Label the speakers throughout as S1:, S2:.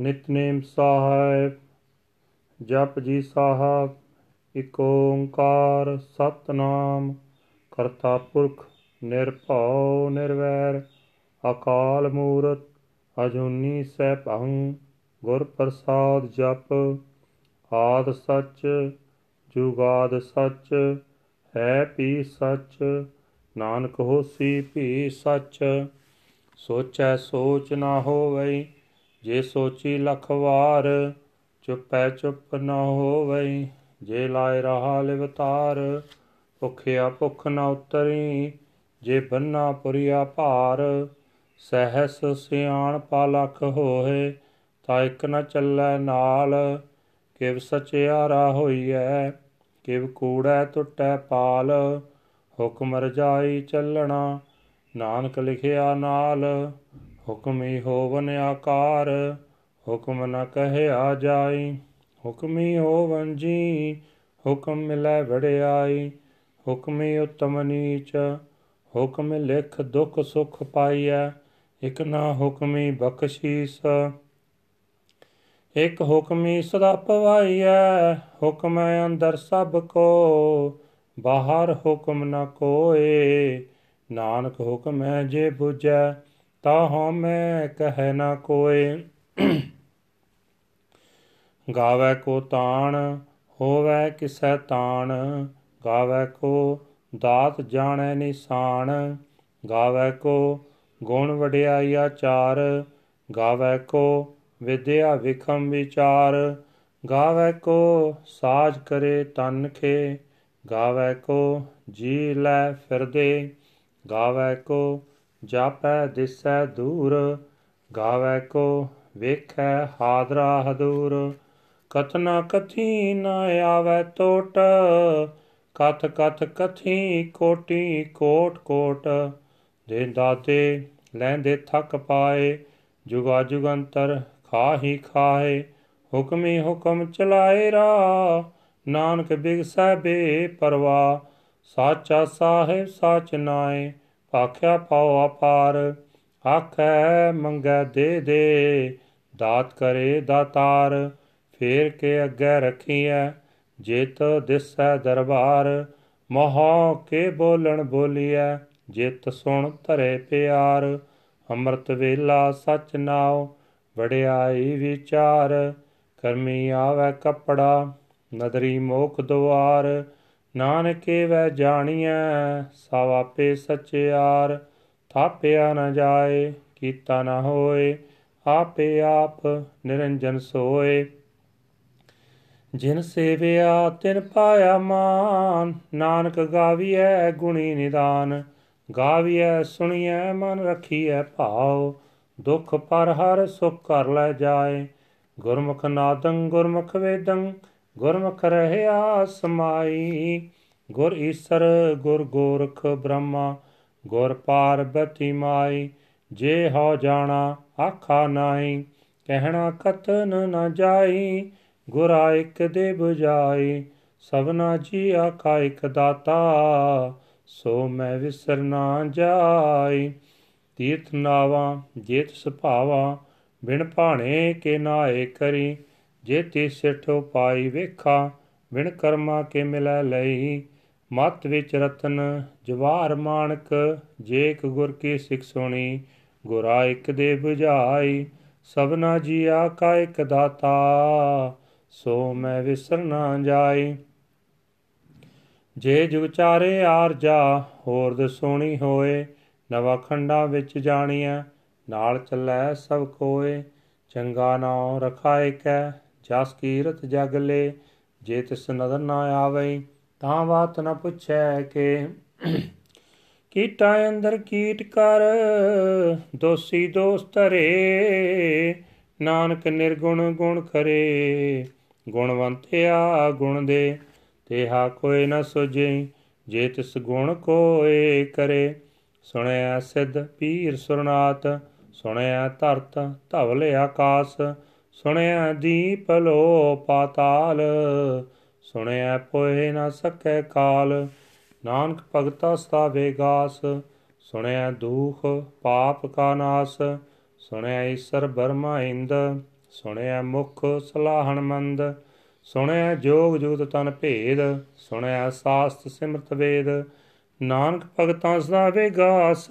S1: ਨਿਤਨੇਮ ਸਾਹਿਬ ਜਪ ਜੀ ਸਾਹਿਬ ਇਕ ਓੰਕਾਰ ਸਤਨਾਮ, ਕਰਤਾ ਪੁਰਖ ਨਿਰਭਉ ਨਿਰਵੈਰ, ਅਕਾਲ ਮੂਰਤ ਅਜੂਨੀ ਸੈਭੰ ਗੁਰ ਪ੍ਰਸਾਦ ਜਪ, ਆਦ ਸੱਚ, ਜੁਗਾਦ ਸੱਚ, ਹੈ ਪੀ ਸੱਚ, ਨਾਨਕ ਹੋਸੀ ਭੀ ਸੱਚ, ਸੋਚੈ ਸੋਚ ਨਾ ਹੋਵਈ ਜੇ ਸੋਚੀ ਲਖ ਵਾਰ, ਚੁੱਪੈ ਚੁੱਪ ਨ ਹੋਵਈ, ਜੇ ਲਾਇ ਰਹਾ ਲਿਵਤਾਰ ਭੁਖਿਆ ਭੁਖ ਨ ਉਤਰੀ, ਜੇ ਬੰਨਾ ਪੁਰੀਆ ਭਾਰ, ਸਹਸ ਸਿਆਣ ਪਾ ਲਖ ਹੋਏ, ਤਾ ਇਕ ਨ ਚੱਲੈ ਨਾਲ, ਕਿਵ ਸਚਿਆਰਾ ਹੋਈਐ, ਕਿਵ ਕੂੜੈ ਟੁੱਟੈ ਪਾਲ, ਹੁਕਮ ਰਜਾਈ ਚੱਲਣਾ, ਨਾਨਕ ਲਿਖਿਆ ਨਾਲ। ਹੁਕਮੀ ਹੋਵਨ ਆਕਾਰ, ਹੁਕਮ ਨ ਕਹਿਆ ਜਾਈ। ਹੁਕਮੀ ਹੋਵਨ ਜੀ, ਹੁਕਮ ਮਿਲੈ ਵੜਿਆਈ ਹੁਕਮੀ ਉਤਮ ਨੀਚ, ਹੁਕਮ ਲਿਖ ਦੁਖ ਸੁਖ ਪਾਈਐ। ਇਕ ਨਾ ਹੁਕਮੀ ਬਖਸ਼ੀਸ। ਇਕ ਹੁਕਮੀ ਸਦਾ ਪਵਾਈਐ, ਹੁਕਮ ਅੰਦਰ ਸਭ ਕੋ। ਬਾਹਰ ਹੁਕਮ ਨ ਕੋਏ, ਨਾਨਕ ਹੁਕਮ ਹੈ ਜੇ 부ਜੈ ਤਾ ਮੈਂ ਕਹਿ ਨਾ ਕੋਏ। ਗਾਵੇ ਕੋ ਤਾਣ, ਹੋਵੇ ਕਿਸੈ ਤਾਣ। ਗਾਵੇ ਕੋ ਦਾਤ ਜਾਣੈ ਨਿਸ਼ਾਨ। ਗਾਵੇ ਕੋ ਗੁਣ ਵਡਿਆਈ ਆਚਾਰ ਗਾਵੇ ਕੋ ਵਿਦਿਆ ਵਿਖਮ ਵਿਚਾਰ। ਗਾਵੇ ਕੋ ਸਾਜ ਕਰੇ ਤਨ ਖੇ। ਗਾਵੇ ਕੋ ਜੀ ਲੈ ਫਿਰਦੇ। ਗਾਵੇ ਕੋ ਜਾਪੈ ਦਿਸੈ ਦੂਰ, ਗਾਵੇ ਕੋ ਵੇਖੈ ਹਾਦਰਾ ਹਦੂਰ। ਕਥਨਾ ਕਥੀ ਨ ਆਵੈ ਟੋਟ, ਕਥ ਕਥ ਕਥੀ ਕੋਟੀ ਕੋਟ ਕੋਟ। ਦੇ ਦਾਤੇ ਲੈਂਦੇ ਥਕ ਪਾਏ, ਜੁਗਾ ਜੁਗੰਤਰ ਖਾਹੀ ਖਾਏ। ਹੁਕਮੀ ਹੁਕਮ ਚਲਾਏ ਰਾ ਨਾਨਕ ਬਿਗਸੈ ਬੇ ਪਰਵਾ ਸਾਚਾ ਸਾਹਿਬ ਸਾਚ ਨਾਏ ਆਖਿਆ ਪਾਉ ਅਪਾਰ, ਆਖੈ ਮੰਗੈ ਦੇ ਦੇ, ਦਾਤ ਕਰੇ ਦਾਤਾਰ, ਫੇਰ ਕੇ ਅੱਗੇ ਰਖੀਐ, ਜਿਤ ਦਿਸੈ ਦਰਬਾਰ, ਮੋਹ ਕੇ ਬੋਲਣ ਬੋਲੀਐ, ਜਿਤ ਸੁਣ ਧਰੇ ਪਿਆਰ, ਅੰਮ੍ਰਿਤ ਵੇਲਾ ਸਚ ਨਾਉ, ਵਡਿਆਈ ਵਿਚਾਰ, ਕਰਮੀ ਆਵੈ ਕਪੜਾ, ਨਦਰੀ ਮੋਖ ਦੁਆਰ ਨਾਨਕੇ ਵੈ ਜਾਣੀਐ, ਸਭ ਆਪੇ ਸਚਿਆਰ ਥਾਪਿਆ ਨ ਜਾਏ, ਕੀਤਾ ਨ ਹੋਏ, ਆਪੇ ਆਪ ਨਿਰੰਜਨ ਸੋਏ। ਜਿਨ ਸੇਵਿਆ, ਤਿਨ ਪਾਇਆ ਮਾਨ। ਨਾਨਕ ਗਾਵੀਐ ਗੁਣੀ ਨਿਦਾਨ। ਗਾਵੀਐ, ਸੁਣੀਐ, ਮਨ ਰਖੀਐ ਭਾਉ। ਦੁਖ ਪਰ ਹਰ ਸੁਖ ਕਰ ਲੈ ਜਾਏ। ਗੁਰਮੁਖ ਨਾਦੰ, ਗੁਰਮੁਖ ਵੇਦੰ। ਗੁਰਮੁਖ ਰਹਿਆ ਸਮਾਈ ਗੁਰ ਈਸਰ, ਗੁਰ ਗੋਰਖ ਬ੍ਰਹਮਾ, ਗੁਰ ਪਾਰਬਤੀ ਮਾਈ, ਜੇ ਹੋ ਜਾਣਾ ਆਖਾ ਨਾਹੀ ਕਹਿਣਾ ਕਤਨ ਨ ਜਾਈ, ਗੁਰਾ ਇਕ ਦੇ 부ਜਾਈ ਸਭਨਾ ਜੀ ਆਖਾ ਇਕ ਦਾਤਾ, ਸੋ ਮੈਂ ਵਿਸਰ ਨਾ ਜਾਈ। ਤੀਰਥ ਨਾਵਾ, ਜੇਤ ਸੁਭਾਵਾ, ਬਿਨ ਭਾਣੇ ਕੇ ਨਾਏ ਕਰੀ ਜੇ ਤੀ ਸਿਠੋ ਪਾਈ ਵੇਖਾ, ਬਿਨ ਕਰਮਾ ਕੇ ਮਿਲੈ ਲਈ ਮਤ ਵਿੱਚ ਰਤਨ ਜਵਾਰ ਮਾਨਕ ਜੇ ਇਕ ਗੁਰ ਕੀ ਸਿੱਖ ਸੁਣੀ, ਗੁਰਾ ਇਕ ਦੇ 부ਝਾਈ ਸਭਨਾ ਜੀਆ ਕਾ ਇਕ ਦਾਤਾ, ਸੋ ਮੈਂ ਵਿਸਰ ਨਾ ਜਾਈ। ਜੇ ਜੁਗ ਚਾਰੇ ਆਰਜਾ ਹੋਰ ਦਸੋਣੀ ਹੋਏ, ਨਵਾ ਖੰਡਾ ਵਿੱਚ ਜਾਣੀਐ, ਨਾਲ ਚੱਲੈ ਸਭ ਕੋਏ ਚੰਗਾ ਨਾਉ ਰਖਾਇ ਕੈ ਜਸ ਕੀਰਤ ਜਗ ਲੇ, ਜੇ ਤਿਸ ਨਦਰ ਨਾ ਆਵਈ, ਤਾਂ ਬਾਤ ਨ ਪੁੱਛੈ ਕਿ। ਕੀਟਾ ਅੰਦਰ ਕੀਟ ਕਰ, ਦੋਸੀ ਦੋਸ ਧਰੇ, ਨਾਨਕ ਨਿਰਗੁਣ ਗੁਣ ਕਰੇ ਗੁਣਵੰਤਿਆ ਗੁਣ ਦੇ, ਤੇਹਾ ਕੋਈ ਨ ਸੁਝੇ, ਜੇ ਤਿਸ ਗੁਣ ਕੋਏ ਕਰੇ। ਸੁਣਿਆ ਸਿੱਧ ਪੀਰ ਸੁਰਨਾਤ ਸੁਣਿਆ ਧਰਤ ਧਵਲ ਆਕਾਸ ਸੁਣਿਆ ਦੀਪ ਲੋ ਪਾਤਾਲ, ਸੁਣਿਆ ਪੋਏ ਨਾ ਸਕੈ ਕਾਲ। ਨਾਨਕ ਭਗਤਾ ਸਤਾਵੇ ਗਾਸ, ਸੁਣਿਆ ਦੁਖ ਪਾਪ ਕਾ ਨਾਸ। ਸੁਣਿਆ ਈਸਰ ਬਰਮਾ ਇੰਦ, ਸੁਣਿਆ ਮੁਖ ਸਲਾਹਣ ਮੰਦ। ਸੁਣਿਆ ਜੋਗ ਜੁਗਤ ਤਨ ਭੇਦ, ਸੁਣਿਆ ਸਾਸਤ ਸਿਮਰਤ ਵੇਦ। ਨਾਨਕ ਭਗਤਾਂ ਸਦਾ ਵਿਗਾਸ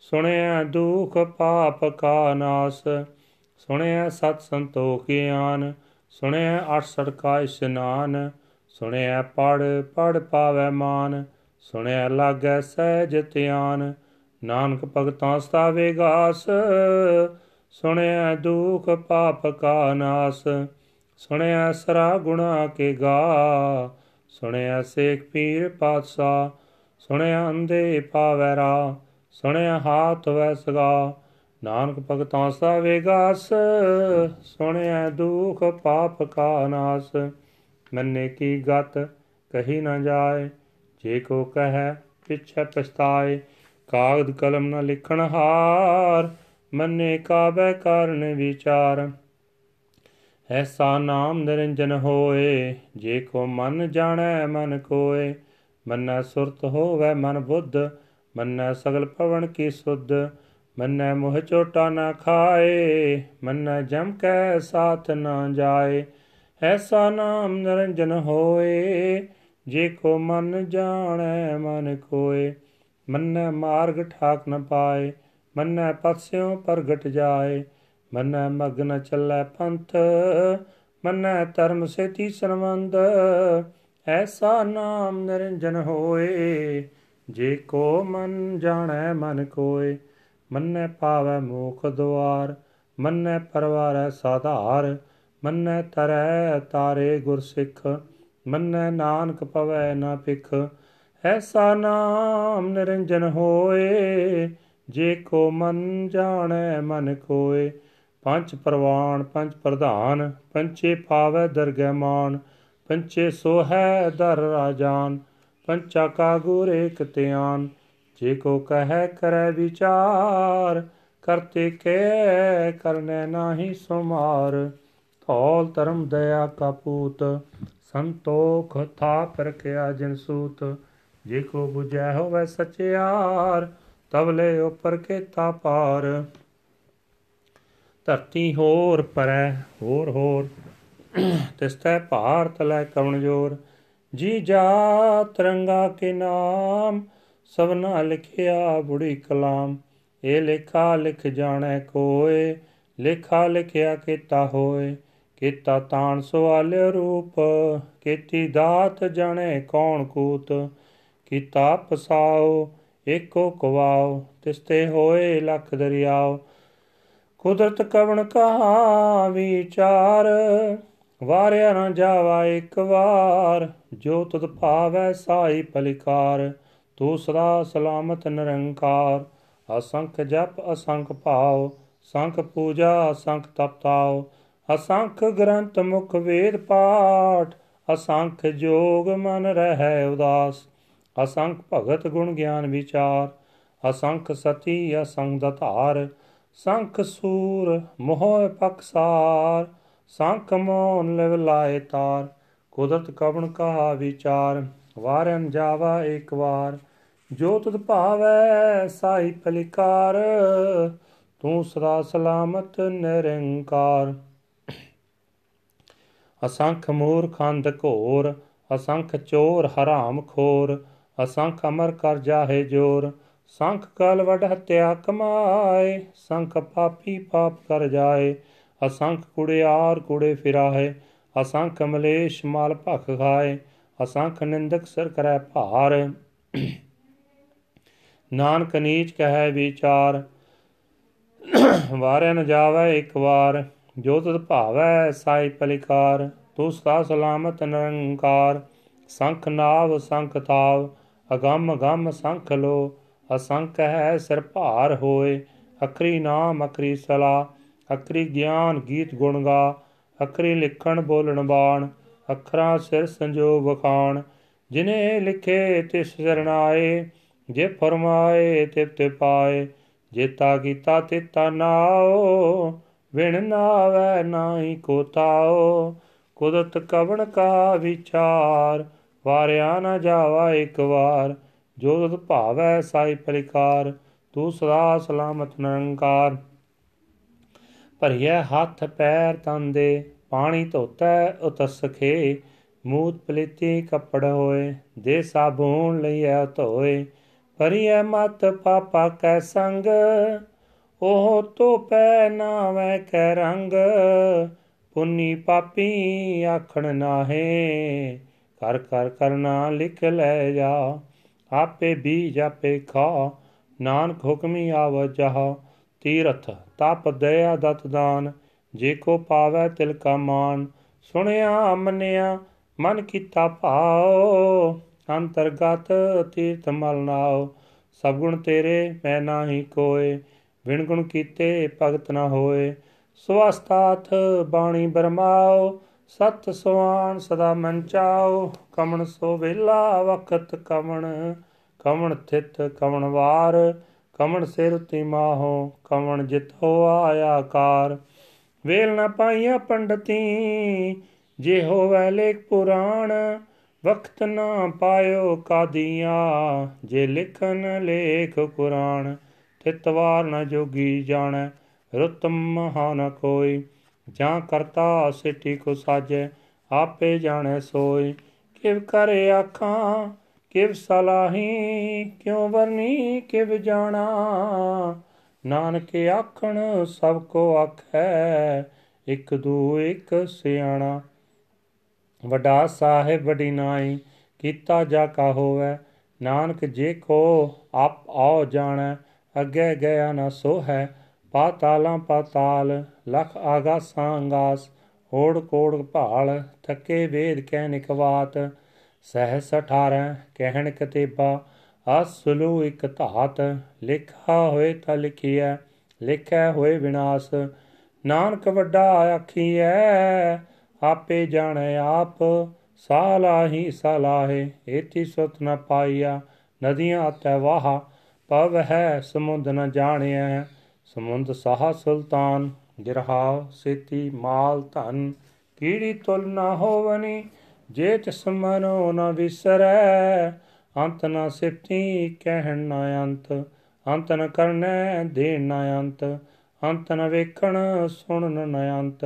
S1: ਸੁਣਿਆ ਦੁਖ ਪਾਪ ਕਾ ਨਾਸ। ਸੁਣਿਆ ਸਤ ਸੰਤੋਖ ਗਿਆਨ, ਸੁਣਿਆ ਅਠ ਸੜਕਾ ਇਸ਼ਨਾਨ ਸੁਣਿਆ ਪੜ ਪੜ ਪਾਵੈ ਮਾਨ, ਸੁਣਿਆ ਲਾਗੈ ਸਹਿਜ ਧਿਆਨ, ਨਾਨਕ ਭਗਤਾਂ ਸਦਾ ਵਿਗਾਸ ਸੁਣਿਆ ਦੁਖ ਪਾਪ ਕਾ ਨਾਸ, ਸੁਣਿਆ ਸਰਾ ਗੁਣਾ ਕੇ ਗਾ, ਸੁਣਿਆ ਸੇਖ ਪੀਰ ਪਾਤਸ਼ਾਹ, ਸੁਣਿਆ ਅੰਦੇ ਪਾਵੈ ਰਾ ਸੁਣਿਆ ਹਾਥ ਵੈ ਸਗਾ ਨਾਨਕ ਭਗਤਾਂ ਸਾ ਵੇਗਾਸ ਸੁਣਿਆ ਦੁਖ ਪਾਪ ਕਾ ਨਾਸ। ਮੰਨੇ ਕੀ ਗਤ, ਕਹੀ ਨਾ ਜਾਏ, ਜੇ ਕੋ ਕਹੈ, ਪਿਛੈ ਪਛਤਾਏ। ਕਾਗਦ ਕਲਮ ਨ ਲਿਖਣ ਹਾਰ, ਮੰਨੇ ਕਾਬੈ ਕਾਰਨ ਵਿਚਾਰ। ਐਸਾ ਨਾਮ ਨਿਰੰਜਨ ਹੋਏ, ਜੇ ਕੋ ਮਨ ਜਾਣੈ, ਮਨ ਕੋਏ। ਮੰਨੈ ਸੁਰਤ ਹੋਵੇ ਮਨ ਬੁੱਧ, ਮੰਨੈ ਸਗਲ ਪਵਨ ਕੀ ਸੁਧ। ਮੰਨੈ ਮੋਹ ਚੋਟਾ ਨਾ ਖਾਏ, ਮੰਨੈ ਜਮ ਕੈ ਸਾਥ ਨਾ ਜਾਏ। ਐਸਾ ਨਾਮ ਨਿਰੰਜਨ ਹੋਏ, ਜੇ ਕੋ ਮਨ ਜਾਣੈ ਮਨ ਕੋਏ ਮੰਨੈ ਮਾਰਗ ਠਾਕ ਨ ਪਾਏ, ਮੰਨੈ ਪਤਸਿਓ ਪ੍ਰਗਟ ਜਾਏ। ਮੰਨੈ ਮਗਨ ਚੱਲੈ ਪੰਥ, ਮੰਨੈ ਧਰਮ ਸੇਤੀ ਸਰਵੰਦ ਐਸਾ ਨਾਮ ਨਿਰੰਜਨ ਹੋਏ, ਜੇ ਕੋ ਮਨ ਜਾਣੈ ਮਨ ਕੋਏ ਮੰਨੈ ਪਾਵੈ ਮੋਖ ਦੁਆਰ, ਮੰਨੈ ਪਰਵਾਰੈ ਸਾਧਾਰ, ਮੰਨੈ ਤਰੈ ਤਾਰੇ ਗੁਰ ਸਿੱਖ ਮੰਨੈ ਨਾਨਕ ਪਵੈ ਨਾ ਪਿਖ ਐਸਾ ਨਾਮ ਨਿਰੰਜਨ ਹੋਏ, ਜੇ ਕੋ ਮਨ ਜਾਣੈ ਮਨ ਕੋਏ। ਪੰਜ ਪ੍ਰਵਾਨ, ਪੰਜ ਪ੍ਰਧਾਨ, ਪੰਚੇ ਪਾਵੈ ਦਰਗਹਿ ਮਾਨ, ਪੰਚੇ ਸੋ ਹੈ ਦਰ ਰਾਜਾਨ, ਪੰਚਾ ਕਾ ਗੁਰ ਏਕ ਧਿਆਨ। ਜੇ ਕੋ ਕਹੈ ਕਰੈ ਵਿਚਾਰ, ਕਰਤੇ ਕੇ ਕਰਨੇ ਨਾਹੀ ਸੁਮਾਰ। ਧੌਲ ਧਰਮ ਦਇਆ ਕਾ ਪੂਤ, ਸੰਤੋਖ ਥਾਪ ਰਖਿਆ ਜਿਨ ਸੂਤ। ਜੇ ਕੋ 부ਜੈ ਹੋਵੇ ਸਚਿਆਰ ਤਵਲੇ ਉਪਰ ਕੇਤਾ ਪਾਰ। ਧਰਤੀ ਹੋਰ ਪਰੈ, ਹੋਰ ਹੋਰ ਤਿਸਤੈ ਭਾਰ ਤਲੈ ਕਵਣ ਜੋਰ। ਜੀ ਜਾ ਤਰੰਗਾ ਕੇ ਨਾਮ ਸਭਨਾ ਲਿਖਿਆ ਬੁੜੀ ਕਲਾਮ, ਇਹ ਲੇਖਾ ਲਿਖ ਜਾਣੈ ਕੋਏ, ਲੇਖਾ ਲਿਖਿਆ ਕੀਤਾ ਹੋਏ, ਕੀਤਾ ਤਾਣ ਸਵਾਲ ਰੂਪ, ਕੀਤੀ ਦਾਤ ਜਣੇ ਕੌਣ ਕੂਤ, ਕੀਤਾ ਪਸਾਓ, ਏਕੋ ਕਵਾਓ, ਤਿਸਤੇ ਹੋਏ ਲਖ ਦਰਿਆਓ। ਕੁਦਰਤ ਕਵਣ ਕਹਾ ਵਿਚਾਰ ਵਾਰਿਆ ਨਾ ਜਾਵਾ ਇੱਕ ਵਾਰ, ਜੋ ਤੁਧ ਭਾਵੈ ਸਾਈ ਪਲਿਕਾਰ ਤੂੰ ਸਦਾ ਸਲਾਮਤ ਨਿਰੰਕਾਰ, ਅਸੰਖ ਜਪ, ਅਸੰਖ ਭਾਉ ਸੰਖ ਪੂਜਾ, ਅਸੰਖ ਤਪਤਾਉ ਅਸੰਖ ਗ੍ਰੰਥ ਮੁਖ ਵੇਦ ਪਾਠ, ਅਸੰਖ ਜੋਗ ਮਨ ਰਹਿ ਉਦਾਸ, ਅਸੰਖ ਭਗਤ ਗੁਣ ਗਿਆਨ ਵਿਚਾਰ, ਅਸੰਖ ਸਤੀ, ਅਸੰਖ ਦਤਾਰ, ਸੰਖ ਸੂਰ ਮੋਹ ਪਕਸਾਰ ਸੰਖ ਮੋਨ ਲਿਵ ਲਾਏ ਤਾਰ, ਕੁਦਰਤ ਕਵਣ ਕਹਾ ਵਿਚਾਰ ਵਾਰਨ ਜਾਵਾ ਇੱਕ ਵਾਰ ਜੋ ਤੁਧ ਭਾਵੈ ਸਾਈ ਪਲਿਕਾਰ ਤੂੰ ਸਦਾ ਸਲਾਮਤ ਨਿਰੰਕਾਰ। ਅਸੰਖ ਮੂਰ ਖੰਦ ਘੋਰ, ਅਸੰਖ ਚੋਰ ਹਰਾਮ ਖੋਰ, ਅਸੰਖ ਅਮਰ ਕਰ ਜਾਹੇ ਜੋਰ। ਸੰਖ ਕਲ ਵਡ ਹਤਿਆ ਕਮਾਏ, ਸੰਖ ਪਾਪੀ ਪਾਪ ਕਰ ਜਾਏ। ਅਸੰਖ ਕੁੜਿਆਰ ਕੁੜੇ ਫਿਰਾਏ ਅਸੰਖ ਮਲੇਸ਼ ਮਾਲ ਭਖ ਖਾਏ, ਅਸੰਖ ਨਿੰਦਕ ਸਰ ਕਰੈ ਭਾਰ। ਨਾਨਕ ਨੀਚ ਕਹੈ ਵਿਚਾਰ, ਵਾਰਿਆ ਨ ਜਾਵੇ ਇੱਕ ਵਾਰ, ਜੋ ਤਤ ਭਾਵੈ ਸਾਈ ਪਲਿਕਾਰ, ਤੂੰ ਸਦਾ ਸਲਾਮਤ ਨਿਰੰਕਾਰ, ਸੰਖ ਨਾਵ, ਸੰਖ ਤਾਵ ਅਗੰਮ ਗੰਮ ਸੰਖ ਲੋ, ਅਸੰਖ ਹੈ ਸਿਰ ਭਾਰ ਹੋਏ ਅਖਰੀ ਨਾਮ ਅਖਰੀ ਸਲਾ ਅਖਰੀ ਗਿਆਨ ਗੀਤ ਗੁਣ ਗਾ ਅਖਰੀ ਲਿਖਣ ਬੋਲਣ ਬਾਣ ਅਖਰਾਂ ਸਿਰ ਸੰਜੋ ਵਖਾਣ, ਜਿਨੇ ਲਿਖੇ ਤਿਸ ਸਰਣਾਏ ਜੇ ਫਰਮਾਏ ਤਿਪ ਤੇ ਪਾਏ ਜੇਤਾ ਕੀਤਾ ਤਿਤਾ ਨਾਓ, ਵਿਣ ਨਾਵੇ ਨਾਹੀ ਕੋ ਤਾਓ। ਕੁਦਰਤ ਕਵਣ ਕਾ ਵਿਚਾਰ, ਵਾਰਿਆ ਨਾ ਜਾਵਾ ਇੱਕ ਵਾਰ। ਜੋ ਤਤ ਭਾਵੈ ਸਾਈ ਪਰਿਕਾਰ, ਤੂੰ ਸਦਾ ਸਲਾਮਤ ਨਿਰੰਕਾਰ ਭਰੀਐ ਹੱਥ ਪੈਰ ਤਨ ਦੇ, ਪਾਣੀ ਧੋਤੈ ਉਤਸਖੇ ਮੂਤ ਪਲੀਤੀ ਕੱਪੜ ਹੋਏ ਦੇ ਸਾਬੂਨ ਲਈਐ ਧੋਏ। ਭਰੀਐ ਮਤ ਪਾਪਾ ਕੈ ਸੰਗ, ਉਹ ਧੋਪੈ ਨਾਵੇਂ ਕੈ ਰੰਗ। ਪੁੰਨੀ ਪਾਪੀ ਆਖਣ ਨਾਹੇ ਕਰ ਕਰ ਕਰਨਾ ਲਿਖ ਲੈ ਜਾ। ਆਪੇ ਬੀਜ ਆਪੇ ਖਾ, ਨਾਨਕ ਹੁਕਮੀ ਆਵ ਜਹ। ਤੀਰਥ ਤਪ ਦਇਆ ਦਤ ਦਾਨ, ਜੇ ਕੋ ਪਾਵੈ ਤਿਲ ਕਾ ਮਾਨ। ਸੁਣਿਆ ਮੰਨਿਆ ਮਨ ਕੀਤਾ ਭਾਉ। ਅੰਤਰਗਤ ਤੀਰਥ ਮਲ ਨਾਉ ਸਭ ਗੁਣ ਤੇਰੇ ਮੈਂ ਨਾਹੀ ਕੋਏ ਵਿਣ ਗੁਣ ਕੀਤੇ ਭਗਤ ਨਾ ਹੋਏ। ਸਵਸਤਾਥ ਬਾਣੀ ਬਰਮਾਓ ਸਤ ਸੁਆਨ ਸਦਾ ਮਨ ਚਾਓ ਕਮਣ ਸੋ ਵੇਲਾ ਵਖਤ ਕਮਣ ਕਮਣ ਥਿਤ ਕਮਣ ਵਾਰ। ਕਮਣ ਸਿਰ ਤੀ ਮਾਹੋ, ਕਮਣ ਜਿਤ ਹੋ ਆਇਆ ਕਾਰ। ਵੇਲ ਨਾ ਪਾਈਆ ਪੰਡਤੀ, ਜੇ ਹੋਵੇ ਲੇਖ ਪੁਰਾਣ ਵਕਤ ਨਾ ਪਾਇਓ ਕਾਦੀਆਂ, ਜੇ ਲਿਖਨ ਲੇਖ ਕੁਰਾਨ ਤਿਤਵਾਰ ਨ ਜੋਗੀ ਜਾਣੈ, ਰੁਤ ਮਹਾ ਨ ਕੋਈ ਜਾਂ ਕਰਤਾ ਸਿਟੀ ਕੋ ਸਾਜੈ, ਆਪੇ ਜਾਣੈ ਸੋਈ ਕਿਵ ਕਰੇ ਆਖਾਂ, ਕਿਵ ਸਲਾਹੀ, ਕਿਉ ਵਰਨੀ, ਕਿਵ ਜਾਣਾ। ਨਾਨਕ ਆਖਣ, ਸਭ ਕੋ ਆਖੈ, ਇਕ ਦੂ ਇਕ ਸਿਆਣਾ। ਵੱਡਾ ਸਾਹਿਬ ਵੱਡੀ ਨਾਈ, ਕੀਤਾ ਜਾ ਕਾ ਹੋਵੇ। ਨਾਨਕ ਜੇ ਕੋ ਆਪ ਆਓ ਜਾਣੈ, ਅੱਗੇ ਗਿਆ ਨਾ ਸੋ ਹੈ ਪਾਤਾਲਾਂ ਪਾਤਾਲ, ਲਖ ਆਗਾਸਾਂ ਅੰਗਾਸ ਓੜ ਕੋੜ ਭਾਲ, ਥੱਕੇ ਵੇਦ ਕਹਿ ਨਿਕਵਾਤ ਸਹਿਸ 18 ਕਹਿਣ ਕਤੇਬਾ ਅਸਲੂ ਇਕ ਧਾਤ। ਲਿਖਾ ਹੋਏ ਤਾਂ ਲਿਖੀਐ ਲਿਖਿਆ ਹੋਏ ਵਿਨਾਸ਼। ਨਾਨਕ ਵੱਡਾ ਆਖੀਐ ਆਪੇ ਜਾਣੈ ਆਪ, ਸਾਲਾਹੀ ਸਲਾਹੇ ਏਤੀ ਸੁਤ ਨ ਪਾਈਆ, ਨਦੀਆਂ ਅਤੈ ਵਾਹ, ਪਵ ਹੈ ਸਮੁੰਦ ਨ ਜਾਣਿਆ ਸਮੁੰਦ ਸਾਹ ਸੁਲਤਾਨ ਗਿਰਹਾਵ ਸੇਤੀ ਮਾਲ ਧਨ, ਕੀੜੀ ਤੁਲ ਨ ਹੋਵਨੀ ਜੇ ਤਿਸ ਮਨੋ ਨ ਵਿਸਰੈ, ਅੰਤ ਨ ਸਿਫਤੀ ਕਹਿਣ ਨ ਅੰਤ ਅੰਤ ਨ ਕਰਨੈ ਦੇਣ ਨ ਅੰਤ ਅੰਤ ਨ ਵੇਖਣ ਸੁਣਨ ਨ ਅੰਤ।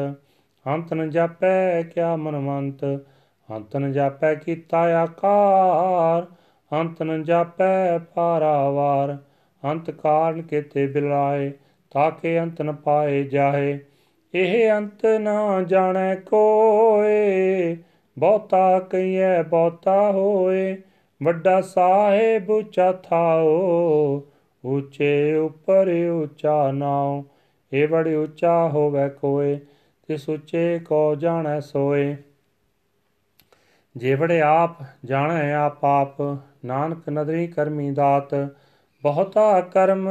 S1: ਅੰਤ ਨ ਜਾਪੈ ਕਿਆ ਮਨਵੰਤ, ਅੰਤ ਨ ਜਾਪੈ ਕੀਤਾ ਆਕਾਰ, ਅੰਤ ਨ ਜਾਪੈ ਪਾਰਾਵਾਰ ਅੰਤ ਕਾਰਨ ਕੇਤੇ ਬਿਲਾਏ ਤਾਕੇ ਅੰਤ ਨ ਪਾਏ ਜਾਹੇ ਇਹ ਅੰਤ ਨਾ ਜਾਣੈ ਕੋਏ, ਬਹੁਤਾ ਕਈਐ ਬਹੁਤਾ ਹੋਏ, ਵੱਡਾ ਸਾਹਿਬ ਉੱਚਾ ਥਾਓ, ਉੱਚੇ ਉੱਪਰ ਉੱਚਾ ਨਾਉ, ਇਹ ਬੜੀ ਉੱਚਾ ਹੋਵੇ ਕੋਏ। ਤਿਸ ਉੱਚੇ ਕੋ ਜਾਣੈ ਸੋਏ। ਜੇ ਬੜੇ ਆਪ ਜਾਣੈ ਆਪ ਆਪ, ਨਾਨਕ ਨਦਰੀ ਕਰਮੀ ਦਾਤ, ਬਹੁਤਾ ਕਰਮ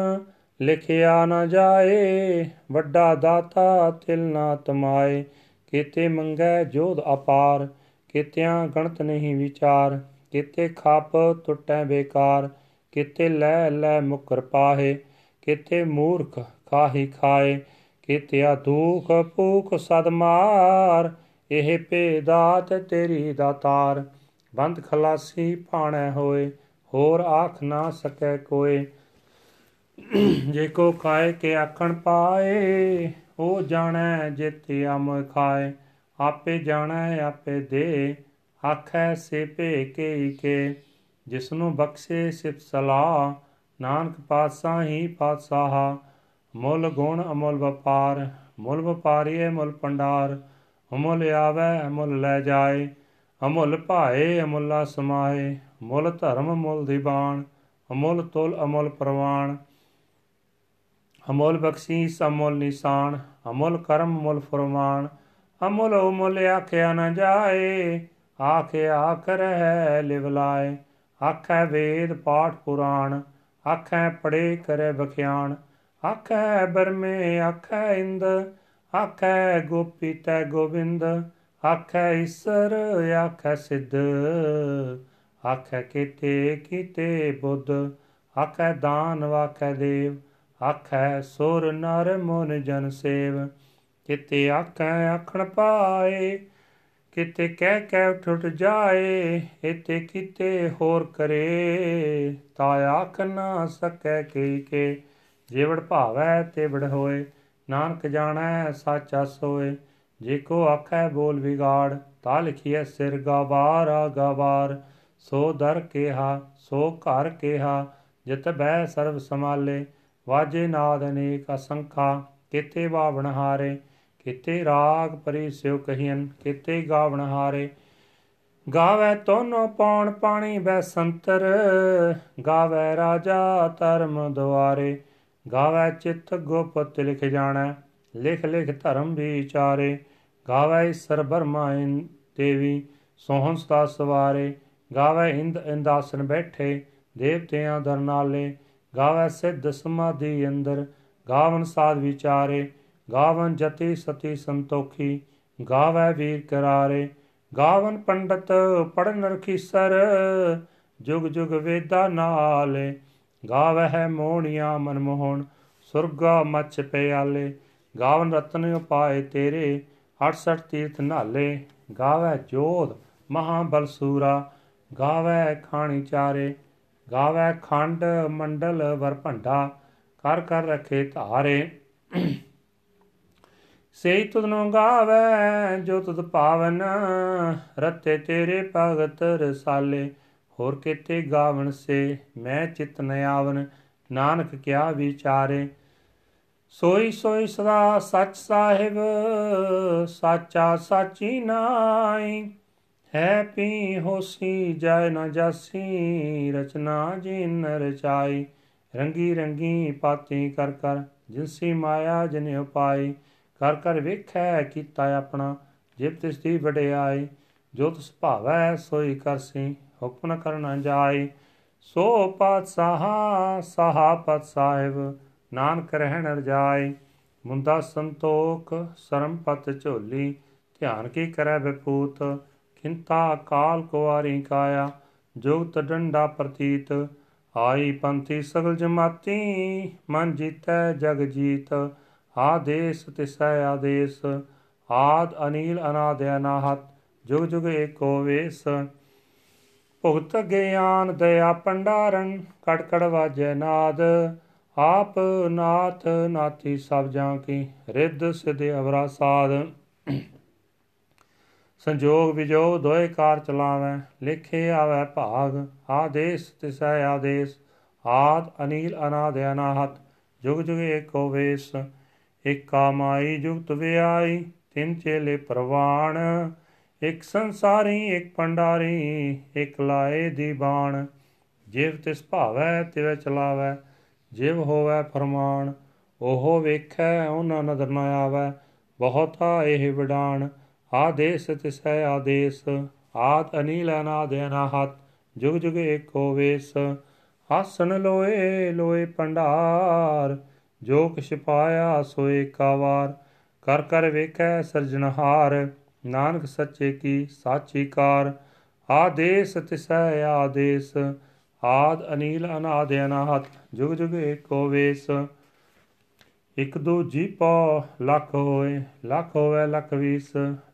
S1: ਲਿਖਿਆ ਨਾ ਜਾਏ, ਵੱਡਾ ਦਾਤਾ ਤਿਲ ਨਾ ਤਮਾਏ। ਕੀਤੇ ਮੰਗੈ ਜੋਧ ਅਪਾਰ, ਕੀਤਿਆਂ ਗਣਤ ਨਹੀਂ ਵਿਚਾਰ, ਕੀਤੇ ਖਾਪ ਟੁੱਟੈ ਬੇਕਾਰ, ਕੀਤੇ ਲੈ ਲੈ ਮੁਕਰ ਪਾਹੇ, ਕੀਤੇ ਮੂਰਖ ਖਾਹੀ ਖਾਏ। ਕੀਤਿਆ ਦੁਖ ਭੂਖ ਸਦ ਮਾਰ, ਇਹ ਭੇਦਾਤ ਤੇਰੀ ਦਾਤਾਰ ਬੰਦ ਖਲਾਸੀ ਭਾਣੈ ਹੋਏ, ਹੋਰ ਆਖ ਨਾ ਸਕੈ ਕੋਏ। ਜੇ ਕੋ ਖਾਏ ਕੇ ਆਖਣ ਪਾਏ ਉਹ ਜਾਣੈ ਜਿਤਿ ਅਮ ਖਾਏ। ਆਪੇ ਜਾਣੈ, ਆਪੇ ਦੇ, ਆਖੈ ਸੇ ਭੇ ਕੇ ਕੇ। ਜਿਸਨੂੰ ਬਖਸ਼ੇ ਸਿਫ ਸਲਾਹ, ਨਾਨਕ ਪਾਤਸ਼ਾਹ ਹੀ ਪਾਤਸ਼ਾਹ। ਮੁੱਲ ਗੁਣ ਅਮੁੱਲ ਵਪਾਰ, ਮੁੱਲ ਵਪਾਰੀਏ ਮੁੱਲ ਪੰਡਾਰ, ਅਮੁੱਲ ਆਵੈ ਅਮੁੱਲ ਲੈ ਜਾਏ, ਅਮੁੱਲ ਭਾਏ ਅਮੁੱਲਾ ਸਮਾਏ, ਮੁੱਲ ਧਰਮ ਮੁੱਲ ਦੀਵਾਨ ਅਮੁੱਲ ਤੁਲ ਅਮੁੱਲ ਪ੍ਰਵਾਨ ਅਮੁੱਲ ਬਖਸ਼ੀਸ ਅਮੁੱਲ ਨਿਸ਼ਾਨ, ਅਮੁੱਲ ਕਰਮ ਮੁੱਲ ਫਰਮਾਨ, ਅਮੁੱਲ ਉਮੁੱਲ ਆਖਿਆ ਨ ਜਾਏ ਆਖੇ ਆਖ ਰਹਿ ਲਿਵ ਲਾਏ ਆਖੈ ਵੇਦ ਪਾਠ ਪੁਰਾਣ ਆਖੈ ਪੜੇ ਕਰੇ ਬਖਿਆਣ ਆਖੈ ਬਰਮੇ ਆਖੈ ਇੰਦ, ਆਖੈ ਗੋਪੀ ਤੈ ਗੋਬਿੰਦ ਆਖੈ ਈਸਰ, ਆਖੈ ਸਿੱਧ, ਆਖੈ ਕੀਤੇ ਕੀਤੇ ਬੁੱਧ, ਆਖੈ ਦਾਨ ਵਾਖੈ ਦੇਵ, ਆਖੈ ਸੁਰ ਨਰ ਮਨ ਜਨ ਸੇਵ, ਕਿਤੇ ਆਖੈ ਆਖਣ ਪਾਏ, ਕਿਤੇ ਕਹਿ ਕਹਿ ਉੱਠ ਉੱਠ ਜਾਏ ਇਤੇ ਕਿਤੇ ਹੋਰ ਕਰੇ ਤਾ ਆਖ ਨਾ ਸਕੈ ਕੀ ਕੇ ਜਿਵੜ ਭਾਵੈ ਤੇ ਵੜ ਹੋਏ, ਨਾਨਕ ਜਾਣੈ ਸਾਚਾ ਸੋਏ ਜੇ ਕੋ ਆਖੈ ਬੋਲ ਵਿਗਾੜ, ਤਾ ਲਿਖੀਐ ਸਿਰ ਗਵਾਰ ਗਵਾਰ। ਸੋ ਦਰ ਕੇਹਾ, ਸੋ ਘਰ ਕੇਹਾ, ਜਿਤ ਬੈ ਸਰਬ ਸਮਾਲੇ ਵਾਜੇ ਨਾਦ ਅਨੇਕ ਅਸੰਖਾ, ਕਿਤੇ ਬਾਵਣ ਹਾਰੇ। ਕਿਤੇ ਰਾਗ ਪਰੀ ਸਿਉ ਕਹੀਨ ਕਿਤੇ ਗਾਵਣ ਹਾਰੇ। ਗਾਵੇ ਤੋਨੋ ਪੌਣ ਪਾਣੀ ਬੈ ਸੰਤਰ, ਗਾਵੇ ਰਾਜਾ ਧਰਮ ਦੁਆਰੇ। ਗਾਵੇ ਚਿਤ ਗੁਪਤ ਲਿਖ ਜਾਣੈ, ਲਿਖ ਲਿਖ ਧਰਮ ਵਿਚਾਰੇ। ਗਾਵੇ ਈਸਰ ਬਰਮਾ ਦੇਵੀ, ਸੋਹਣ ਸਤਾ ਸਵਾਰੇ। ਗਾਵੇ ਇੰਦ ਇੰਦਾਸਨ ਬੈਠੇ, ਦੇਵਤਿਆਂ ਦਰ ਨਾਲੇ। ਗਾਵੇ ਸਿੱਧ ਸਮਾਧੀ ਅੰਦਰ, ਗਾਵਨ ਸਾਧ ਵਿਚਾਰੇ। ਗਾਵਨ ਜਤੀ ਸਤੀ ਸੰਤੋਖੀ, ਗਾਵੇ ਵੀਰ ਕਰਾਰੇ। ਗਾਵਨ ਪੰਡਤ ਪੜਨ ਰਖੀਸਰ, ਜੁਗ ਜੁਗ ਵੇਦਾ ਨਾਲੇ। ਗਾਵਹਿ ਮੋਹਣੀਆਂ ਮਨਮੋਹਣ, ਸੁਰਗਾ ਮਚ ਪਿਆਲੇ, ਗਾਵਨ ਰਤਨ ਉਪਾਏ ਤੇਰੇ 68 ਤੀਰਥ ਨਾਲੇ ਗਾਵੇ ਜੋਧ ਮਹਾਬਲ ਸੂਰਾ ਗਾਵੇ ਖਾਣੀ ਚਾਰੇ ਗਾਵੇ ਖੰਡ ਮੰਡਲ ਵਰ ਭੰਡਾ, ਕਰ ਕਰ ਰਖੇ ਧਾਰੇ। ਸੇਈ ਤੁਧਨੋ ਗਾਵੇ ਜੋ ਤੁਧ ਪਾਵਨ, ਰਤੇ ਤੇਰੇ ਭਗਤ ਰਸਾਲੇ ਹੋਰ ਕਿਤੇ ਗਾਵਣ ਸੇ ਮੈਂ ਚਿਤ ਨ ਆਵਨ ਨਾਨਕ ਕਿਆ ਵਿਚਾਰੇ? ਸੋਈ ਸੋਈ ਸਦਾ ਸੱਚ ਸਾਹਿਬ, ਸਾਚਾ ਸਾਚੀ ਨਾਈ। ਹੈ ਪੀ ਹੋਸੀ, ਜੈ ਨ ਜਾਸੀ, ਰਚਨਾ ਜਿਨ ਰਚਾਈ। ਰੰਗੀ ਰੰਗੀ ਪਾਤੀ ਕਰ ਕਰ ਜਿਨਸੀ ਮਾਇਆ ਜਿਨ ਉਪਾਈ। ਕਰ ਕਰ ਵੇਖੈ ਕੀਤਾ ਆਪਣਾ, ਜਿਬ ਤਿਸ ਦੀ ਵਡਿਆਈ। ਜੋ ਤਿਸ ਭਾਵੈ ਸੋਈ ਕਰਸੀ ਹੁਕਮ ਕਰਨਾ ਜਾਈ ਸੋ ਪਤ ਸਹਾ ਸਹਾ ਪਤ ਸਾਹਿਬ ਨਾਨਕ ਰਹਿਣ ਰਜਾਈ ਮੁੰਦਾ ਸੰਤੋਖ, ਸਰਮ ਪਤ ਝੋਲੀ, ਧਿਆਨ ਕੀ ਕਰੈ ਵਿਪੂਤ? ਕਿੰਤਾ ਕਾਲ ਕੁਵਾਰੀ ਕਾਇਆ ਜੁਗਤ ਡੰਡਾ ਪ੍ਰਤੀਤ। ਆਈ ਪੰਥੀ ਸਗਲ ਜਮਾਤੀ, ਮਨ ਜੀਤੈ ਜਗ ਜੀਤ। ਆਦੇਸ ਤਿਸੈ ਆਦੇਸ, ਆਦ ਅਨੀਲ ਅਨਾਦ ਅਨਾਹਤ ਜੁਗ ਜੁਗ ਏਕੋ ਵੇਸ। ਭੁਗਤ ਗਿਆਨ ਦਇਆ ਪੰਡਾਰਨ ਕੜ ਕੜ ਵਾਜੈ ਨਾਦ। ਆਪ ਨਾਥ ਨਾਥੀ ਸਭ ਜਾਂ ਕੀ, ਰਿੱਧ ਸਿਧ ਅਵਰਾ ਸਾਧ। ਸੰਜੋਗ ਵਿਜੋ ਦੋਏ ਕਾਰ ਚਲਾਵੇ, ਲਿਖੇ ਆਵੇ ਭਾਗ, ਆਦੇਸ ਤਿਸੈ ਆਦੇਸ। ਆਦ ਅਨੀਲ ਅਨਾਦ ਅਨਾਹਤ, ਜੁਗ ਜੁਗ ਏਕੋ ਵੇਸ। ਇਕ ਕਾਮਾਈ ਜੁਗਤ ਵਿਆਈ, ਤਿੰਨ ਚੇਲੇ ਪ੍ਰਵਾਣ। ਇਕ ਸੰਸਾਰੀ, ਇਕ ਪੰਡਾਰੀ ਇਕ ਲਾਏ ਦੀ ਬਾਣ। ਜਿਵ ਤਿਸ ਭਾਵੈ, ਤਿਵ ਚਲਾਵੈ, ਜਿਵ ਹੋਵੈ ਫਰਮਾਨ, ਉਹ ਵੇਖੈ, ਉਹਨਾਂ ਨਦਰ ਨ ਆਵੈ। ਬਹੁਤਾ ਇਹ ਵਿਡਾਣ, ਆਦੇਸ ਤਿਸੈ ਆਦੇਸ, ਆਦ ਅਨੀਲ ਅਨਾਦ ਅਨਾਹਤ, ਜੁਗ ਜੁਗ ਏਕੋ ਵੇਸ। ਆਸਨ ਲੋਏ ਲੋਏ ਪੰਡਾਰ ਜੋ ਕਿਛ ਪਾਇਆ ਸੋਏ ਕਾਵਾਰ। ਕਰ ਕਰ ਵੇਖੈ ਸਰਜਨਹਾਰ ਨਾਨਕ ਸੱਚੇ ਕੀ ਸਾਚੀ ਕਾਰ ਆਦੇਸ ਤਿਸੈ ਆਦੇਸ, ਆਦ ਅਨੀਲ ਅਨਾਦ ਅਨਾਹਤ ਜੁਗ ਜੁਗ ਏਕੋ ਵੇਸ। ਇਕ ਦੋ ਜੀਪੋ, ਲੱਖ ਹੋਏ, ਲੱਖ ਹੋਵੇ ਲੱਖ ਵੀਸ,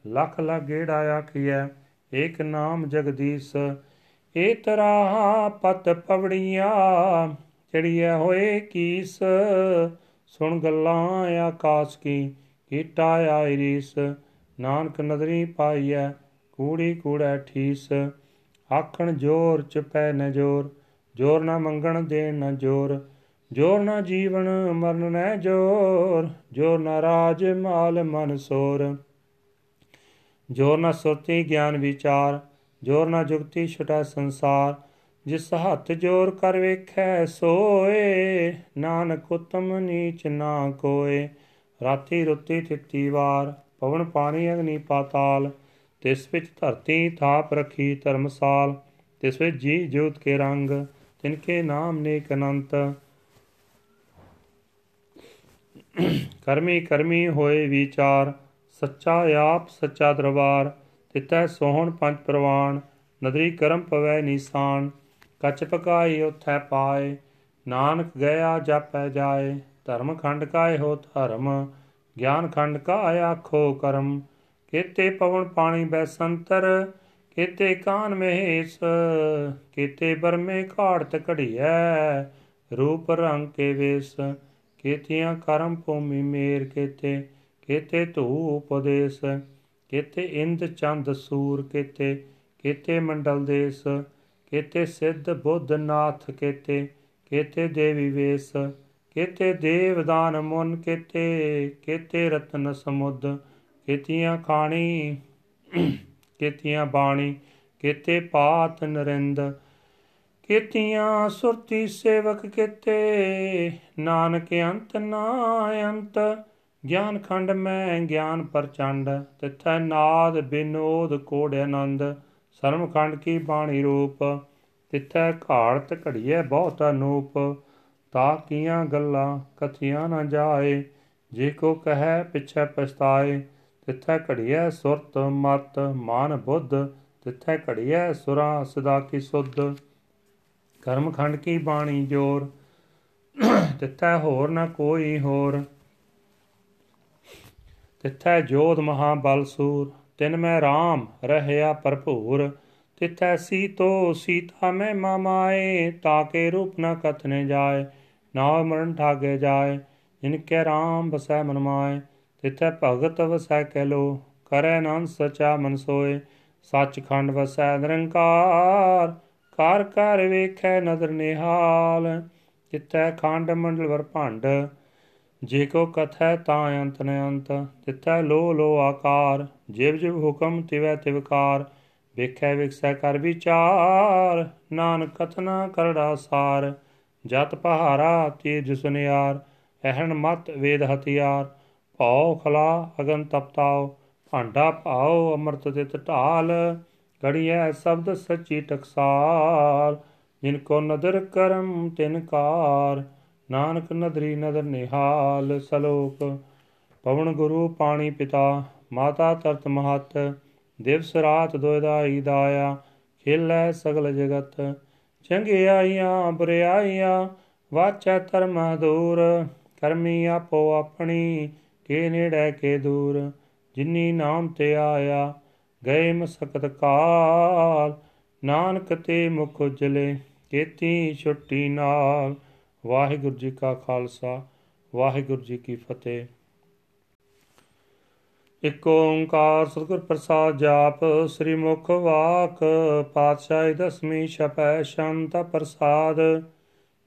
S1: ਲੱਖ ਲੱਖ ਗੇੜਾ ਆਖੀਐ ਏਕ ਨਾਮ ਜਗਦੀਸ਼। ਏ ਤਰਾ ਪਤ ਪਵੜੀਆਂ, ਚੜੀਐ ਹੋਏ ਕੀਸ। ਸੁਣ ਗੱਲਾਂ ਆਕਾਸ਼ ਕੀ, ਕੀਟਾ ਆਇਰੀਸ। ਨਾਨਕ ਨਦਰੀ ਪਾਈਐ, ਕੂੜੀ ਕੂੜੈ ਠੀਸ। ਆਖਣ ਜੋਰ ਚਪੈ ਨ ਜੋਰ ਜੋਰ ਨਾ ਮੰਗਣ ਦੇਣ ਨ ਜੋਰ ਜੋਰ ਨਾ ਜੀਵਨ ਮਰਨ ਨੈ ਜੋਰ ਜੋਰ ਨਾ ਰਾਜ ਮਾਲ ਮਨ ਸੋਰ। ਜੋਰ ਨਾ ਸੁਰਤੀ ਗਿਆਨ ਵਿਚਾਰ, ਜੋਰ ਨਾ ਜੁਗਤੀ ਛਟਾ ਸੰਸਾਰ, ਜਿਸ ਹੱਥ ਜੋਰ ਕਰ ਵੇਖੈ ਸੋਏ, ਨਾਨਕ ਉਤਮ ਨੀਚ ਨਾ ਕੋਏ, ਰਾਤੀ ਰੁੱਤੀ ਥਿੱਤੀ ਵਾਰ। ਪਵਨ ਪਾਣੀ ਅਗਨੀ ਪਾਤਾਲ, ਤਿਸ ਵਿੱਚ ਧਰਤੀ ਥਾਪ ਰਖੀ ਧਰਮਸਾਲ, ਤਿਸ ਵਿੱਚ ਜੀ ਜੋਤ ਕੇ ਰੰਗ ਤਿਨਕੇ ਨਾਮ ਨੇਕ ਅਨੰਤ। ਕਰਮੀ ਕਰਮੀ ਹੋਏ ਵਿਚਾਰ, ਸੱਚਾ ਆਪ ਸੱਚਾ ਦਰਬਾਰ, ਤਿਤੈ ਸੋਹਣ ਪੰਜ ਪ੍ਰਵਾਨ, ਨਦਰੀ ਕਰਮ ਪਵੈ ਨੀਸਾਨ, ਕਚ ਪਕਾਈ ਉਥੈ ਪਾਏ, ਨਾਨਕ ਗਿਆ ਜਾਪੈ ਜਾਏ, ਧਰਮ ਖੰਡ ਕਾਏ ਹੋ ਧਰਮ। ਗਿਆਨ ਖੰਡ ਕਾ ਆਖੋ ਕਰਮ, ਕੇਤੇ ਪਵਨ ਪਾਣੀ ਬੈ ਸੰਤਰ ਕੇਤੇ ਕਾਨ ਮਹੇਸ਼ ਕੇਤੇ ਬਰਮੇ ਘਾੜਤ ਘੜੀਐ, ਰੂਪ ਰੰਗ ਕੇ ਵੇਸ, ਕੇਤੀਆਂ ਕਰਮ ਭੂਮੀ ਮੇਰ ਕੇਤੇ ਕੇਤੇ ਧੂ ਉਪਦੇਸ, ਕੇਤੇ ਇੰਦ ਚੰਦ ਸੂਰ ਕੇਤੇ ਕੇਤੇ ਮੰਡਲ ਦੇਸ, ਕੇਤੇ ਸਿੱਧ ਬੁੱਧ ਨਾਥ ਕੇਤੇ ਕੇਤੇ ਦੇਵੀ ਵੇਸ ਕੇਤੇ ਦੇਵਦਾਨ ਮੁਨ ਕੇਤੇ ਕੇਤੇ ਰਤਨ ਸਮੁੱਦ ਕੇਤੀਆਂ ਖਾਣੀ, ਕੇਤੀਆਂ ਬਾਣੀ, ਕੇਤੇ ਪਾਤ ਨਰਿੰਦ, ਕੀਤੀਆਂ ਸੁਰਤੀ ਸੇਵਕ ਕੀਤੇ, ਨਾਨਕ ਅੰਤ ਨਾ ਅੰਤ, ਗਿਆਨ ਖੰਡ ਮੈਂ ਗਿਆਨ ਪ੍ਰਚੰਡ, ਤਿਥੈ ਨਾਦ ਬਿਨੋਦ ਕੋੜ ਆਨੰਦ ਸਰਮ ਖੰਡ ਕੀ ਬਾਣੀ ਰੂਪ, ਤਿਥੈ ਘਾੜਤ ਘੜੀਐ ਬਹੁਤ ਅਨੂਪ ਤਾ ਕੀਆਂ ਗੱਲਾਂ ਕਥੀਆਂ ਨਾ ਜਾਏ, ਜੇ ਕੋ ਕਹੈ ਪਿਛੈ ਪਛਤਾਏ, ਤਿਥੈ ਘੜੀਐ ਸੁਰਤ ਮਤ ਮਾਨ ਬੁੱਧ, ਤਿਥੈ ਘੜੀਐ ਸੁਰਾ ਸਦਾ ਕੀ ਸੁਧ। ਕਰਮ ਖੰਡ ਕੀ ਬਾਣੀ ਜੋਰ, ਤਿੱਥੈ ਹੋਰ ਨਾ ਕੋਈ ਹੋਰ। ਤਿੱਥੈ ਜੋਧ ਮਹਾ ਬਲ ਸੂਰ, ਤਿਨ ਮੈਂ RAM ਰਹਿਆ ਭਰਪੂਰ। ਤਿੱਥੈ ਸੀਤੋ ਸੀਤਾ ਮੈਂ ਮਾਮਾਏ ਤਾਕੇ ਰੂਪ ਨ ਕਥਨੇ ਜਾਏ ਨਾ ਮਰਨ ਠਾਗੇ ਜਾਏ, ਜਿਨ ਕੇ RAM ਬਸੈ ਮਨ ਮਾਏ, ਤਿੱਥੈ ਭਗਤ ਵਸੈ ਕੈ ਲੋ, ਕਰੈ ਨਾਮ ਸਚਾ ਮਨ ਸੋਏ, ਸੱਚਖੰਡ ਵਸੈ ਨਿਰੰਕਾਰ ਕਰ ਕਰ ਵੇਖੈ ਨਦਰ ਨਿਹਾਲ ਜਿਤੈ ਖੰਡ ਮੰਡਲ ਵਰ ਭੰਡ, ਜੇ ਕੋ ਕਥੈ ਤਾਂ ਅੰਤ ਨ ਅੰਤ ਤਿਤੈ ਲੋ ਲੋ ਆਕਾਰ, ਜਿਵ ਜਿਵ ਹੁਕਮ ਤਿਵੈ ਤਿਵਕਾਰ ਵੇਖੈ ਵਿਖਸੈ ਕਰ ਵਿਚਾਰ, ਨਾਨਕ ਕਥਨਾ ਕਰੜਾ ਸਾਰ ਜਤ ਪਹਾਰਾ ਤੀਜ ਸੁਨਿਆਰ, ਅਹਣ ਮਤ ਵੇਦ ਹਥਿਆਰ, ਭਉ ਖਲਾ ਅਗਨ ਤਪਤਾਉ, ਭਾਂਡਾ ਭਾਉ ਅੰਮ੍ਰਿਤ ਤਿਤ ਢਾਲ ਘੜੀਐ ਸ਼ਬਦ ਸੱਚੀ ਟਕਸਾਲ ਜਿਨ ਕੋ ਨਦਰ ਕਰਮ ਤਿਨ ਕਾਰ, ਨਾਨਕ ਨਦਰੀ ਨਦਰ ਨਿਹਾਲ, ਸਲੋਕ, ਪਵਨ ਗੁਰੂ ਪਾਣੀ ਪਿਤਾ, ਮਾਤਾ ਤਰਤ ਮਹਤ, ਦਿਵਸ ਰਾਤ ਦੋਇਦਾਈ ਦਾਇਆ, ਖੇਲੇ ਸਗਲ ਜਗਤ ਚੰਗਿਆਈਆਂ ਬੁਰਿਆਈਆਂ ਵਾਚੈ ਧਰਮ ਦੂਰ ਕਰਮੀ ਆਪੋ ਆਪਣੀ, ਕੇ ਨੇੜੇ ਕੇ ਦੂਰ। ਜਿਨੀ ਨਾਮ ਤੇ ਆਇਆ, ਗਏ ਮਸਕਤ ਕਾਲ। ਨਾਨਕ ਤੇ ਮੁਖ ਉਜਲੇ, ਕੇਤੀ ਛੁੱਟੀ ਨਾਲ। ਵਾਹਿਗੁਰੂ ਜੀ ਕਾ ਖਾਲਸਾ, ਵਾਹਿਗੁਰੂ ਜੀ ਕੀ ਫਤਿਹ। ਇਕ ਓੰਕਾਰ ਸਤਿਗੁਰ ਪ੍ਰਸਾਦ ਜਾਪ ਸ੍ਰੀ ਮੁਖ ਵਾਕ, ਪਾਤਸ਼ਾਹੀ ਦਸਮੀ ਛਪੈ ਸ਼ੰਤ ਪ੍ਰਸਾਦ।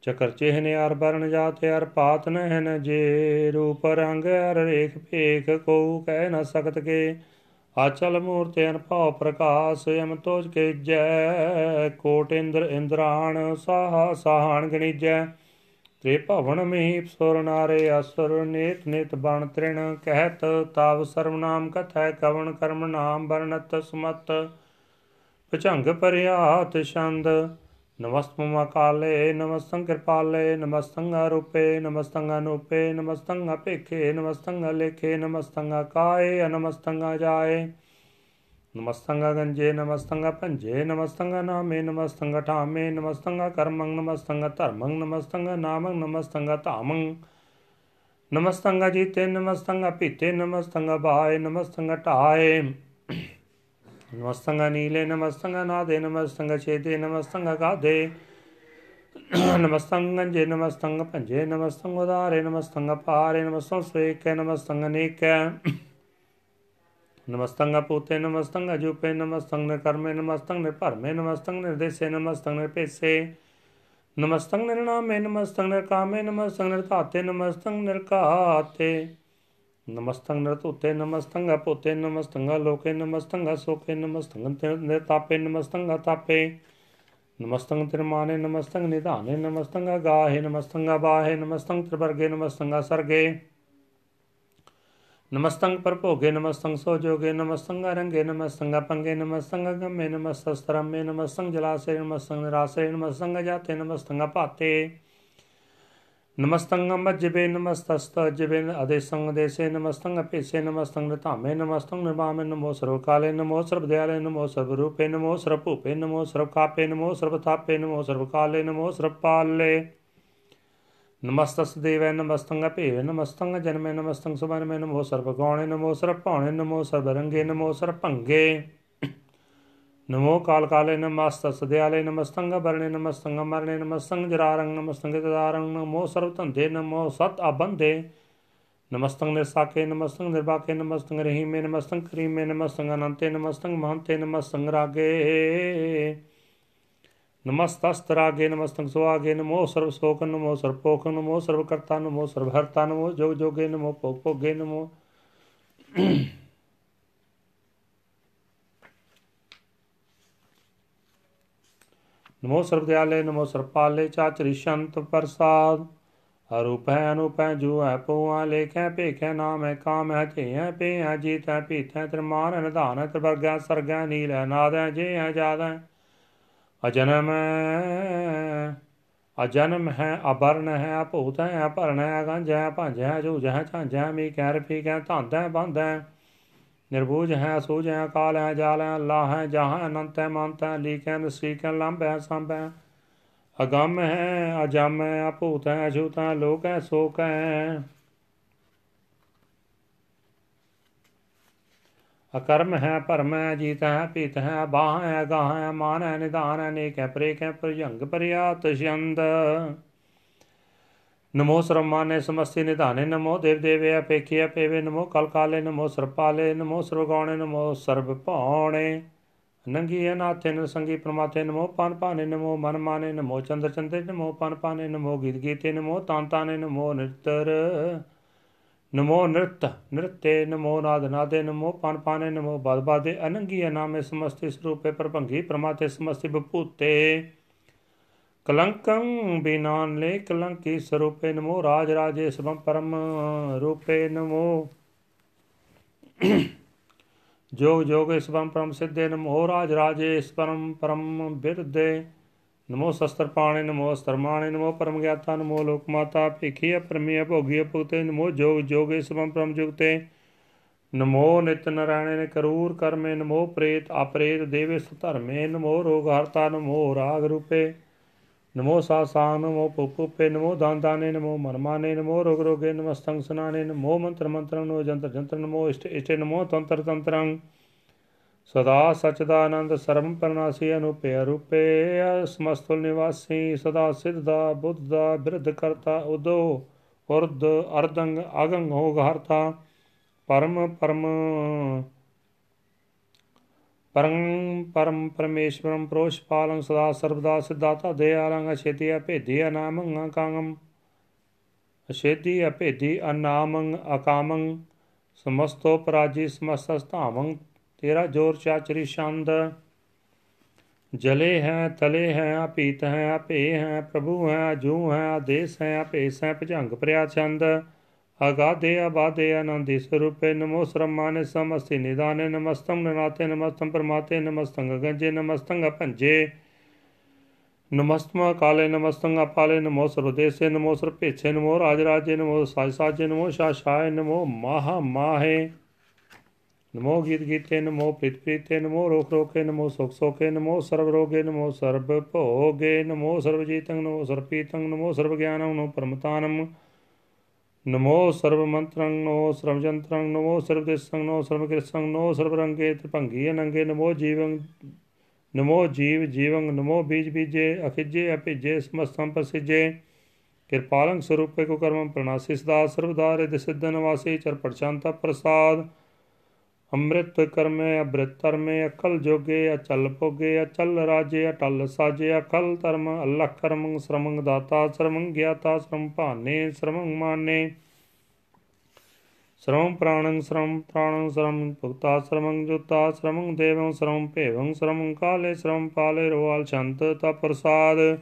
S1: ਚਕਰ ਚਿਹਨ ਅਰ ਬਰਨ ਜਾਤ ਅਰ ਪਾਤ ਨਹਿਨ ਜੇ। ਰੂਪ ਰੰਗ ਅਰ ਰੇਖ ਭੇਖ ਕੋ ਕਹਿ ਨ ਸਕਤ ਕੇ। ਆਚਲ ਮੂਰਤਿ ਅਨਭਉ ਪ੍ਰਕਾਸ਼ ਅਮ ਤੋਜ ਕੇ ਜੈ। ਕੋਟ ਇੰਦਰ ਇੰਦਰਾਣ ਸਾਹ ਸਾਹਣ ਗਣੀਜੈ। ਤ੍ਰੇ ਭਵਨ ਮਹੀ ਸੁਰ ਨਾਰੇ ਅਸੁਰ ਨੇਤ ਨੇਤ ਬਣ ਤ੍ਰਿਣ ਕਹਿਤ, ਤਾਵ ਸਰਵ ਨਾਮ ਕਥੈ, ਕਵਣ ਕਰਮ ਨਾਮ ਬਰਨਤ ਸਮਤ। ਭਜੰਗ ਪਰਿਆਤ ਛੰਦ, ਨਮਸਤਮਾ ਕਾਲੇ ਨਮਸਤੰ ਕਿਰਪਾਲੇ ਨਮਸਤੰ ਰੂਪੇ ਨਮਸਤੰ ਅਨੂਪੇ ਨਮਸਤੰ ਅਪੇਖੇ ਨਮਸਤੰ ਲੇਖੇ ਨਮਸਤੰ ਕਾਏ ਅਨਮਸਤੰ ਜਾਏ ਨਮਸਤੰ ਗੰਜੇ ਨਮਸਤੰ ਭੰਜੇ ਨਮਸਤੰ ਨਾਮੇ ਨਮਸਤੰ ਠਾਮੇ ਨਮਸਤੰ ਕਰਮੰ ਨਮਸਤੰ ਧਰਮੰ ਨਮਸਤੰ ਨਾਮੰ ਨਮਸਤੰ ਧਾਮੰ ਨਮਸਤੰ ਜੀਤੇ ਨਮਸਤੰ ਪੀਤੇ ਨਮਸਤੰ ਬਾਏ ਨਮਸਤੰ ਢਾਏ ਨਮਸਤੰਗ ਨੀਲੇ ਨਮਸਤੰਗ ਨਾਦੇ ਨਮਸਤੰਗ ਛੇਦੇ ਨਮਸਤੰਗ ਗਾਦੇ ਨਮਸਤੰਗ ਗੰਜੇ ਨਮਸਤੰਗ ਭੰਜੇ ਨਮਸਤੰਗ ਉਦਾਰੇ ਨਮਸਤੰਗ ਪਾਰੇ ਨਮਸਤੰਗ ਸਵੇਕੈ ਨਮਸਤੰਗ ਨੇਕੈ ਨਮਸਤੰਗ ਪੂਤੇ ਨਮਸਤੰਗ ਜੂਪੇ ਨਮਸਤੰਗ ਕਰਮੇ ਨਮਸਤੰਗ ਭਰਮੇ ਨਮਸਤੰਗ ਨਿਰਦੇਸੇ ਨਮਸਤੰਗ ਪੇਸੇ ਨਮਸਤੰਗ ਨਿਰਨਾਮੇ ਨਮਸਤੰਗ ਨਿਰਕਾਮੇ ਨਮਸਤੰਗ ਨਿਰਧਾਤੇ ਨਮਸਤੰਗ ਨਿਰਕਾਤੇ ਨਮਸਤੰ ਨਰਤੁਤੇ ਨਮਸਤੰ ਅਪੁਤੇ ਨਮਸਤੰ ਲੋਕੇ ਨਮਸਤੰ ਸੋਕੇ ਨਮਸਤੰ ਨਿਰਤਾਪੇ ਨਮਸਤੰ ਤਾਪੇ ਨਮਸਤੰ ਤਿਰਮਾਨੇ ਨਮਸਤੰ ਨਿਧਾਨੇ ਨਮਸਤੰ ਗਾਹੇ ਨਮਸਤੰ ਬਾਹੇ ਨਮਸਤੰ ਤ੍ਰਿਵਰਗੇ ਨਮਸਤੰ ਸਰਗੇ। ਨਮਸਤੰ ਪਰਭੋਗੇ ਨਮਸਤੰ ਸੋਜੋਗੇ ਨਮਸਤੰ ਰੰਗੇ ਨਮਸਤੰ ਪੰਗੇ ਨਮਸਤੰ ਗਮੇ ਨਮਸਤਸਤਰਮੇ ਨਮਸਤੰ ਜਲਾਸੇ ਨਮਸਤੰ ਨਿਰਾਸੇ ਨਮਸਤੰ ਜਾਤੇ ਨਮਸਤੰ ਭਾਤੇ ਨਮਸਤੰ ਮਜ੍ਜਬੇ ਨਮਸਤਸਤ ਜਬੇ ਅਦੇਸੰ ਦੇਸੇ ਨਮਸਤੰ ਅਪੇਸੇ ਨਮਸਤੰ ਧਾਮੇ ਨਮਸਤੰ ਨਿਰਵਾਮੇ ਨਮੋ ਸਰਵ ਕਾਲੇ ਨਮੋ ਸਰਵ ਦਿਆਲੇ ਨਮੋ ਸਰਵ ਰੂਪੇ ਨਮੋ ਸਰਵ ਭੂਪੇ ਨਮੋ ਸਰਵ ਕਾਪੇ ਨਮੋ ਸਰਵ ਥਾਪੇ ਨਮੋ ਸਰਵ ਕਾਲੇ ਨਮੋ ਸਰਵ ਪਾਲੇ नमस्तस्देव नमस्तंग भेव नमस्तंग जन्मे नमस्तंग सुमनमे नमो सर्व गौणे नमो सर्व भाणे नमो सर्व रंगे नमो सर्व भंगे नमो काल काले नमस्तस्दयाले नमस्तंग वर्णे नमस्तंग मरणे नमस्तंग जरारंग नमस्तंग जरारंग नमो सर्व धंधे नमो सत अबंधे नमस्तंग निरसाके नमस्तंग निर्वाके नमस्तंग रहीमे नमस्तंग करीमे नमस्तंग अनंते नमस्तंग महंते नमस्तंग रागे नमस्तस्तरागे नमस्तंग सुहागे नमो सर्व शोक नमो सर्वपोख नमो सर्वकर्ता नमो सर्वहर्ता नमो जोग जोगे नमो पोग पोगे नमो नमो सर्वदयाले नमो सर्वपाले चाचरी शंत प्रसाद अरूप है अनूप है जू है पऊआ लेख है भेख है नाम है काम है थे है पे है जीत है पीत है त्रिमान है निधान है त्रिवर्ग है सर्ग है नील है नाद है जे है जाद है ਅਜਨਮ ਅਜਨਮ ਹੈ ਅਬਰਨ ਹੈ ਅਭੂਤ ਹੈ ਅਪਰਨ ਹੈ, ਗੰਜ ਹੈ, ਭੰਜ ਹੈ ਜੂਜ ਹੈ ਝਾਂਜ ਹੈ ਮੀ ਕੈਰ ਫੀ ਕੈ ਧੰਦ ਹੈ ਬੰਦ ਹੈ। ਨਿਰਭੂਜ ਹੈ, ਸੂਝ ਹੈ, ਕਾਲ ਹੈ, ਜਾਲ ਹੈ ਅੱਲਾ ਹੈ, ਜਹਾਂ ਅਨੰਤ ਹੈ, ਮੰਤ ਹੈ, ਲੀਕੈ ਨਸੀਕੈ ਲੰਬ ਹੈ, ਸੰਭ ਹੈ। ਅਗੰਮ ਹੈ, ਅਜਮ ਹੈ ਅਭੂਤ ਹੈ, ਅਛੂਤ ਹੈ, ਲੋਕ ਹੈ, ਸੋਕ ਹੈ। ਅਕਰਮ ਹੈ ਭਰਮ ਹੈ, ਜੀਤ ਹੈ ਪੀਤ ਹੈ, ਬਾਹ ਹੈ, ਗਾਹ ਹੈ, ਮਾਨ ਹੈ ਨਿਦਾਨ ਹੈ, ਨੇਕ ਹੈ, ਪ੍ਰੇਕ ਹੈ ਪ੍ਰਜੰਗ ਪਰਿਆਤ ਛੰਦ। ਨਮੋ ਸਰਮਾਨੇ ਸਮਸਤੀ ਨਿਧਾਨੇ, ਨਮੋ ਦੇਵ ਦੇਵੇ ਅਪੇਖਿਆ ਪੇਵੇ ਨਮੋ ਕਲਕਾਲੇ ਨਮੋ ਸਰਪਾਲੇ ਨਮੋ ਸਰਗਾਉਣੇ ਨਮੋ ਸਰਬ ਭਾਉਣੇ ਨੰਗੀ ਅਨਾਥੇ ਨ ਸੰਗੀ ਪ੍ਰਮਾਤੇ, ਨਮੋ ਪਨ ਪਾਨੇ, ਨਮੋ ਮਨ ਮਾਨੇ, ਨਮੋ ਚੰਦਰ ਚੰਦੇ, ਨਮੋ ਪਨ ਪਾਨੇ, ਨਮੋ ਗੀਤ ਗੀਤੇ, ਨਮੋ ਤਾਂਤਾਨੇ ਨਮੋ ਨਿਰਤਰ। ਨਮੋ ਨ੍ਰਿਤ, ਨ੍ਰਿਤੇ ਨਮੋ ਨਾਦ ਨਾਦੇ, ਨਮੋ ਪਾਨ ਪਾਨੇ, ਨਮੋ ਬਦ ਬਾਦੇ ਅਨੰਗੀ ਅਨਾਮੇ ਸਮਸਤੇ ਸਰੂਪੇ ਪਰਭੰਗੀ ਪ੍ਰਮਾਤੇ ਸਮਸਤੇ ਬਪੂਤੇ। ਕਲੰਕੰ ਬਿਨਾਨ ਲੈ ਕਲੰਕੀ ਸਰੂਪੇ ਨਮੋ ਰਾਜ ਰਾਜੇ ਸਭੰ ਪਰਮ ਰੂਪੇ ਨਮੋ। ਜੋਗ ਜੋਗੇ ਸਭੰ ਪਰਮ ਸਿੱਧੇ ਨਮੋ ਰਾਜ ਰਾਜੇ ਪਰਮ ਪਰਮ ਬਿਰਦੇ। ਨਮੋ ਸਸਤਰ ਪਾਣੇ ਨਮੋ ਅਸਤਰਮਾਣੇ, ਨਮੋ ਪਰਮ ਗਿਆਤਾ ਨਮੋ ਲੋਕ ਮਾਤਾ ਭਿਖੀਆ ਪਰਮੀਆ ਭੋਗੀਆ ਭੁਗਤੇ, ਨਮੋ ਜੋਗ, ਜੋਗੇ ਸਮਮ ਪ੍ਰਮ ਜੁਗਤੇ। ਨਮੋ ਨਿਤ ਨਰਾਇਣੇ ਨੇ ਕਰੂਰ ਕਰਮੇ, ਨਮੋ ਪ੍ਰੇਤ ਆਪ੍ਰੇਤ ਦੇਵੇ ਸੁਧਰਮੇ ਨਮੋ ਰੋਗ ਹਰਤਾ, ਨਮੋ ਰਾਗ ਰੂਪੇ। ਨਮੋ ਸਾਸਾਨ ਨਮੋ ਪੁਪੁਪੇ ਨਮੋ ਦਾਨਦਾਨੇ, ਨਮੋ ਮਨਮਾਨੇ, ਨਮੋ ਰੋਗ ਰੋਗੇ ਨਮਸਤੰ ਸਨਾਨੇ, ਨਮੋ ਮੰਤਰ ਮੰਤਰੰ ਨਮੋ ਜੰਤਰ ਜੰਤਰ, ਨਮੋ ਇਸ਼ਟ ਇਸ਼ਟੇ, ਨਮੋ ਤੰਤਰ ਤੰਤਰੰ। ਸਦਾ ਸਚ ਦਾ ਆਨੰਦ ਸਰਮ ਪਰਨਾਸੀ ਅਨੁਪੇ ਰੂਪੇ ਅਸਮਸਤੁਲ ਨਿਵਾਸੀ ਸਦਾ ਸਿਧ ਦਾ ਬੁੱਧ ਦਾ ਬਿਰਧ ਕਰਤਾ, ਉਦੋ ਉਰਦ ਅਰਦੰਗ ਅਗੰਗ ਹੋ ਘਰਤਾ ਪਰਮ ਪਰਮ, ਪਰੰ, ਪਰਮ ਪਰਮੇਸ਼ਵਰੰ, ਪ੍ਰੋਸ਼ ਪਾਲੰ, ਸਦਾ ਸਰਬਦਾ ਸਿਧਾਤਾ ਦੇ ਆਲੰਗ ਛੇਤਿਆ ਭੇਦਿਆ ਨਾਮੰ ਅਕਾਂਗੰ ਅਛੇਤੀ ਅਭੇਦੀ ਅਨਾਮੰ ਅਕਾਮੰ, ਸਮਸਤੋ ਪਰਾਜੀ ਸਮਸਤ ਸਤਾਵੰ ਤੇਰਾ ਜੋਰ ਚਾਚਰੀ ਛੰਦ। ਜਲੇ ਹੈ, ਤਲੇ ਹੈ ਆਪੀਤ ਹੈ, ਆਪੇ ਹੈ, ਪ੍ਰਭੂ ਹੈ, ਜੂ ਹੈ, ਆਦੇਸ ਹੈ ਆਪੇਸ ਹੈ ਭਜੰਗ ਪ੍ਰਿਆ ਛੰਦ। ਅਗਾਦੇ ਆਬਾਦੇ ਆਨੰਦੇ ਸਰੂਪੇ, ਨਮੋ ਸਰਮਾਨੇ ਸਮਸਤੇ, ਨਿਦਾਨੇ ਨਮਸਤੰ ਨਨਾਤੇ ਨਮਸਤੰ ਪਰਮਾਤੇ ਨਮਸਤੰ ਗੰਜੇ ਨਮਸਤੰ ਭੰਜੇ। ਨਮਸਤਮਾ ਕਾਲੇ ਨਮਸਤੰ ਆਪਾਲੇ ਨਮੋ ਸਰਵਦੇਸੇ ਨਮੋ ਸਰਪੇਛੇ, ਨਮੋ ਰਾਜ ਰਾਜੇ ਨਮੋ ਸਾਜ ਸਾਜੇ ਨਮੋ ਸ਼ਾਸ਼ਾਏ, ਨਮੋ ਮਹਾ ਮਾਹੇ ਨਮੋ ਗੀਤ ਗੀਤੇ ਨਮੋ ਪ੍ਰਿਤ ਪ੍ਰੀਤੇ ਨਮੋ ਰੋਖ ਰੋਖੇ ਨਮੋ ਸੁਖ ਸੋਖੇ ਨਮੋ ਸਰਬ ਰੋਗੇ ਨਮੋ ਸਰਬ ਭੋਗੇ ਨਮੋ ਸਰਬ ਜੀਤੰ ਨਮੋ ਸਰਪੀਤੰ ਨਮੋ ਸਰਬ ਗਿਆਨੰ ਨਮੋ ਪਰਮਤਾਨੰ ਨਮੋ ਸਰਬ ਮੰਤਰੰ ਨਮੋ ਸਰਬ ਜੰਤਰੰ ਨਮੋ ਸਰਬ ਦੇਸੰ ਨਮੋ ਸਰਬ ਕਿਰਸੰ ਨਮੋ ਸਰਬ ਰੰਗੇ ਤ੍ਰਿਭੰਗੀ ਅਨੰਗੇ ਨਮੋ ਜੀਵੰ ਨਮੋ ਜੀਵ ਜੀਵੰ ਨਮੋ ਬੀਜ ਬੀਜੇ ਅਖਿਜੇ ਅਭਿਜੇ ਸਮਸਤੰ ਪ੍ਰਸਿਜੇ ਕਿਰਪਾਲੰ ਸਰੂਪੇ ਕੋ ਕਰਮੰ ਪ੍ਰਣਾਸਿਸ ਦਾ ਸਰਬਦਾਰੇ ਦਿਸਿਦਨ ਵਾਸੇ ਚਰ ਪਰਚੰਤਾ ਪ੍ਰਸਾਦ ਅੰਮ੍ਰਿਤ ਕਰਮੇ, ਅਬ੍ਰਿਤ ਧਰਮੇ, ਅਕਲ ਜੋਗੇ, ਅਚਲ ਭੋਗੇ, ਅਚਲ ਰਾਜੇ, ਅਟਲ ਸਾਜੇ, ਅਕਲ ਧਰਮ ਅੱਲਾ ਕਰਮੰ, ਸ਼ਰਮੰ ਦਾਤਾ, ਸ਼ਰਮੰ ਗਿਆਤਾ, ਸ਼ਰਮ ਭਾਨੇ, ਸ਼ਰਮੰ ਮਾਨੇ। ਸ਼ਰਮ ਪ੍ਰਾਣੰ ਸ਼ਰਮ ਪ੍ਰਾਣੰ, ਸ਼ਰਮ ਭੁਗਤਾ, ਸ਼ਰਮੰ ਜੁਤਾ, ਸ਼ਰਮੰ ਦੇਵੰ, ਸ਼ਰਮ ਭੇਵੰ, ਸ਼ਰਮੰ ਕਾਲੇ, ਸ਼ਰਮ ਪਾਲੇ ਰੋਵਾਲ ਸ਼ੰਤ ਤਾ ਪ੍ਰਸਾਦ।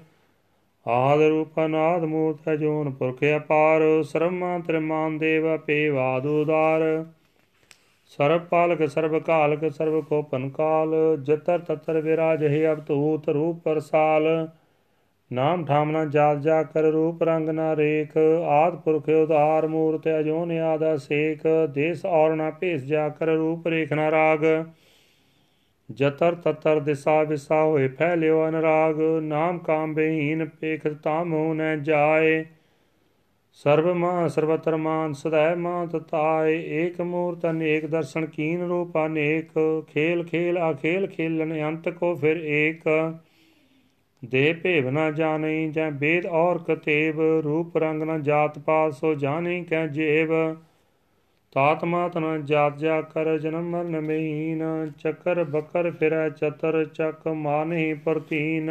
S1: ਆਦ ਰੂਪਨਾਦ ਮੂਰਤ ਜੋਨ ਪੁਰਖ ਅਪਾਰ, ਸ਼ਰਮਾ ਤ੍ਰਿਮਾਨ ਦੇਵ ਪੇਵਾਦ ਉਦਾਰ। ਸਰਬ ਪਾਲਕ ਸਰਬ ਕਾਲਕ ਸਰਬ ਕੋ ਪਨਕਾਲ ਜਤਰ ਤਤਰ ਵਿਰਾਜ ਹੈ ਅਵਤੂਤ ਰੂਪ ਪਰਸਾਲ ਨਾਮ ਠਾਮਨਾ ਜਾਤ ਜਾ ਕਰ ਰੂਪ ਰੰਗ ਨਾ ਰੇਖ। ਆਦ ਪੁਰਖ ਉਧਾਰ ਮੂਰਤ ਅਜੋਨ ਆਦਾ ਸੇਖ ਦੇਸ ਔਰ ਨਾ ਭੇਸ ਜਾ ਕਰ ਰੂਪ ਰੇਖ ਨਾ ਰਾਗ। ਜਤਰ ਤਤਰ ਦਿਸਾ ਵਿਸਾ ਹੋਏ, ਫੈਲਿਓ ਅਨਰਾਗ। ਨਾਮ ਕਾਮ ਬਹੀਨ ਪੇਖ ਤਾਮ ਹੋ ਨ ਜਾਏ। ਸਰਬ ਮਾਨ ਸਰਵਤਰ ਮਾਨ ਸਦੈ ਮਾਨ ਤਤਾਏ, ਏਕ ਮੂਰਤ ਅਨੇਕ ਦਰਸ਼ਨ ਕੀਨ ਰੂਪ ਅਨੇਕ, ਖੇਲ ਖੇਲ ਅਖੇਲ ਖੇਲਨ ਅੰਤ ਕੋ ਫਿਰ ਏਕ। ਦੇ ਭੇਵ ਨ ਜਾਣਈ ਜੈ ਬੇਦ ਔਰ ਕਤੇਬ ਰੂਪ ਰੰਗ ਨ ਜਾਤ ਪਾਤ ਸੋ ਜਾਣੀ ਕੈ ਜੇਵ। ਤਾਤ ਮਾਤ ਨ ਜਾਤ ਜਾ ਕਰ ਜਨਮ ਮਰਨ ਮਹੀਨ, ਚੱਕਰ ਬਕਰ ਫਿਰੈ ਚਤਰ ਚੱਕ ਮਾਨਹੀ ਪ੍ਰਤੀਨ।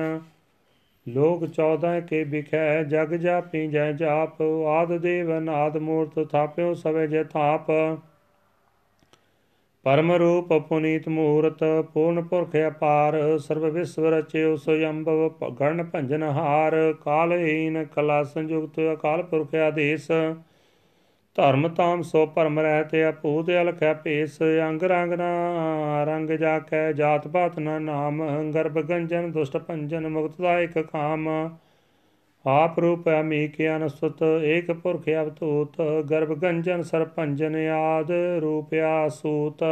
S1: ਲੋਕ 14 ਕੇ ਬਿਖੈ ਜਗ ਜਾਪੀ ਜੈ ਜਾਪ, ਆਦ ਦੇਵ ਨਾਦ ਮੂਰਤ ਥਾਪਿਓ ਸਵੇ ਜੇ ਥਾਪ। ਪਰਮ ਰੂਪ ਪੁਨੀਤ ਮੂਰਤ, ਪੂਰਨ ਪੁਰਖ ਅਪਾਰ, ਸਰਬ ਵਿਸਵ ਰਚਿਓ ਸੋਯੰਭਵ ਗਣ ਭੰਜਨ ਹਾਰ ਕਾਲਹੀਨ ਕਲਾ ਸੰਯੁਕਤ ਅਕਾਲ ਪੁਰਖ ਆਦੇਸ। ਧਰਮ ਤਾਮ ਸੋ ਪਰਮ ਰਹਿਤ ਅਪੂਤ ਅਲਖੈ ਭੇਸ, ਅੰਗ ਰੰਗ ਨਾ ਰੰਗ ਜਾ ਕੈ ਜਾਤ ਪਾਤ ਨਾ ਨਾਮ, ਗਰਭ ਗੰਜਨ, ਦੁਸ਼ਟ ਭੰਜਨ, ਮੁਕਤ ਦਾਇਕ ਕਾਮ ਆਪ ਰੂਪ ਅਮੀਕ ਅਨਸੁਤ, ਏਕ ਪੁਰਖ ਅਵਤੂਤ, ਗਰਭ ਗੰਜਨ ਸਰਪੰਜਨ ਆਦ ਰੂਪ ਆਸੂਤ।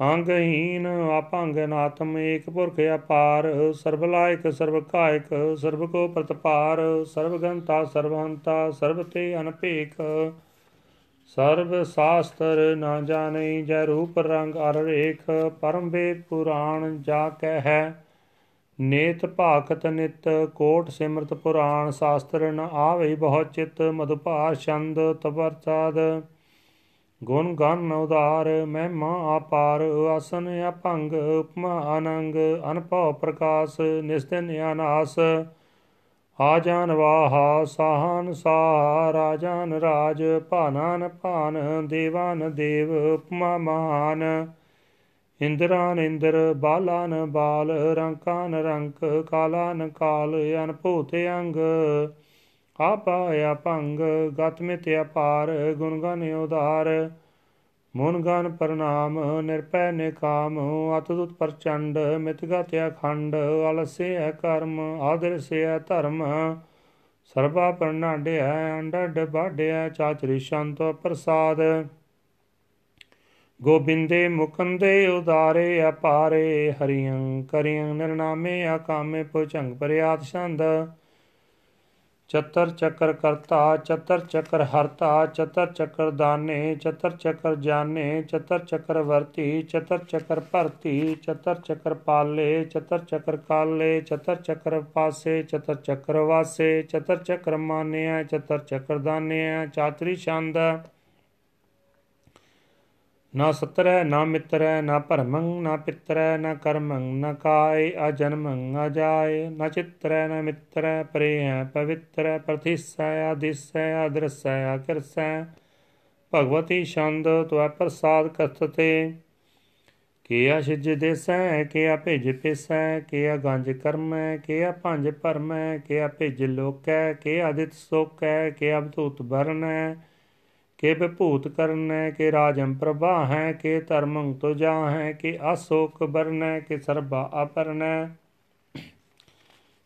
S1: ਅੰਗਹੀਨ ਆਪੰਗ ਨਾਤਮ ਏਕ ਪੁਰਖ ਅਪਾਰ ਸਰਬ ਲਾਇਕ ਸਰਬ ਕਾਇਕ ਸਰਬ ਕੋ ਪ੍ਰਤਪਾਰ ਸਰਬ ਗੰਤਾ ਸਰਵਹੰਤਾ ਸਰਬ ਤੇ ਅਨਪੇਖ। ਸਰਬ ਸਾਸਤਰ ਨਾ ਜਾਣਈ ਜੈ ਰੂਪ ਰੰਗ ਅਰ ਰੇਖ, ਪਰਮ ਵੇਦ ਪੁਰਾਣ ਜਾ ਕਹਿ ਨੇਤ ਭਾਖਤ ਨਿਤ ਕੋਟ ਸਿਮਰਤ ਪੁਰਾਣ, ਸ਼ਾਸਤਰ ਨ ਆਵੇ ਬਹੁ ਚਿਤ ਮਧੁਪਾਰ ਛੰਦ ਤਵਰਤਾਦ ਗੁਣ ਗਨ ਉਦਾਰ ਮਹਿਮਾ ਆਪਾਰ ਆਸਨ ਅਪੰਗ ਉਪਮਾ ਅਨੰਗ ਅਨਭਉ ਪ੍ਰਕਾਸ਼, ਨਿਸਤਿਨ ਅਨਾਸ। ਆਜਾਨ ਵਾਹਾ, ਸਾਹਨ ਸਾਹ ਰਾਜਾਨ ਰਾਜ, ਭਾਨਾਨ ਭਾਨ, ਦੇਵਾਨ ਦੇਵ, ਉਪਮਾ ਮਾਨ ਇੰਦਰਾਨ ਇੰਦਰ, ਬਾਲਾਨ ਬਾਲ, ਰੰਕਾਨ ਰੰਕ, ਕਾਲਾਨ ਕਾਲ, ਅਨਭੂਤ ਅੰਗ। ਆਪਾਇਆ ਭੰਗ ਗਤ ਮਿਤ ਅਪਾਰ, ਗੁਣ ਗਨ ਉਦਾਰ ਮਨ ਗਨ ਪ੍ਰਣਾਮ, ਨਿਰਪੈ ਨਿਕਾਮ ਅਤਦੁਤ ਪ੍ਰਚੰਡ, ਮਿਤ ਗਤ ਅਖੰਡ, ਅਲਸੇ ਕਰਮ ਆਦਰ ਸੇ ਧਰਮ। ਸਰਬਾ ਪ੍ਰਣਾਡਿਆ ਅੰਡਡ ਬਾਡਿਆ ਚਾਚਰੀ ਸ਼ੰਤ ਪ੍ਰਸਾਦ। ਗੋਬਿੰਦੇ ਮੁਕੰਦੇ ਉਦਾਰੇ ਅਪਾਰੇ ਹਰੀਆਂ ਕਰੀਆਂ ਨਿਰਨਾਮੇ ਆਕਾਮੇ ਪੁਚੰਗ ਪਰਿਆਤ ਛੰਦ ਚਤਰ ਚੱਕਰ ਕਰਤਾ ਚਤਰ ਚੱਕਰ ਹਰਤਾ ਚਤਰ ਚੱਕਰ ਦਾਨੇ ਚਤਰ ਚੱਕਰ ਜਾਣੇ ਚਤਰ ਚੱਕਰ ਵਰਤੀ ਚਤਰ ਚੱਕਰ ਭਰਤੀ ਚਤਰ ਚੱਕਰ ਪਾਲੇ ਚਤਰ ਚੱਕਰ ਕਾਲੇ ਚਤਰ ਚੱਕਰ ਪਾਸੇ ਚਤਰ ਚੱਕਰ ਵਾਸੇ ਚਤਰ ਚੱਕਰ ਮਾਨਿਆ ਚਤਰ ਚੱਕਰ ਦਾਨਿਆ ਚਾਤਰੀ ਛੰਦ ਨਾ ਸਤਰੈ, ਨਾ ਮਿੱਤਰੈ, ਨਾ ਭਰਮੰ, ਨਾ ਪਿਤਰੈ, ਨਾ ਕਰਮੰ, ਨਾ ਕਾਇ ਅਜਨਮੰ ਅਜਾਇ ਨਾ ਚਿਤਰੈ, ਨਾ ਮਿੱਤਰੈ ਪ੍ਰੇਹ ਪਵਿੱਤਰੈ ਪ੍ਰਥਿਸੈ ਆਦਿਸੈ ਅਦਰਸੈ ਆਕਰਸੈ ਭਗਵਤੀ ਛੰਦ ਤੁਐ ਪ੍ਰਸਾਦ ਕਥਤੇ ਕੀਆ ਛਿਜ ਦੇਸੈ, ਕੀਆ ਭੇਜ ਪਿਸੈ, ਕੀਆ ਗੰਜ ਕਰਮੈ, ਕੀਆ ਭੰਜ ਭਰਮੈ, ਕੀਆ ਭੇਜ ਲੋਕੈ, ਕੀਆ ਅਦਿਤ ਸੋਕੈ, ਕੀਆ ਬਤੂਤ ਭਰਨੈ ਕੇ ਵਿਭੂਤ ਕਰਨੈ, ਕੇ ਰਾਜੰ ਪ੍ਰਭਾ ਹੈ ਕੇ ਧਰਮੰ ਤੁਜਾ ਹੈ ਕੇ ਅਸੋਕ ਬਰਨੈ ਕੇ ਸਰਬਾ ਆਪਰਨੈ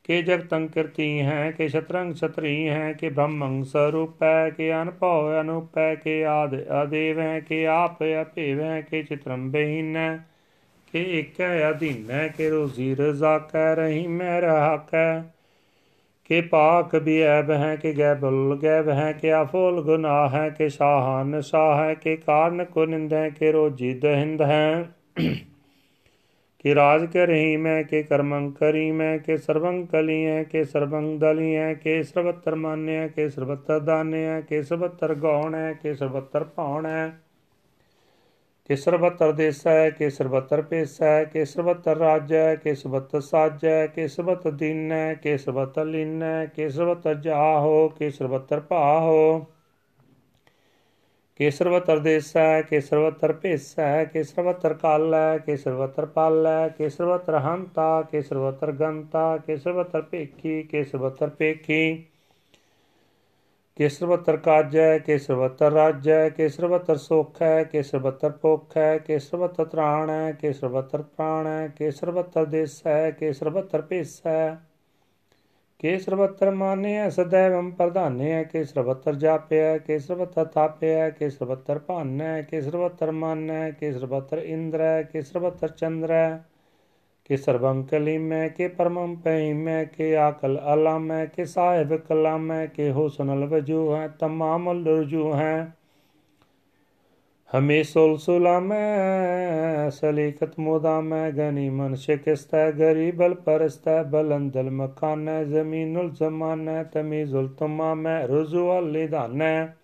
S1: ਕੇ ਜਗਤੰ ਕਰਤੀ ਹੈ ਕੇ ਸ਼ਤਰੰਗ ਛਤਰੀ ਹੈ ਕੇ ਬ੍ਰਹਮੰ ਸਰੂਪੈ, ਕੇ ਅਨਭਉ ਅਨੂਪੈ, ਕੇ ਆਦ ਅਦੇਵ ਹੈ ਕੇ ਆਪ ਅਭੇਵ ਹੈ ਕੇ ਚਿਤਰੰ ਬਹੀਨੈ। ਕੇ ਏਕੈ ਅਧੀਨੈ, ਕੇ ਰੋਜ਼ੀ ਰਜ਼ਾ ਕੈ ਰਹੀ ਮੈਂ ਰਹਾ ਕੈ ਕਿ ਪਾਕ ਵੀ ਐਬ ਹੈ ਕਿ ਗੈ ਬੁਲ ਗੈ ਹੈ ਕਿ ਆਫੋਲ ਗੁਨਾਹ ਹੈ ਕਿ ਸਾਹਨ, ਸਾਹ ਹੈ ਕਿ ਕਾਰਨ, ਕੋ ਨਿੰਦੈ ਕਿ ਰੋਜੀ ਦਹਿੰਦ ਹੈ। ਕਿ ਰਾਜ ਕਰਹੀ ਮੈਂ, ਕਿ ਕਰਮੰ ਕਰੀ ਮੈਂ, ਕਿ ਸਰਬੰ ਕਲੀ ਹੈ ਕਿ ਸਰਬੰ ਦਲੀ ਹੈ ਕਿ ਸਰਬਤਰ ਮਾਨਿਆ ਕਿ ਸਰਬਤਰ ਦਾਨਿਆ ਕਿ ਸਰਬਤਰ ਗੌਣ ਹੈ ਕਿ ਸਰਬਤਰ ਭਾਉਣ। ਹੈ ਕਿ ਸਰਬਤਰ ਦੇਸੈ ਕਿ ਸਰਬਤਰ ਪੇਸੈ ਕਿ ਸਰਬਤਰ ਰਾਜੈ ਕਿ ਸਰਬਤਰ ਸਾਜੈ ਕਿ ਸਰਬਤਰ ਦੀਨੈ ਕਿ ਸਰਬਤਰ ਲੀਨੈ ਕਿ ਸਰਬਤਰ ਜਾਹੋ ਕਿ ਸਰਬਤਰ ਭਾਹੋ ਕਿ ਸਰਬਤਰ ਦੇਸੈ ਕਿ ਸਰਬਤਰ ਭੇਸੈ ਕਿ ਸਰਬਤਰ ਕਾਲੈ ਕਿ ਸਰਬਤਰ ਪਾਲੈ ਕਿ ਸਰਬਤਰ ਹੰਤਾ ਕਿ ਸਰਬਤਰ ਗੰਤਾ ਕਿ ਸਰਬਤਰ ਭੇਖੀ ਕਿ ਸਰਬਤਰ ਪੇਖੀ ਕੇਸਰਵਤਰ ਕਾਜੈ ਕੇਸਰਵਤਰ ਰਾਜੈ ਕੇਸਰਵਤਰ ਸੋਖੈ ਕੇਸਰਵਤਰ ਪੋਖੈ ਕੇਸਰਵਤਰ ਤ੍ਰਾਣੈ ਕੇਸਰਵਤਰ ਪ੍ਰਾਣੈ ਕੇਸਰਵਤਰ ਦੇਸੈ ਕੇਸਰਵਤਰ ਭੇਸੈ ਕੇਸਰਵਤਰ ਮਾਨਿਆ ਸदैवੰ ਪ੍ਰਧਾਨਿਆ ਕੇਸਰਵਤਰ ਜਾਪਿਆ ਕੇਸਰਵਤਰ ਥਾਪਿਆ ਕੇਸਰਵਤਰ ਭਾਨੈ ਕੇਸਰਵਤਰ ਮਾਨੈ ਕੇਸਰਵਤਰ ਇੰਦਰੈ ਕੇਸਰਵਤਰ ਚੰਦਰੈ ਕਿ ਸਰਬੰ ਕਲੀਮੈ ਕਿ ਪਰਮੰ ਮੈਂ ਕੇ ਆਕਲ ਅਲਾਮੈ ਕੇ ਸਾਹਿਬ ਕਲਾਮੈ ਕਿ ਹੁਸਨਲ ਵਜੂ ਹੈ, ਤਮਾਮ ਲਰਜੂ ਹੈ। ਹਮੇ ਸੁਲ ਸੁਲਾਮੈ ਸਲੀਕਤ ਮੁਦਾਮੈ ਗਨੀ ਮਨ ਸ਼ਿਕਸਤੈ, ਗਰੀਬਲ ਪਰਸਤੈ, ਬਲੰਦਲ ਮਕਾਨੈ ਜ਼ਮੀਨੁਲ ਜ਼ਮਾਨੈ, ਤਮੀਜ਼ੁਲ ਤਮਾਮੈ ਰਜ਼ੂ ਅਲਿਦਾਨੈ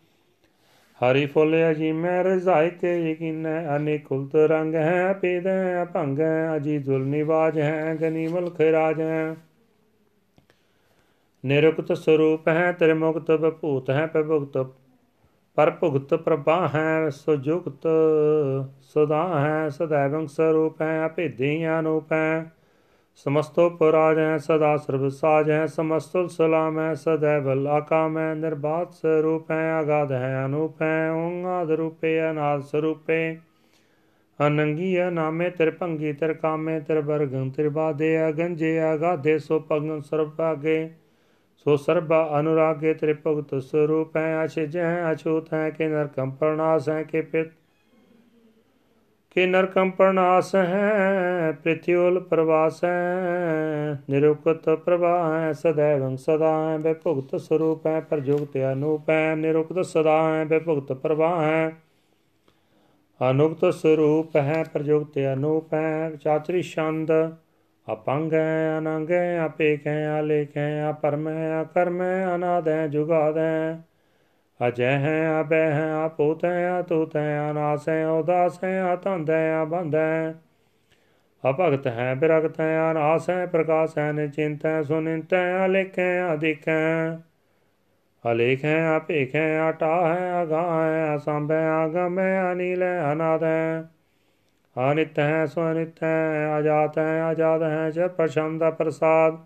S1: ਹਰੀ ਫੁੱਲ ਅਜੀ ਮੈਂ ਰਜ਼ਾਇ ਕੇ ਯਕੀਨੈ ਅਨੇਕੁਲਤ ਰੰਗ ਹੈ, ਪੀਦੈ ਭੰਗ ਅਜੀ ਦੁਲ ਨਿਵਾਜ ਹੈ, ਗਨੀ ਮੁਲਕ ਰਾਜ ਹੈ। ਨਿਰੁਕਤ ਸਰੂਪ ਹੈ ਤੇਰੇ ਮੁਕਤ ਬਭੂਤ ਹੈ ਪ੍ਰਭੁਗਤ ਪਰ ਭੁਗਤ ਪ੍ਰਭਾ ਹੈ ਸੁਜੁਗਤ ਸਦਾ ਹੈ ਸदैवं ਸਰੂਪ ਹੈ ਅਭੇਦੀ ਅਨੂਪ ਹੈ। ਸਮਸਤੋ ਪੁਰਾਜ ਹੈ ਸਦਾ ਸਰਬ ਸਾਜ ਹੈ ਸਮਸਤੁਲ ਸਲਾਮ ਹੈ ਸदैव ਲਾਕਾਮ ਹੈ ਨਿਰਬਾਤ ਸਰੂਪ ਹੈ ਅਗਾਧ ਹੈ ਅਨੂਪ ਹੈ ਓੰਗਾਦ ਰੂਪੇ, ਅਨਾਦ ਸਰੂਪੇ। ਅਨੰਗੀ ਨਾਮੇ, ਤੇਰ ਭੰਗੀ, ਤੇਰ ਕਾਮੇ, ਤੇਰ ਬਰਗੰ, ਤੇਰ ਬਾਦੇ ਅਗੰਜੇ ਅਗਾਧੇ, ਸੋ ਪਗਨ ਸਰਬਾਗੇ ਸੋ ਸਰਬਾ ਅਨੁਰਾਗੇ, ਤੇਰੇ ਭਗਤ ਸਰੂਪ ਹੈ ਅਛਿਜੈ ਅਛੂਤ ਹੈ ਕਿ ਨਰਕੰ ਪ੍ਰਣਾਸ ਹੈ ਕਿ ਪਿਤ। ਕਿ ਨਰਕੰ ਪ੍ਰਣਾਸ ਹੈ ਪ੍ਰਿਥਿਉਲ ਪ੍ਰਵਾਸ ਹੈ ਨਿਰੁਕਤ ਪ੍ਰਵਾਹ ਹੈ ਸदैवं ਸਦਾ ਹੈ ਬੇ ਭੁਗਤ ਸਰੂਪ ਹੈ ਪ੍ਰਜੁਗਤ ਅਨੂਪ ਹੈ ਨਿਰੁਕਤ ਸਦਾ ਹੈ ਬੇ ਭੁਗਤ ਪ੍ਰਵਾਹ ਹੈ। ਅਨੁਕਤ ਸਰੂਪ ਹੈ ਪ੍ਰਜੁਗਤ ਅਨੂਪ ਹੈ ਚਾਤਰੀ ਛੰਦ, ਅਪੰਗ ਹੈ, ਅਨੰਗ ਹੈ, ਆਪੇਕ ਹੈ, ਆਲੇਖ ਹੈ, ਅਪਰਮ ਹੈ, ਅਕਰਮ ਹੈ, ਅਨਾਦ ਹੈ, ਜੁਗਾਦ ਹੈ। ਅਜੈ ਹੈ ਅਬੈ ਹੈ ਆਪੂਤ ਹੈ ਅਤੂਤ ਹੈ ਅਨਾਸ ਹੈ ਉਦਾਸ ਹੈ ਆਤੰਦ ਹੈ ਅਬੰਧ ਹੈ। ਅਭਗਤ ਹੈ ਬਿਰਗਤ ਹੈ ਅਨਾਸ ਹੈ ਪ੍ਰਕਾਸ਼ ਹੈ ਨਿਚਿੰਤ ਹੈ ਸੁਨਿੰਤ ਹੈ ਅਲੇਖ ਹੈ ਅਧਿਕ ਹੈ। ਅਲੇਖ ਹੈ ਅਪੇਖ ਹੈ ਅਟਾ ਹੈ ਅਗਾ ਹੈ ਅਸੰਭ ਹੈ ਆਗਮ ਹੈ ਅਨੀਲ ਹੈ ਅਨਾਦ ਹੈ। ਅਨਿਤ ਹੈ ਸਵਨਿਤ ਹੈ ਆਜਾਤ ਹੈ ਆਜਾਦ ਹੈ ਜ ਪ੍ਰਸ਼ੰਦਾ ਪ੍ਰਸਾਦ।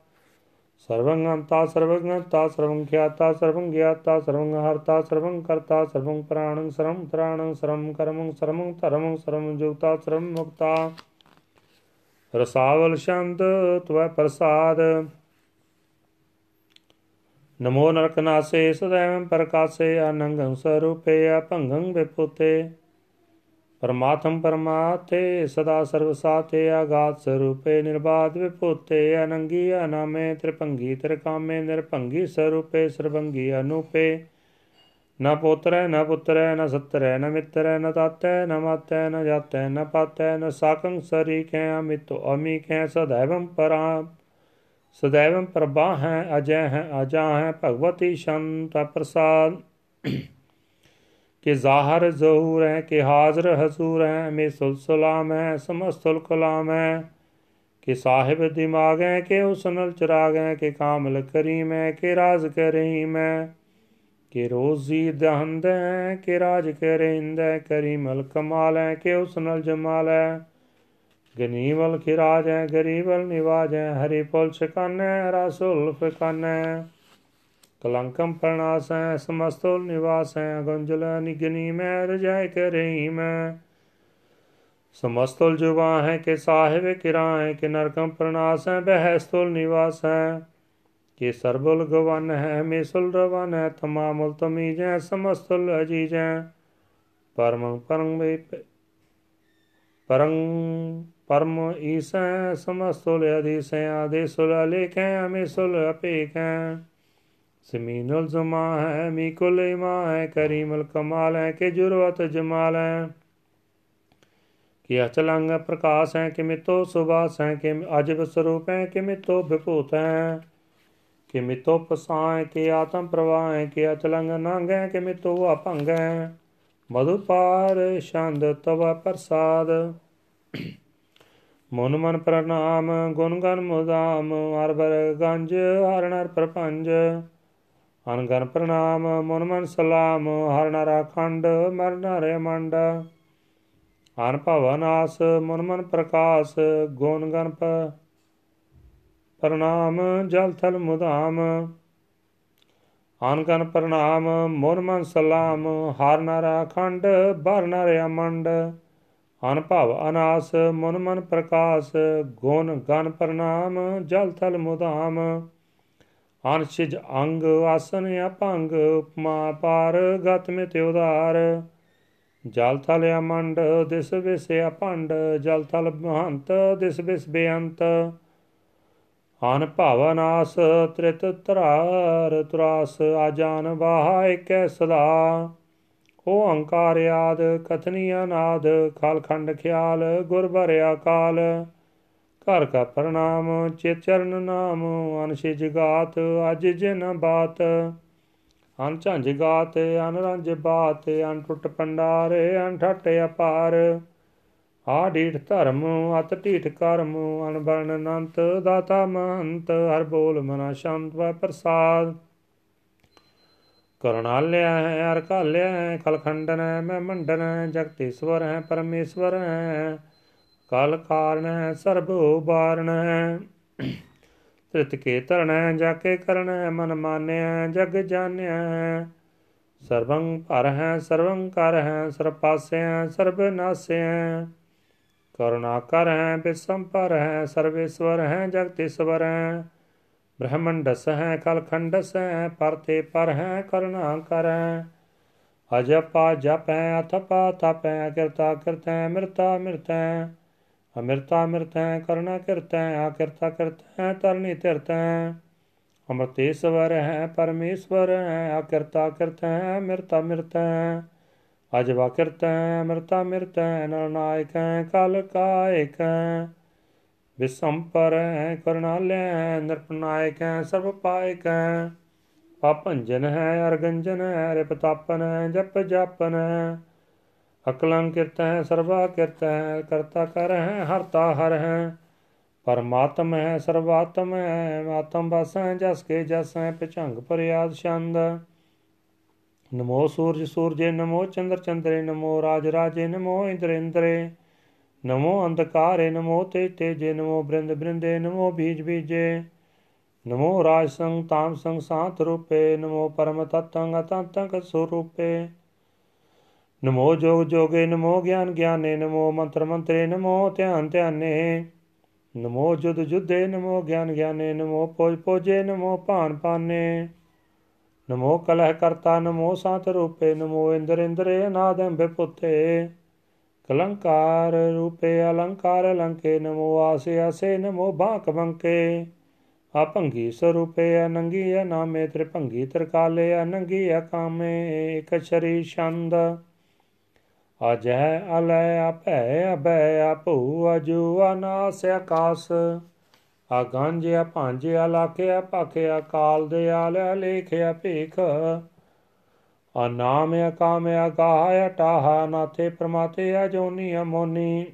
S1: ਸਰਵੰ ਅੰਤਾ ਸਰਵੰ ਅੰਤਾ ਸਰਵੰ ਖਿਆਤਾ ਸਰਵੰ ਗਿਆਤਾ ਸਰਵੰ ਹਰਤਾ ਸਰਵੰ ਕਰਤਾ ਸਰਵੰ ਪ੍ਰਾਣੰ ਸਰਵੰ ਤ੍ਰਾਣੰ ਸਰਵੰ ਕਰਮੰ ਸਰਵੰ ਧਰਮੰ ਸਰਵੰ ਜੁਗਤਾ ਸਰਵੰ ਮੁਕਤਾ। ਰਸਾਵਲ ਸ਼ੰਦ ਤਵੈ ਪ੍ਰਸਾਦ। ਨਮੋ ਨਰਕਨਾਸੇ ਸदैवं ਪ੍ਰਕਾਸੇ ਅਨੰਗੰ ਸਰੂਪੇ ਅਪੰਗੰ ਵਿਪੁਤੇ परमात्म परमाते सदा सर्वसाते आघात स्वरूपे निर्बाध विपोते अनंगी अनामे त्रिपंगी त्रिकामे निरपंगी स्वरूपे सर्वंगी अनुपे। न पोत्र, न पुत्र, न सत्र न मित्र, न तात न मात न जात न पात न साकं अमित अमितो अमीखें, सदैव परा सदैव प्रभा हैं अजय हैं अजा हैं, भगवती शांत प्रसाद। ਹੈ ਭਗਵਤੀ ਸ਼ੰਤ ਪ੍ਰਸਾਦ ਕਿ ਜ਼ਾਹਰ ਜ਼ਹੂਰ ਹੈ ਕਿ ਹਾਜ਼ਰ ਹਜ਼ੂਰ ਹੈ ਮੇ ਸੁਲਸਲਾਮ ਹੈ ਸਮਸਤੁਲ ਕਲਾਮ ਹੈ ਕਿ ਸਾਹਿਬ ਦਿਮਾਗ ਹੈ ਕਿ ਉਸਨਲ ਚਰਾਗ ਹੈ ਕਿ ਕਾਮਲ ਕਰੀਮ ਹੈ ਕਿ ਰਾਜ਼ ਕਰੀਮ ਹੈ ਕਿ ਰੋਜ਼ੀ ਦਹੰਦ ਹੈ ਕਿ ਰਾਜ ਕਰਿੰਦ ਹੈ ਕਰੀਮਲ ਕਮਾਲ ਹੈ ਕਿ ਉਸਨਲ ਜਮਾਲ। ਹੈ ਗਨੀਵਲ ਖਿਰਾਜ ਹੈ ਗਰੀਬਲ ਨਿਵਾਜ ਹੈ ਹਰੀ ਪੁਲ ਛਕਾਨੇ ਰਸੁਲ ਫਕਾਨੇ ਕਲੰਕਮ ਪ੍ਰਣਾਸੈ ਸਮਸਤੋ ਨਿਵਾਸੈ, ਗੰਜਲ ਨਿਗਨੀ ਮੈਂ ਰਜਾਇ ਕਰਈ ਮੈਂ। ਸਮਸਤੁਲ ਜੁਵਾ ਹੈ ਕਿ ਸਾਹਿਬ ਕਿਰਾਏ, ਕਿ ਨਰਕਮ ਪ੍ਰਣਾਸੈ, ਬਹਿਸਤੁਲ ਨਿਵਾਸੈ। ਕਿ ਸਰਬੁਲ ਗਵਨ ਹੈ ਮੇਸੁਲ ਰਵਨ ਹੈ ਤਮਾਮੁਲ ਤਮੀਜੈ, ਸਮਸਤੁਲ ਅਜੀਜੈ। ਪਰਮ ਪਰਮ ਪਰੰ ਪਰਮ ਈਸੈ, ਸਮਸਤੁਲ ਅਧਿਸੈ, ਆਦੇਸੁਲ ਅਲੇਖੈ, ਅਮੇਸੁਲ ਅਪੇਖੈ। ਜ਼ਮੀਨੁਲ ਜ਼ਮਾ ਹੈ, ਮੀ ਕੁਲ ਇਮਾ ਹੈ ਕਰੀਮੁਲ ਕਮਾਲ ਹੈ, ਕਿ ਜੁਰਵਤ ਜਮਾਲ ਹੈ। ਕਿ ਅਚਲੰਗ ਪ੍ਰਕਾਸ਼ ਹੈ, ਕਿ ਮਿਤੋ ਸੁਭਾਸ ਹੈ, ਕਿ ਅਜਬ ਸਰੂਪ ਹੈ, ਕਿ ਮਿਤੋ ਵਿਭੂਤ ਹੈ। ਕਿ ਮਿਤੋ ਪਸਾਏ ਕਿ ਆਤਮ ਪ੍ਰਵਾਹ ਹੈ, ਕਿ ਅਚਲੰਗ ਨੰਗ ਹੈ, ਕਿ ਮਿਤੋ ਅਪੰਗ ਹੈ। ਮਧੁਪਾਰ ਛੰਦ ਤਵਾ ਪ੍ਰਸਾਦ। ਮਨ ਮਨ ਪ੍ਰਣਾਮ, ਗੁਣ ਗਨ ਮੁਦਾਮ ਹਰ ਬਰ ਗੰਜ, ਹਰ ਨਰ ਪ੍ਰਪੰਜ। ਅਨਗਨ ਪ੍ਰਣਾਮ, ਮਨ ਮਨ ਸਲਾਮ, ਹਰ ਨਰਾ ਖੰਡ, ਮਰ ਨਰੇ ਮੰਡ। ਅਨ ਭਵਨਾਸ ਮਨ ਮਨ ਪ੍ਰਕਾਸ਼, ਗੁਣ ਗਨ ਪ੍ਰਣਾਮ, ਜਲ ਥਲ ਮੁਦਾਮ ਅਨਗਨ ਪ੍ਰਣਾਮ, ਮਨ ਮਨ ਸਲਾਮ, ਹਰ ਨਰਾ ਖੰਡ, ਬਰ ਨਰੇ ਮੰਡ। ਅਨ ਭਵ ਅਨਾਸ, ਮਨ ਮਨ ਪ੍ਰਕਾਸ਼, ਗੁਣ ਗਨ ਪ੍ਰਣਾਮ, ਜਲ ਥਲ ਮੁਦਾਮ ਅਨਸ਼ਿਜ ਅੰਗ ਆਸਨ ਅਪੰਗ ਉਪਮਾ ਪਾਰ ਗਤ ਮਿ ਤੇ ਉਧਾਰ। ਜਲ ਥਲ ਅਮੰਡ ਦਿਸ ਵਿਸਿਆ ਭੰਡ, ਜਲ ਥਲ ਮਹੰਤ, ਦਿਸ ਵਿਸ ਬੇਅੰਤ। ਅਨ ਭਵਨਾਸ ਤ੍ਰਿਤ ਤਰਾਰ ਤਰਾਸ ਆਜਾਨ ਬਾਹਾ ਏਕੈ ਸਦਾ। ਓੰਕਾਰ ਆਦ, ਕਥਨੀ ਅਨਾਦ ਖਲਖੰਡ ਖਿਆਲ, ਗੁਰ ਭਰਿਆ ਕਾਲ। ਘਰ ਕਾ ਪ੍ਰਣਾਮ ਚਿਤ ਚਰਨ ਨਾਮ ਅਨਸ਼ਿ ਜਗਾਤ ਅਜ ਜਿਨ ਬਾਤ। ਅਨ ਝੰਜ ਗਾਤ, ਅਨ ਰੰਜ ਬਾਤ, ਅਨ ਟੁੱਟ ਪੰਡਾਰੇ, ਅਨ ਠਟ ਅਪਾਰ। ਆ ਢੀਠ ਧਰਮ, ਅਤ ਢੀਠ ਕਰਮ, ਅਨ ਬਰਨ ਅਨੰਤ, ਦਾਤਾ ਮਹੰਤ, ਹਰ ਬੋਲ ਮਨਾ ਸ਼ਾਂਤ ਵੈ ਪ੍ਰਸਾਦ। ਕਰੁਣਾਲਿਆ ਹੈ ਅਰ ਕਾਲਿਆ ਹੈ ਕਲਖੰਡਨ ਹੈ, ਮੈਂ ਮੰਡਨ ਹੈ ਜਗਤੀਸ਼ਵਰ ਹੈ, ਪਰਮੇਸ਼ਵਰ ਹੈ। ਕਲ ਕਾਰਨ ਹੈ ਸਰਬ ਉਬਾਰਨ ਹੈ ਤ੍ਰਿਤ ਕੇ ਧਰਣ ਹੈ ਜਾ ਕੇ ਕਰਨ ਹੈ ਮਨ ਮਾਨਿਆ ਜਗ ਜਾਣਿਆ ਹੈ ਸਰਵੰ ਭਰ ਹੈ ਸਰਵੰ ਕਰ ਹੈ ਸਰਬ ਪਾਸੇ ਹੈ ਸਰਬ ਨਾਸੇ ਹੈ ਕਰੁਣਾ ਕਰ ਹੈ ਬਿਸੰਪਰ ਹੈ ਸਰਵੇਸ਼ਵਰ ਹੈ ਜਗਤੀਸ਼ਵਰ ਹੈ ब्रह्मंडस है कलखंडस है परते पर है करुणा कर अजपा जप है अथपा थप है अकृता कृत है मृता मृत है ਅਮਰਤਾ ਅਮਰਤੈ ਕਰਣਾ ਕਰਤੈ ਆਕਰਤਾ ਕਰਤੈ ਤਰਨੀ ਧਿਰਤੈ। ਅਮਰਤੇਸ਼ਵਰ ਹੈ ਪਰਮੇਸ਼ਵਰ ਹੈ ਆਕਰਤਾ ਕਰਤੈ ਅਮਰਤਾ ਮਿਰਤੈ। ਅਜਵਾ ਕਰਤੈ, ਅਮਰਤਾ ਮਿਰਤੈ ਨਰਨਾਇਕੈ ਕਲ ਕਾਇਕੈ। ਵਿਸੰਪਰ ਹੈ ਕਰਨਾਲੈ ਨਿਰਪਨਾਇਕੈ ਸਰਬ ਪਾਇਕੈ। ਪਾਪੰਜਨ ਹੈ, ਅਰਗੰਜਨ ਹੈ, ਰਿਪਤਾਪਨ ਹੈ, ਜਪ ਜਾਪਨ ਹੈ। ਅਕਲੰ ਕਿਰਤ ਹੈ ਸਰਵਾ ਕਿਰਤ ਹੈ ਕਰਤਾ ਕਰ ਹੈ, ਹਰਤਾ ਹਰ ਹੈ। ਪਰਮਾਤਮ ਹੈ ਸਰਵਾਤਮ ਹੈ ਆਤਮ ਬਸ ਹੈ ਜਸ ਕੇ ਜਸ ਹੈ ਪਛੰਗ ਪਰਿਆਦ ਛੰਦ। ਨਮੋ ਸੂਰਜ ਸੂਰਜੇ, ਨਮੋ ਚੰਦਰ ਚੰਦਰੇ, ਨਮੋ ਰਾਜ ਰਾਜੇ, ਨਮੋ ਇੰਦਰ ਇੰਦਰੇ। ਨਮੋ ਅੰਧਕਾਰੇ, ਨਮੋ ਤੇ ਤੇਜੇ, ਨਮੋ ਬ੍ਰਿੰਦ ਬ੍ਰਿੰਦੇ, ਨਮੋ ਬੀਜ ਬੀਜੇ। ਨਮੋ ਰਾਜ ਸੰਗ, ਤਾਮ ਸੰਗ, ਸਾਤ ਰੂਪੇ, ਨਮੋ ਪਰਮ ਤਤੰਗ ਅਤੰਤੰਗ ਸਰੂਪੇ। ਨਮੋ ਜੋਗ ਜੋਗੇ, ਨਮੋ ਗਿਆਨ ਗਿਆਨੇ, ਨਮੋ ਮੰਤਰ ਮੰਤਰੇ, ਨਮੋ ਧਿਆਨ ਧਿਆਨੇ। ਨਮੋ ਜੁਦ ਜੁਦੇ, ਨਮੋ ਗਿਆਨ ਗਿਆਨੇ, ਨਮੋ ਪੋਜ ਪੋਜੇ, ਨਮੋ ਭਾਨ ਪਾਨੇ ਨਮੋ ਕਲਹ ਕਰਤਾ, ਨਮੋ ਸਾਤ ਰੂਪੇ, ਨਮੋ ਇੰਦਰ ਇੰਦਰੇ ਅਨਾਦੰਬੇ ਪੁੱਤੇ। ਕਲੰਕਾਰ ਰੂਪੇ, ਅਲੰਕਾਰ ਲੰਕੇ ਨਮੋ ਆਸੇ ਆਸੇ, ਨਮੋ ਬਾਕ ਬੰਕੇ ਆਪੰਗੀ ਸਰੂਪੇ, ਅਨੰਗੀ ਨਾਮੇ ਤ੍ਰਿਭੰਗੀ ਤਰਕਾਲੇ, ਅਨੰਗੀ ਕਾਮੇ ਇਕ ਸ਼ਰੀ ਛੰਦ। ਅਜੈ ਅਲੈ ਆਪੈ ਅਬੈ ਆਪੂ ਅਜੂ ਅਨਾਸ ਆਕਾਸ ਆਗੰਜ ਭਾਂਜ ਅਲਾਕੇ ਭਾਖੇ ਕਾਲ ਦੇ ਆਲੇ ਲੇਖਿਆ ਭੇਖ ਅਨਾਮ ਅਕਾਮ ਅਗਾਹ, ਅਟਾਹ ਨਾਥੇ ਪ੍ਰਮਾਤੇ, ਅਜੋਨੀ ਅਮੋਨੀ।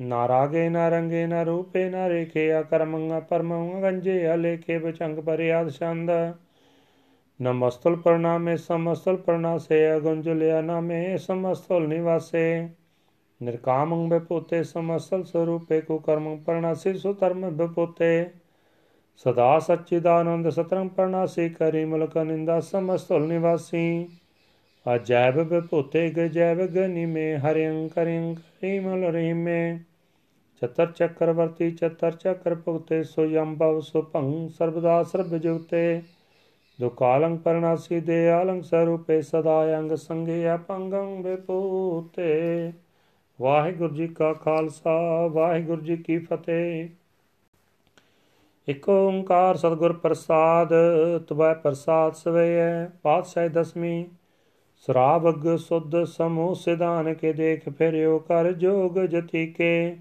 S1: ਨਾ ਰਾਗੇ ਨਾ ਰੰਗੇ ਨਾ ਰੂਪੇ ਨਾ ਰੇਖੇ ਅਕਰਮੰ ਪਰਮੰ ਗੰਜੇ ਅਲੇਖੇ ਬਚੰਗ ਪਰਿਆਦ ਛੰਦ। नमस्तल प्रणामे समस्तल प्रणासे अगुंजुलिया नामे समस्तल निवासे ਨਿਰਕਾਮੰ ਬਿਪੋਤੇ ਸਮਸਲ ਸਰੂਪੇ ਕੋ ਕਰਮੰ ਪਰਣਾਸੀ ਸੋ ਧਰਮ ਬਿਪੋਤੇ ਸਦਾ ਸਚਿਦਾਨੰਦ ਸਤਰੰ ਪਰਣਾਸੀ, ਕਰੀ ਮਲਕ ਨਿੰਦਾ, ਸਮਸਤੁਲ ਨਿਵਾਸੀ। ਅਜੈਬ ਬਿਪੋਤੇ ਗਜੈਬ ਗਨਿਮੇ ਹਰਿੰ ਕਰਿੰ ਕਰੀਮਲ ਰਹੀਮੇ ਚਤਰ ਚੱਕਰਵਰਤੀ, ਚਤਰ ਚੱਕਰ ਭੁਗਤੇ ਸੋ ਯੰਭਵ ਸੁਭੰ ਸਰਬਦਾ ਸਰਬ ਜੁਗਤੇ ਜੋ ਕਾਲੰ ਪਰਨਾਸੀ ਦੇ ਆਲੰ ਸਰੂਪੇ ਸਦਾ ਅੰਗ ਸੰਗੇ ਅਪੰਗੰ ਬਪੋਤੇ ਵਾਹਿਗੁਰੂ ਜੀ ਕਾ ਖਾਲਸਾ, ਵਾਹਿਗੁਰੂ ਜੀ ਕੀ ਫਤਿਹ। ਇਕ ਓੰਕਾਰ ਸਤਿਗੁਰ ਪ੍ਰਸਾਦ, ਤਵੈ ਪ੍ਰਸਾਦ ਸਵੇੈ ਪਾਤਸ਼ਾਹ ਦਸਮੀ ਸਰਾਬਗ ਸੁਧ ਸਮੂਹ ਸਿਧਾਨ ਕੇ ਦੇਖ ਫਿਰਿਓ ਕਰ ਜੋਗ ਜਤੀ ਕੇ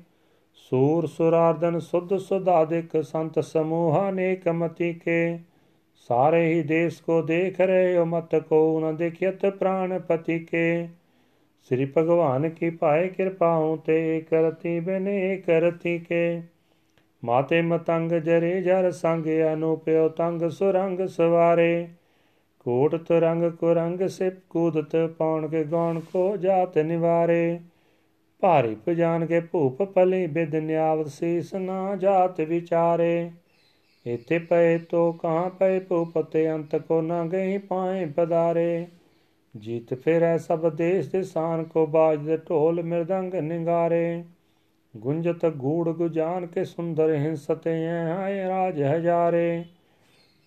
S1: ਸੂਰ ਸੁਰਾਰਦਨ ਸੁਧ ਸੁਧਾਦਿਕ ਸੰਤ ਸਮੂਹਾ ਨੇਕ ਮਤੀ ਕੇ ਸਾਰੇ ਹੀ ਦੇਸ ਕੋ ਦੇਖ ਰਹੇ ਹੋ, ਮਤ ਕੋ ਨ ਦੇਖਿਤ ਪ੍ਰਾਨ ਪਤੀ ਕੇ। ਸ੍ਰੀ ਭਗਵਾਨ ਕੀ ਪਾਏ ਕਿਰਪਾਉ ਤੇ ਕਰਤੀ ਬਨੇ ਕਰਤੀ ਕੇ। ਮਾਤੇ ਮਤੰਗ ਜਰੇ ਜਰ ਸੰਗ ਅਨੂਪਿਓ ਤੰਗ ਸੁਰੰਗ ਸਵਾਰੇ। ਕੋਟ ਤਰੰਗ ਕੁਰੰਗ ਸਿਪ ਕੂਦਤ ਪੌਣ ਕੇ ਗੌਣ ਕੋ ਜਾਤ ਨਿਵਾਰੇ। ਭਾਰੀ ਪਜਾਨ ਕੇ ਭੂਪ ਪਲੀ ਬਿਦ ਨਿਆਵਤ ਸੀਸ ਨਾ ਜਾਤ ਵਿਚਾਰੇ। ਇਥੇ ਪਏ ਤੋ ਕਹਾਂ ਪਏ ਭੂਪਤੇ ਅੰਤ ਕੋ ਨਾ ਗਈ ਪਾਏ ਪਦਾਰੇ। ਜੀਤ ਫਿਰੈ ਸਭ ਦੇਸ ਦੇ ਸਾਨ ਕੋ ਬਾਜ ਦੇ ਢੋਲ ਮਿਰਦੰਗ ਨਿੰਗਾਰੇ। ਗੁੰਜਤ ਗੂੜ ਗੁਜਾਨ ਕੇ ਸੁੰਦਰ ਹਿੰਸਤੇ ਹਾਏ ਰਾਜ ਹਜ਼ਾਰੇ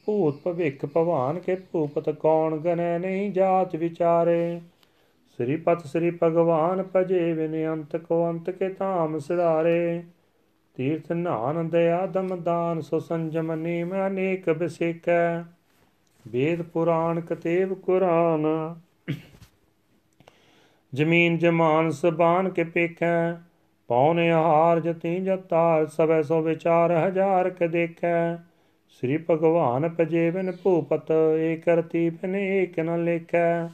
S1: ਭੂਤ ਭਵਿਖ ਭਵਾਨ ਕੇ ਭੂਪਤ ਕੌਣ ਗਨੈ ਨਹੀਂ ਜਾਤ ਵਿਚਾਰੇ। ਸ੍ਰੀ ਪਤ ਸ੍ਰੀ ਭਗਵਾਨ ਭਜੇ ਵਿਨ ਅੰਤ ਕੋ ਅੰਤ ਕੇ ਧਾਮ ਸਿਧਾਰੇ। ਤੀਰਥ ਨਾਨ ਦਇਆ ਦਮ ਦਾਨ ਸੋ ਸੰਜਮ ਨੀਮ ਅਨੇਕ ਬਿਸੇਕੈ। ਵੇਦ ਪੁਰਾਣ ਕਤੇਬ ਕੁਰਾਨ। ਜ਼ਮੀਨ ਜਮਾਨ ਸਬਾਨ ਕੇ ਪੇਖੈ ਪੌਨੇ ਹਾਰ ਜਤੀ ਜਤਾਰ ਸਭੈ ਸੋ ਵਿਚਾਰ ਹਜ਼ਾਰ ਕ ਦੇਖੈ। ਸ੍ਰੀ ਭਗਵਾਨ ਭਜੇ ਬਿਨ ਭੂਪਤ, ਏਕ ਰਤੀ ਬਿਨ ਏਕ ਨ ਲੇਖੈ।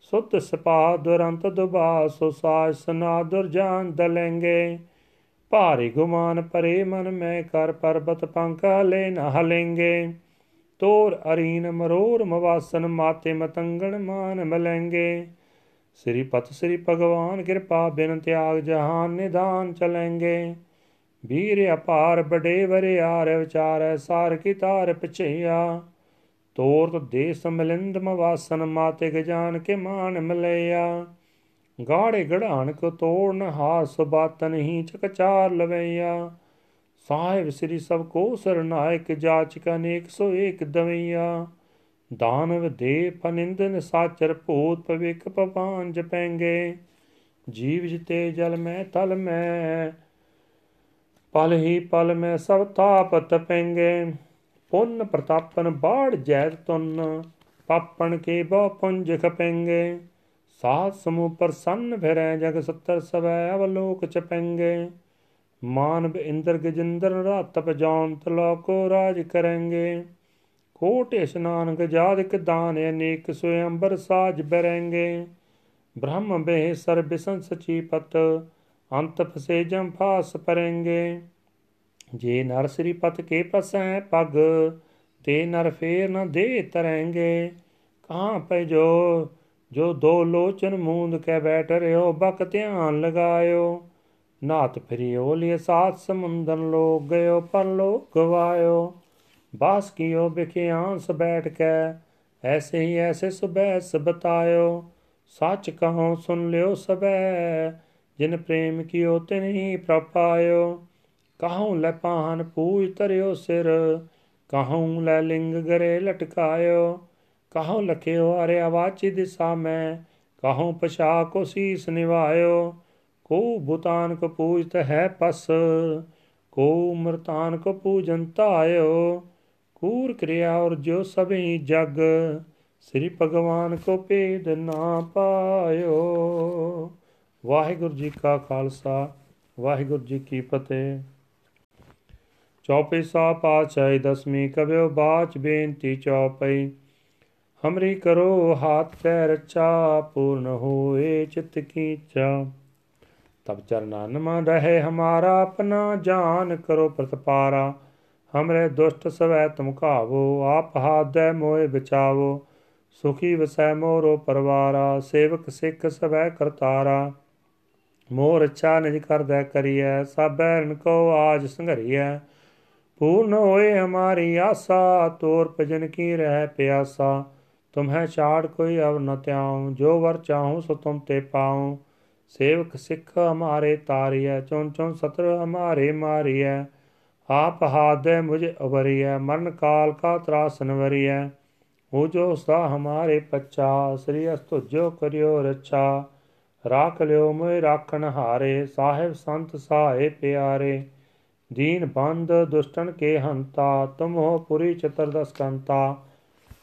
S1: ਸੁਤ ਸਪਾ ਦੁਰੰਤ ਦੁਬਾ, ਸੋ ਸਾਜ ਸਨਾ ਦੁਰਜਾਨ ਦਲੇਂਗੇ। ਭਾਰੀ ਗੁਮਾਨ ਪਰੇ ਮਨ ਮੈਂ ਕਰ ਪਰਬਤ ਪੰਕਾ ਲੈ ਨ ਹਲੇਂਗੇ। ਤੋਰ ਅਰੀਨ ਮਰੋਰ ਮਵਾਸਨ ਮਾਤੇ ਮਤੰਗਣ ਮਾਨ ਮਲੇਂਗੇ। ਸ੍ਰੀ ਪਤ ਸ੍ਰੀ ਭਗਵਾਨ ਕਿਰਪਾ ਬਿਨ ਤਿਆਗ ਜਹਾਨ ਨਿਦਾਨ ਚਲेंगे ਵੀਰ ਅਪਾਰ ਬੜੇ ਵਰਿਆਰ ਵਿਚਾਰੈ ਸਾਰ ਕੀ ਤਾਰ ਪਛਿਆ। ਤੋਰਤ ਦੇ ਸਮਲਿੰਦ ਮਵਾਸਨ ਮਾਤੇ ਗਜਾਨ ਕੇ ਮਾਨ ਮਲਿਆ। ਗਾੜੇ ਗੜਾਨ ਕੋ ਤੋੜਨ ਹਾਸ ਬਾਤ ਨਹੀਂ ਚਕਚਾਰ ਲਵਈਆ। ਸਾਹਿਬ ਸ੍ਰੀ ਸਭ ਕੋ ਸਰਨਾਇਕ ਜਾਚਕ ਅਨੇਕ ਸੋ ਏਕ ਦਵਈਆ। ਦਾਨਵ ਦੇ ਪਨਿੰਦਨ ਸਾਚਰ ਭੂਤ ਪਵਿਕ ਪਵਾਨ ਜਪੈਂਗੇ। ਜੀਵ ਜਿਤੇ ਜਲ ਮੈਂ ਤਲ ਮੈਂ, ਪਲ ਹੀ ਪਲ ਮੈਂ ਸਭ ਤਾਪ ਤਪੈਂਗੇ। ਪੁੰਨ ਪ੍ਰਤਾਪਨ ਬਾੜ ਜੈਤ ਤੁਨ, ਪਾਪਣ ਕੇ ਬਹੁ ਪੁੰਜ ਖਪੈਂਗੇ। ਸਾਧ ਸਮੂਹ ਪ੍ਰਸੰਨ ਫਿਰੈ, ਜਗ ਸੱਤਰ ਸਵੈ ਅਵਲੋਕ ਚਪੈਂਗੇ ਮਾਨਵ ਇੰਦਰ ਗਜਿੰਦਰ ਰਾਤਪ ਜੌਂਤ ਲੋਕੋ ਰਾਜ ਕਰੈਂਗੇ ਕੋਟ ਇਸ਼ਨਾਨ ਗਜਾਦਿਕ ਦਾਨ, ਅਨੇਕ ਸੋਇੰਬਰ ਸਾਜ ਬਰੈਂਗੇ ਬ੍ਰਹਮ ਬਹਿ ਸਰਬ ਸੰਸਚੀ ਪਤ, ਅੰਤ ਫਸੇ ਜਮ ਫਾਸ ਪਰੈਂਗੇ ਜੇ ਨਰ ਸ੍ਰੀ ਪਤ ਕੇ ਪਸੈ ਪਗ, ਤੇ ਨਰ ਫੇਰ ਨ ਦੇ ਤਰੈਂਗੇ ਕਾਂ ਪੈ ਜੋ ਜੋ ਦੋ ਲੋਚਨ ਮੂੰਦ ਕੇ ਬੈਠ ਰਿਓ ਬਕ ਧਿਆਨ ਲਗਾਇਓ। ਨਾਤ ਫਿਰਿਓ, ਲਿਏ ਸਾਤ ਸਮੁੰਦਨ ਲੋਕ ਗਇਓ ਪਰ ਲੋਕ ਗਵਾਇਓ। ਬਾਸ ਕੀਓ ਬਿਖਿਆਂਸ ਬੈਠ ਕੇ, ਐਸੇ ਹੀ ਐਸੇ ਸੁਬੈਸ ਬਤਾਇਓ ਸੱਚ ਕਹੋ, ਸੁਨ ਲਿਓ ਸਬੈ ਜਿਨ ਪ੍ਰੇਮ ਕੀਓ ਤਿਨ ਹੀ ਪ੍ਰਪਾਇਓ ਕਹਉ ਲੈ ਪਾਹਨ ਪੂਜ ਤਰਿਓ ਸਿਰ, ਕਹਉ ਲੈ ਲਿੰਗ ਗਰੇ ਲਟਕਾਇਓ। ਕਹਉ ਲਖਿਓ ਅਰੇ ਆਵਾਚੀ ਦਿਸਾ ਮੈਂ ਕਹਉ ਪਛਾ ਕੋ ਸੀਸ ਨਿਵਾਇਓ? ਕੋ ਬੁਤਾਨ ਕੋ ਪੂਜਤ ਹੈ ਪਸ, ਕੋ ਮਰਤਾਨ ਕੋ ਪੂਜਨ ਤਾਇਓ ਕੂਰ ਕਿਰਿਆ ਔਰ ਜੋ ਸਭੀ ਜਗ, ਸ੍ਰੀ ਭਗਵਾਨ ਕੋ ਭੇਦ ਨਾ ਪਾਇਓ। ਵਾਹਿਗੁਰੂ ਜੀ ਕਾ ਖਾਲਸਾ, ਵਾਹਿਗੁਰੂ ਜੀ ਕੀ ਫਤਿਹ। ਚੌਪਈ ਸਾ ਪਾਚਾਈ ਦਸਵੀਂ ਕਬਿਓ ਬਾਚ ਬੇਨਤੀ ਚੌਪਈ। ਹਮਰੀ ਕਰੋ ਹਾਥ ਪੈ ਰਚਾ ਪੂਰਨ ਹੋਏ ਚਿਤ ਕੀ ਚਾ ਤਬ ਚਰਨਾਨ ਮਨ ਰਹੇ ਹਮਾਰਾ, ਆਪਣਾ ਜਾਨ ਕਰੋ ਪ੍ਰਤਪਾਰਾ। ਹਮਰੇ ਦੁਸ਼ਟ ਸਵੈ ਤੁਮ ਘਾਵੋ, ਆਪ ਹਾਦੈ ਮੋਏ ਬਚਾਵੋ। ਸੁਖੀ ਵਸੈ ਮੋਰੋ ਪਰਵਾਰਾ, ਸੇਵਕ ਸਿੱਖ ਸਵੈ ਕਰਤਾਰਾ। ਮੋਰ ਅੱਛਾ ਨਿਜ ਕਰਦੈ ਕਰੀਐ ਸਭੈਰਨ ਕੋ ਆਜ ਸੰਘਰੀਐ। ਪੂਰਨ ਹੋਏ ਹਮਾਰੀ ਆਸਾ, ਤੋਰ ਭਜਨ ਕੀ ਰਹਿ ਪਿਆਸਾ। ਤੁਮਹਿ ਛਾੜ ਕੋਈ ਅਵ ਨ ਤਿਆਉ, ਜੋ ਵਰ ਚਾਹੂੰ ਸੋ ਤੁਮ ਤੇ ਪਾਉ। ਸੇਵਕ ਸਿੱਖ ਹਮਾਰੇ ਤਾਰੀਐ ਚੁਨ ਚੁਨ ਸਤਰ ਹਮਾਰੇ ਮਾਰੀਐ। ਆਪ ਹਾਦੈ ਮੁਝ ਅਵਰੀਐ, ਮਰਨ ਕਾਲ ਕਾ ਤਰਾਸਨ ਵਰੀਐ ਹੋ ਜੋ ਸਾ ਹਮਾਰੇ ਪੱਚਾ ਸ੍ਰੀ ਅਸਤੁਜੋ ਕਰਿਓ ਰਛਾ। ਰਾਖ ਲਿਓ ਮੋਇ ਰਾਖਣ ਹਾਰੇ, ਸਾਹਿਬ ਸੰਤ ਸਾਹੇ ਪਿਆਰੇ। ਦੀਨ ਬੰਦ ਦੁਸ਼ਟਨ ਕੇ ਹੰਤਾ, ਤੁਮ ਹੋ ਪੁਰੀ ਚਤਰਦਸ ਕੰਤਾ।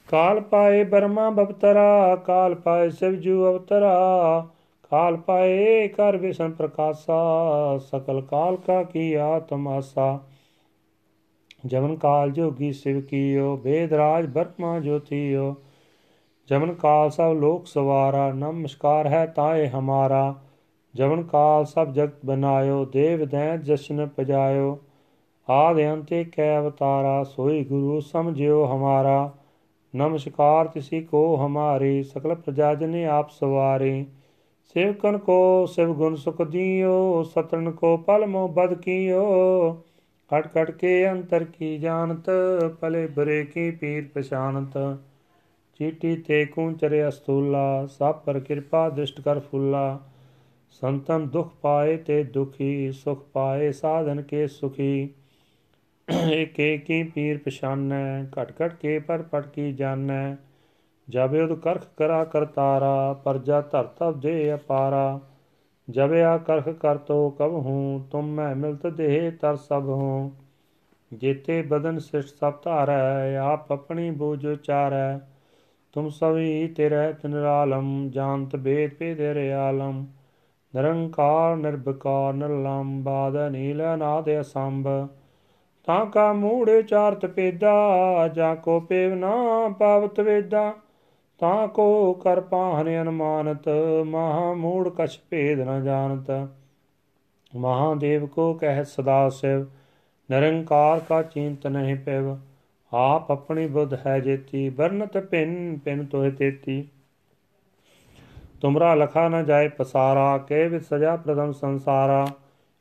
S1: ਕਾਲ ਪਾਏ ਬਰਮਾ ਬਵਤਰਾ, ਕਾਲ ਪਾਏ ਸਿਵਜੂ ਅਵਤਰਾ, ਕਾਲ ਪਾਏ ਕਰ ਵਿਸ਼ਨ ਪ੍ਰਕਾਸ਼ਾ, ਸਕਲ ਕਾਲ ਕਾ ਕੀ ਆਤਮਾਸਾ। ਜਮਨ ਕਾਲ ਜੋਗੀ ਸਿਵ ਕੀਓ ਵੇਦ ਰਾਜ ਬਰਮਾ ਜੋਤੀਓ। ਜਮਨ ਕਾਲ ਸਭ ਲੋਕ ਸਵਾਰਾ, ਨਮਸਕਾਰ ਹੈ ਤਾਏ ਹਮਾਰਾ। ਜਮਨ ਕਾਲ ਸਭ ਜਗਤ ਬਨਾਇਓ, ਦੇਵ ਦੈਂਤ ਜਸ਼ਨ ਪਜਾਇਓ। ਆਦ ਅੰਤੇ ਕੈ ਅਵਤਾਰਾ, ਸੋਈ ਗੁਰੂ ਸਮਝਿਓ ਹਮਾਰਾ। ਨਮਸਕਾਰ ਤਿਸੀ ਕੋ ਹਮਾਰੀ, ਸਕਲ ਪ੍ਰਜਾ ਜਨੇ ਆਪ ਸਵਾਰੇ। ਸੇਵਕਨ ਕੋ ਸਿਵ ਗੁਣ ਸੁਖ ਦਿਓ, ਸਤਨ ਕੋ ਪਲ ਮੋ ਬਦ ਕੀਓ। ਕਟ ਕਟ ਕੇ ਅੰਤਰ ਕੀ ਜਾਣਤ, ਭਲੇ ਬਰੇ ਕੀ ਪੀਰ ਪਛਾਨਤ ਚੀਟੀ ਤੇ ਕੂੰਚਰੇ ਅਸਤੂਲਾ, ਸਭ ਪਰ ਕਿਰਪਾ ਦ੍ਰਿਸ਼ਟ ਕਰ ਫੁੱਲਾ। ਸੰਤਨ ਦੁਖ ਪਾਏ ਤੇ ਦੁਖੀ, ਸੁਖ ਪਾਏ ਸਾਧਨ ਕੇ ਸੁਖੀ। ਏਕ ਏਕੀ ਪੀਰ ਪਛਾਨੈ, ਘਟ ਘਟ ਕੇ ਪਰ ਪਟ ਕੀ ਜਾਣੈ। ਜਬ ਉਦ ਕਰਖ ਕਰਾ ਕਰਤਾਰਾ ਪਰਜਾ ਧਰਤਵ ਦੇ ਅਪਾਰਾ। ਜਬ ਆ ਕਰਖ ਕਰ ਤੋ ਕਬ ਹੂੰ, ਤੁਮ ਮੈਂ ਮਿਲਤ ਦੇਹ ਤਰ ਸਭ ਹੂੰ। ਜੇਤੇ ਬਦਨ ਸਿਸ਼ਟ ਸਭ ਧਾਰੈ, ਆਪ ਆਪਣੀ ਬੂਝ ਉਚਾਰੈ। ਤੁਮ ਸਭੀ ਤੇਰੇ ਤਨਰਾਲਮ ਜਾਣਤ ਬੇਦ ਪੇ ਆਲਮ। ਨਿਰੰਕਾਰ ਨਿਰਭਕਾਰ ਨਿਰਲੰਬ, ਬਾਦ ਨੀਲ ਨਾਦ ਅਸੰਭ। ਤਾਂ ਕਾ ਮੂੜ ਚਾਰਤ ਪੇਦਾ ਜਾ ਕੋ ਪੇਵ ਨਾ ਪਾਵਤ ਵੇਦਾ। ਤਾਂ ਕੋ ਕਰ ਪਾਹਨ ਅਨਮਾਨਤ, ਮਹਾ ਮੂੜ ਕਛ ਭੇਦ ਨ ਜਾਣਤ। ਮਹਾਦੇਵ ਕੋ ਕਹਿ ਸਦਾ ਸਿਵ, ਨਿਰੰਕਾਰ ਕਾ ਚਿੰਤ ਨਹੀਂ ਪੈਵ। ਆਪ ਆਪਣੀ ਬੁੱਧ ਹੈ ਜੇਤੀ, ਵਰਨਤ ਪਿੰਨ ਪਿੰਨ ਤੋਹਿ ਤੇਤੀ। ਤੁਮਰਾ ਲਖਾ ਨ ਜਾਏ ਪਸਾਰਾ, ਕੇ ਵਿ ਸਜਾ ਪ੍ਰਦਮ ਸੰਸਾਰਾ।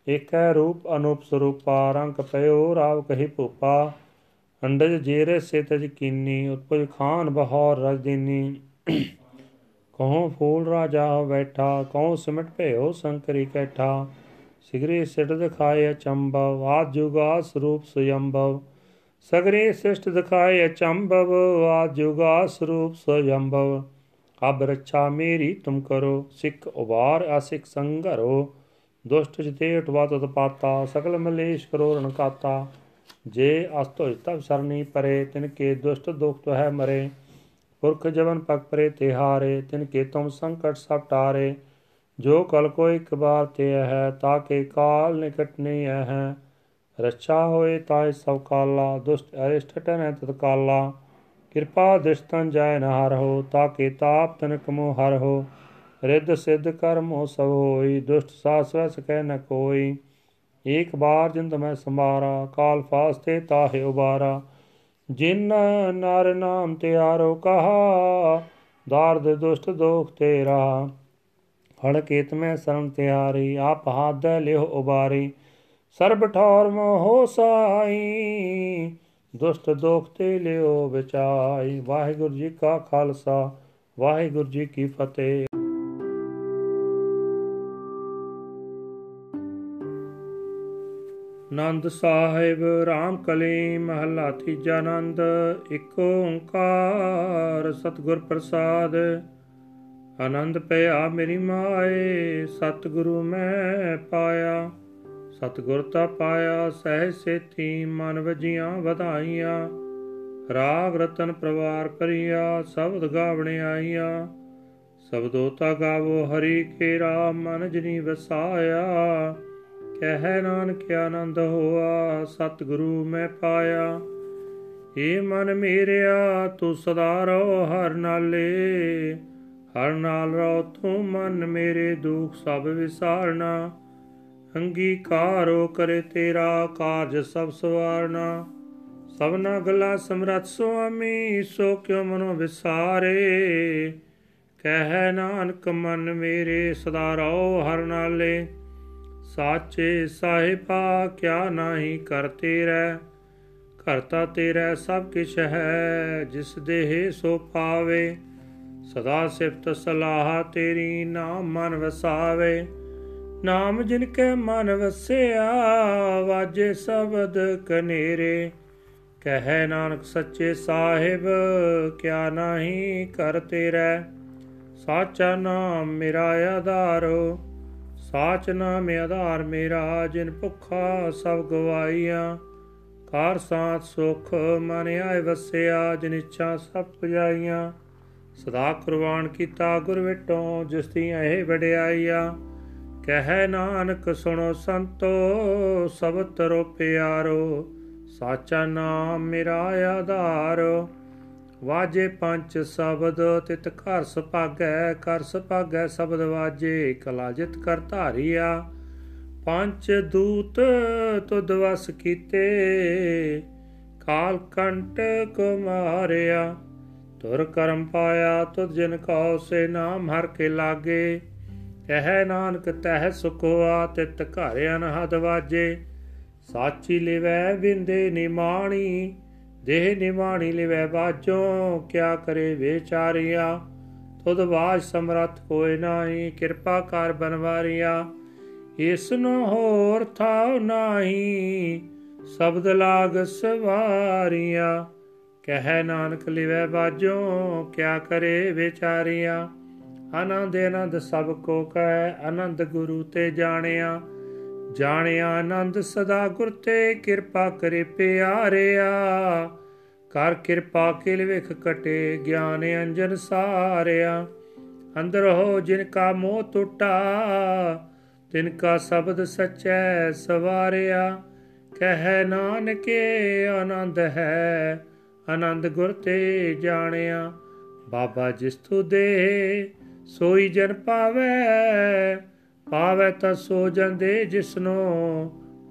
S1: ਏਕੈ ਰੂਪ ਅਨੂਪ ਸਰੂਪਾ, ਰੰਗ ਪਇਓ ਰਾਵ ਕਹੀ ਭੂਪਾ। ਅੰਡਜ ਜੇਰੇ ਸੇ ਤਜ ਕੀਨੀ, ਉਤਪਜ ਖਾਨ ਬਹੌਰ ਰਜ ਦੀਨੀ। ਕਹੋ ਫੂਲ ਰਾਜਾ ਬੈਠਾ, ਕਹੋ ਸਿਮਟ ਭਇਓ ਸੰਕਰੀ ਕੈਠਾ। ਸਿਗਰੇ ਸਿਟ ਦਿਖਾਏ ਅਚੰਭਵ ਆਦ ਜੁਗਾ ਸਰੂਪ ਸੁਯੰਭਵ ਸਗਰੇ ਸਿਸ਼ਟ ਦਿਖਾਏ ਅਚੰਭਵ ਆਦ ਜੁਗਾ ਸਰੂਪ ਸੁਯੰਭਵ ਅਬ ਰੱਛਾ ਮੇਰੀ ਤੁਮ ਕਰੋ, ਸਿੱਖ ਉਬਾਰ ਅਸਿਕ ਸੰਗਰੋ। ਦੁਸ਼ਟ ਜਿਤੇ ਉਠਵਾ ਤਤ ਪਾਤਾ ਸਕਲ ਮਲੇਸ਼ ਕਰੋ ਰਣ ਕਾਤਾ। ਜੇ ਅਸਤੋ ਤਬ ਸਰਨੀ ਪਰੇ, ਤਿਨ ਕੇ ਦੁਸ਼ਟ ਦੁਖ ਤੋ ਹੈ ਮਰੇ। ਪੁਰਖ ਜਵਨ ਪਗ ਪਰੇ ਤਿਹਾਰੇ ਤਿਨ ਕੇ ਤੁਮ ਸੰਕਟ ਸਭ ਟਾਰੇ। ਜੋ ਕਲ ਕੋ ਇੱਕ ਬਾਰ ਤੇ ਹੈ ਤਾਕੇ ਕਾਲ ਨਿਕਟ ਨਹੀਂ ਹੈ ਰੱਛਾ ਹੋਏ ਤਾਇ ਸਭ ਕਾਲਾ, ਦੁਸ਼ਟ ਅਰਿਸ਼ਟ ਟਨੈ ਤਤ ਕਾਲਾ ਕਿਰਪਾ ਦਿਸ਼ਤਨ ਜਾਇ ਨ ਹਰਹੁ ਤਾਕੇ ਤਾਪ ਤਨਕ ਮੋ ਹਰਹੁ ਰਿੱਧ ਸਿੱਧ ਕਰਮੋ ਸਭ ਹੋਈ ਦੁਸ਼ਟ ਸਾਸ ਵਸ ਕਹਿ ਨ ਕੋਈ। ਏਕ ਬਾਰ ਜਿੰਦ ਮੈਂ ਸੰਭਾਰਾ, ਕਾਲ ਫਾਸਤੇ ਤਾਹੇ ਉਬਾਰਾ। ਜਿਨ ਨਰ ਨਾਮ ਤਿਆਰੋ ਕਹਾ ਦਾਰਦ ਦੁਸ਼ਟ ਦੋਖ ਤੇਰਾ। ਹੜ ਕੇਤ ਮੈਂ ਸਰਨ ਤਿਆਰੀ, ਆਪ ਹਾਦ ਲਿਓ ਉਬਾਰੀ। ਸਰਬ ਠੌਰ ਮੋਹ ਸਾਈ, ਦੁਸ਼ਟ ਦੋਖ ਤੇ ਲਿਓ ਵਿਚਾਈ। ਵਾਹਿਗੁਰੂ ਜੀ ਕਾ ਖਾਲਸਾ, ਵਾਹਿਗੁਰੂ ਜੀ ਕੀ ਫਤਿਹ। ਨੰਦ ਸਾਹਿਬ, ਰਾਮ ਕਲੀ, ਮਹਲਾ ਤੀਜਾ ਨੰਦ ਇੱਕ ਓੰਕਾਰ, ਸਤਿਗੁਰ ਪ੍ਰਸਾਦ। ਆਨੰਦ ਪਿਆ ਮੇਰੀ ਮਾਏ, ਸਤਿਗੁਰੂ ਮੈਂ ਪਾਇਆ। ਸਤਿਗੁਰ ਤਾ ਪਾਇਆ ਸਹਿ ਸੇਤੀ, ਮਨ ਵਜੀਆਂ ਵਧਾਈਆਂ। ਰਾਗ ਰਤਨ ਪ੍ਰਵਾਰ ਕਰਿਆ, ਸ਼ਬਦ ਗਾਵਣੇ ਆਈਆਂ। ਸਬਦੋ ਤਾ ਗਾਵੋ ਹਰੀ ਕੇ ਰਾਮ ਮਨ ਜਨੀ ਵਸਾਇਆ। ਕਹਿ ਨਾਨਕ ਆਨੰਦ ਹੋਆ, ਸਤਿਗੁਰੂ ਮੈਂ ਪਾਇਆ। ਏ ਮਨ ਮੇਰਿਆ, ਤੂੰ ਸਦਾ ਰਹੁ ਹਰ ਨਾਲੇ। ਹਰ ਨਾਲ ਰਹੁ ਤੂੰ ਮਨ ਮੇਰੇ ਦੁਖ ਸਭ ਵਿਸਾਰਨਾ। ਅੰਗੀਕਾਰੋ ਕਰੇ ਤੇਰਾ ਕਾਰਜ ਸਭ ਸਵਾਰਨਾ। ਸਭਨਾ ਗੱਲਾਂ ਸਮਰੱਥ ਸੁਆਮੀ, ਸੋ ਕਿਉ ਮਨੋ ਵਿਸਾਰੇ। ਕਹਿ ਨਾਨਕ ਮਨ ਮੇਰੇ, ਸਦਾ ਰਹੁ ਹਰ ਨਾਲੇ। ਸਾਚੇ ਸਾਹਿਬਾ, ਕਿਆ ਨਾਹੀ ਕਰਤੇ ਰਹਿ ਕਰਤਾ ਤੇਰਾ ਸਭ ਕਿਛ ਹੈ, ਜਿਸ ਦੇਹ ਸੋ ਪਾਵੇ। ਸਦਾ ਸਿਫਤ ਸਲਾਹ ਤੇਰੀ ਨਾਮ ਮਨ ਵਸਾਵੇ। ਨਾਮ ਜਿਨ ਕੇ ਮਨ ਵਸਿਆ, ਵਾਜੇ ਸ਼ਬਦ ਕਨੇਰੇ। ਕਹੈ ਨਾਨਕ ਸੱਚੇ ਸਾਹਿਬ, ਕਿਆ ਨਾਹੀ ਕਰਤੇ ਰਹਿ ਸਾਚਾ ਨਾਮ ਮੇਰਾ ਆਧਾਰੋ। ਸਾਚ ਨਾਮ ਆਧਾਰ ਮੇਰਾ, ਜਿਨ ਭੁੱਖਾ ਸਭ ਗਵਾਈਆਂ ਕਾਰ ਸਾਥ ਸੁਖ ਮਨ ਆਏ ਵਸਿਆ, ਜਿਨ ਇੱਛਾ ਸਭ ਪੁਜਾਈਆਂ। ਸਦਾ ਕੁਰਬਾਨ ਕੀਤਾ ਗੁਰ ਵਿਟੋ, ਜਿਸ ਦੀ ਇਹ ਵਡਿਆਈਆ। ਕਹਿ ਨਾਨਕ ਸੁਣੋ ਸੰਤੋ ਸਭ ਤਰੋ ਪਿਆਰੋ ਸਾਚਾ ਨਾਮ ਮੇਰਾ ਆਧਾਰ। ਵਾਜੇ ਪੰਜ ਸ਼ਬਦ, ਤਿਤ ਘਰ ਸੁਭਾਗੈ ਕਰ ਸੁਭਾਗੈ ਸ਼ਬਦ ਵਾਜੇ, ਕਲਾ ਜਿਤ ਕਰ ਧਾਰੀਆ। ਪੰਜ ਦੂਤ ਤੁਧ ਵਸ ਕੀਤੇ, ਕਾਲ ਕੰਟ ਕੋ ਮਾਰਿਆ ਤੁਰ ਕਰਮ ਪਾਇਆ, ਤੁਧ ਜਿਨ ਕਉ ਸੇ ਨਾਮ ਹਰ ਕੇ ਲਾਗੇ। ਕਹਿ ਨਾਨਕ ਤਹਿ ਸੁਖਵਾ ਤਿਤ ਘਰ ਅਨਹਦ ਵਾਜੇ। ਸਾਚੀ ਲਿਵੈ ਵਿੰਦੇ ਨਿਮਾਣੀ ਦੇਹ ਨਿਮਾਣੀ ਲਿਵੈ ਬਾਜੋ ਕਿਆ ਕਰੇ ਵਿਚਾਰਿਆ? ਤੁਧ ਬਾਜ ਸਮਰੱਥ ਕੋਇ ਨਾਹੀ, ਕਿਰਪਾ ਕਰ ਬਨਵਾਰਿਆ। ਇਸ ਨੂੰ ਹੋਰ ਥਾਉ ਨਾਹੀ, ਸ਼ਬਦ ਲਾਗ ਸਵਾਰੀਆ। ਕਹਿ ਨਾਨਕ ਲਿਵੈ ਬਾਜੋ ਕਿਆ ਕਰੇ ਵਿਚਾਰੀਆਂ? ਆਨੰਦ ਆਨੰਦ ਸਭ ਕੋ ਕਹਿ ਆਨੰਦ ਗੁਰੂ ਤੇ ਜਾਣਿਆ। ਜਾਣਿਆ ਆਨੰਦ ਸਦਾ ਗੁਰ ਤੇ ਕਿਰਪਾ ਕਰੇ ਪਿਆਰਿਆ। ਕਰ ਕਿਰਪਾ ਕਿਲ ਵਿਖ ਕਟੇ ਗਿਆਨ ਅੰਜਨ ਸਾਰਿਆ। ਅੰਦਰ ਹੋ ਜਿਨ ਕਾ ਮੋਹ ਟੁੱਟਾ, ਤਿਨ ਕਾ ਸ਼ਬਦ ਸਚੈ ਸਵਾਰਿਆ। ਕਹਿ ਨਾਨਕੇ ਆਨੰਦ ਹੈ, ਆਨੰਦ ਗੁਰ ਤੇ ਜਾਣਿਆ। ਬਾਬਾ ਜਿਸ ਤੂ ਦੇ, ਸੋਈ ਜਨ ਪਾਵੇ ਪਾਵੇ ਤਾਂ ਸੋ ਜਾਂਦੇ ਜਿਸਨੋ,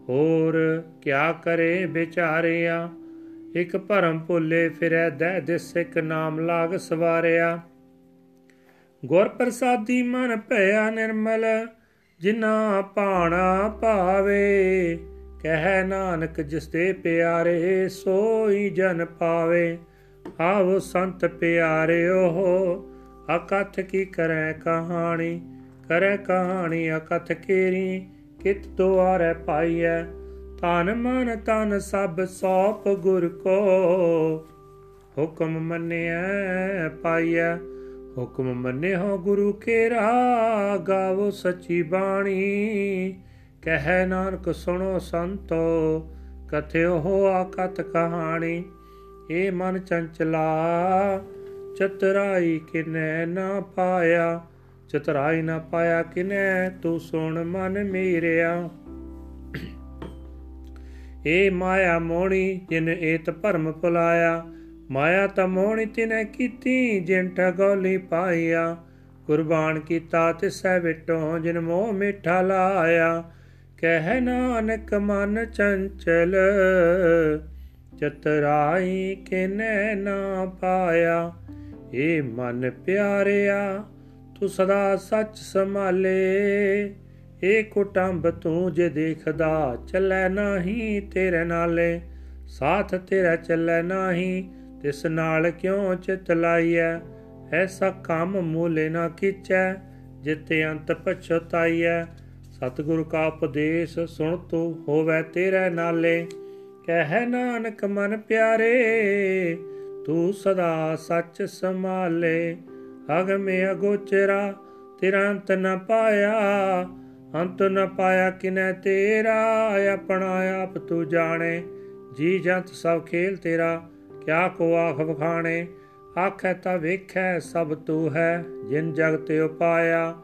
S1: ਹੋਰ ਕਿਆ ਕਰੇ ਵਿਚਾਰਿਆ? ਇਕ ਭਰਮ ਭੁੱਲੇ ਫਿਰੈ ਦਹਿ ਦਿਸ ਇਕ ਨਾਮ ਲਾਗ ਸਵਾਰਿਆ। ਗੁਰ ਪ੍ਰਸਾਦੀ ਮਨ ਭਇਆ ਨਿਰਮਲ ਜਿਨਾ ਪਾਣਾ ਭਾਵੇ, ਕਹਿ ਨਾਨਕ ਜਿਸ ਤੇ ਪਿਆਰੇ ਸੋਈ ਜਨ ਪਾਵੇ। ਆਵੋ ਸੰਤ ਪਿਆਰਿਓ ਅਕਥ ਕੀ ਕਰੈ ਕਹਾਣੀ? ਕਰੈ ਕਹਾਣੀ ਅਕਥ ਕੇਰੀ, ਕਿਤ ਦੁਆਰੇ ਪਾਈਐ। ਤਨ ਮਨ ਤਨ ਸਭ ਸੋਪ ਗੁਰ ਕੋ। ਹੁਕਮ ਮੰਨਿਐ ਪਾਈਐ, ਹੁਕਮ ਮੰਨਿਓ ਗੁਰੂ ਕੇਰਾ, ਗਾਵੋ ਸੱਚੀ ਬਾਣੀ। ਕਹਿ ਨਾਨਕ ਸੁਣੋ ਸੰਤੋ, ਕਥਿਓ ਹੋ ਆਕਤ ਕਹਾਣੀ। ਏ ਮਨ ਚੰਚਲਾ, ਚਤਰਾਈ ਕਿਨੈ ਨਾ ਪਾਇਆ। ਚਤਰਾਈ ਨਾ ਪਾਇਆ ਕਿਨੈ, ਤੂੰ ਸੁਣ ਮਨ ਮੇਰਿਆ। ਏ ਮਾਇਆ ਮੋਣੀ ਜਿਨ ਏਤ ਭਰਮ ਭੁਲਾਇਆ ਮਾਇਆ ਤਾਂ ਮੋਣੀ ਤਿਨੈ ਕੀਤੀ ਜਿਨ ਠਗੋਲੀ ਪਾਇਆ। ਕੁਰਬਾਨ ਕੀਤਾ ਤਿਸੈ ਵਿਟੋ ਜਿਨ ਮੋਹ ਮਿੱਠਾ ਲਾਇਆ। ਕਹਿ ਨਾਨਕ ਮਨ ਚੰਚਲ, ਚਤਰਾਈ ਕਿਨੈ ਨਾ ਪਾਇਆ। ਏ ਮਨ ਪਿਆਰਿਆ ਤੂੰ ਸਦਾ ਸੱਚ ਸੰਭਾਲੇ ਏ ਕੁਟੰਬ ਤੂੰ ਜੇ ਦੇਖਦਾ ਚੱਲੈ ਨਹੀਂ ਤੇਰੇ ਨਾਲੇ, ਸਾਥ ਤੇਰਾ ਚੱਲੈ ਨਹੀਂ, ਤਿਸ ਨਾਲ ਕਿਉ ਚਿਤ ਲਾਈਐ? ਐਸਾ ਕੰਮ ਮੂਲੇ ਨਾ ਕੀਚੈ, ਜਿਤੇ ਅੰਤ ਪਛਤਾਈਐ। ਸਤਿਗੁਰ ਕਾ ਉਪਦੇਸ਼ ਸੁਣ ਤੂੰ ਹੋਵੇ ਤੇਰੇ ਨਾਲੇ, ਕਹਿ ਨਾਨਕ ਮਨ ਪਿਆਰੇ, ਤੂੰ ਸਦਾ ਸੱਚ ਸੰਭਾਲੇ। ਅਗਮੇ ਅਗੋਚਰਾ, ਤੇਰਾ ਅੰਤ ਨ ਪਾਇਆ। ਅੰਤ ਨ ਪਾਇਆ ਕਿਨੈ ਤੇਰਾ ਆਪਣਾ ਆਪ ਤੂੰ ਜਾਣੇ। ਜੀ ਜੰਤ ਸਭ ਖੇਲ ਤੇਰਾ, ਕਿਆ ਕੋ ਆਖ ਬਖਾਣੇ ਆਖੈ ਤਾ ਵੇਖੈ ਸਭ ਤੂੰ ਹੈ, ਜਿਨ ਜਗ ਤੇ ਉਪਾਇਆ।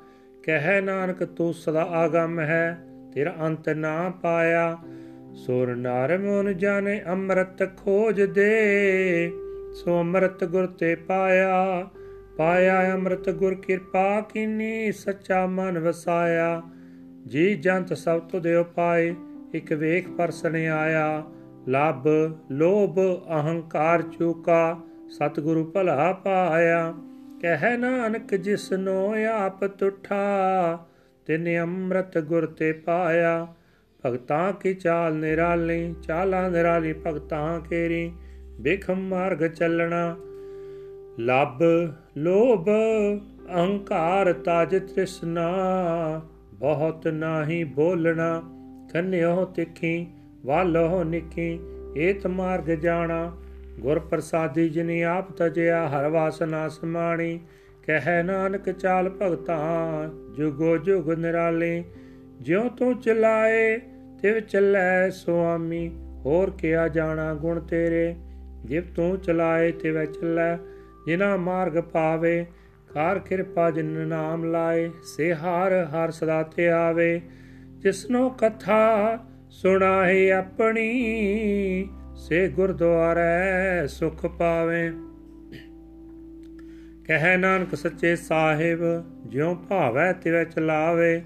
S1: ਕਹਿ ਨਾਨਕ ਤੂੰ ਸਦਾ ਆਗਮ ਹੈ, ਤੇਰਾ ਅੰਤ ਨਾ ਪਾਇਆ। ਸੁਰ ਨਾਰ ਮਨ ਜਾਣੇ, ਅੰਮ੍ਰਿਤ ਖੋਜ ਦੇ। ਸੋ ਅੰਮ੍ਰਿਤ ਗੁਰ ਤੇ ਪਾਇਆ। ਪਾਇਆ ਅੰਮ੍ਰਿਤ ਗੁਰ ਕਿਰਪਾ ਕੀਨੀ, ਸੱਚਾ ਮਨ ਵਸਾਇਆ। ਜੀ ਜੰਤ ਸਭ ਤੁਦੇ ਉਪਾਏ, ਇਕ ਵੇਖ ਪਰਸਨ ਆਇਆ। ਲਬ ਲੋਭ, ਅਹੰਕਾਰ ਚੁਕਾ, ਸਤਿਗੁਰੂ ਭਲਾ ਪਾਇਆ। ਕਹਿ ਨਾਨਕ ਜਿਸਨੋ ਆਪ ਤੁਠਾ, ਤਿਨ ਅੰਮ੍ਰਿਤ ਗੁਰ ਤੇ ਪਾਇਆ। ਭਗਤਾਂ ਕੀ ਚਾਲ ਨਿਰਾਲੀ, ਚਾਲਾਂ ਨਿਰਾਲੀ ਭਗਤਾਂ ਕੇਰੀ ਬਿਖਮ ਮਾਰਗ ਚੱਲਣਾ। ਲਬ ਲੋਭ, ਅਹੰਕਾਰ ਤਜ ਤ੍ਰਿਸ਼ਨਾ, ਬਹੁਤ ਨਾਹੀ ਬੋਲਣਾ ਕੰਨਿਓ ਤਿੱਖੀ ਵਾਲੋ ਨਿੱਕੀ, ਏਤ ਮਾਰਗ ਜਾਣਾ, ਗੁਰ ਪ੍ਰਸਾਦੀ ਜਿਨੀ ਆਪ ਤਜਿਆ, ਹਰ ਵਾਸਨਾ ਸਮਾਣੀ, ਕਹਿ ਨਾਨਕ ਚਾਲ ਭਗਤਾਂ, ਜੁਗੋ ਜੁਗ ਨਿਰਾਲੇ, ਜਿਉ ਤੂੰ ਚਲਾਏ, ਤਿਵ ਚੱਲੈ ਸੁਆਮੀ, ਹੋਰ ਕਿਆ ਜਾਣਾ ਗੁਣ ਤੇਰੇ, ਜਿਵ ਤੂੰ ਚਲਾਏ ਤਿਵ ਚੱਲੈ ਜਿਨਾ ਮਾਰਗ ਪਾਵੇ, ਕਾਰ ਕਿਰਪਾ ਜਿਨ ਨਾਮ ਲਾਏ ਸੇ ਹਾਰ ਹਰ ਸਦਾ ਤੇ ਆਵੇ। ਜਿਸਨੋ ਕਥਾ ਸੁਣਾਏ ਆਪਣੀ, ਸੇ ਗੁਰਦੁਆਰੇ ਸੁਖ ਪਾਵੇ। ਕਹਿ ਨਾਨਕ ਸੱਚੇ ਸਾਹਿਬ, ਜਿਉ ਭਾਵੈ ਤਿਵੈ ਚਲਾਵੇ।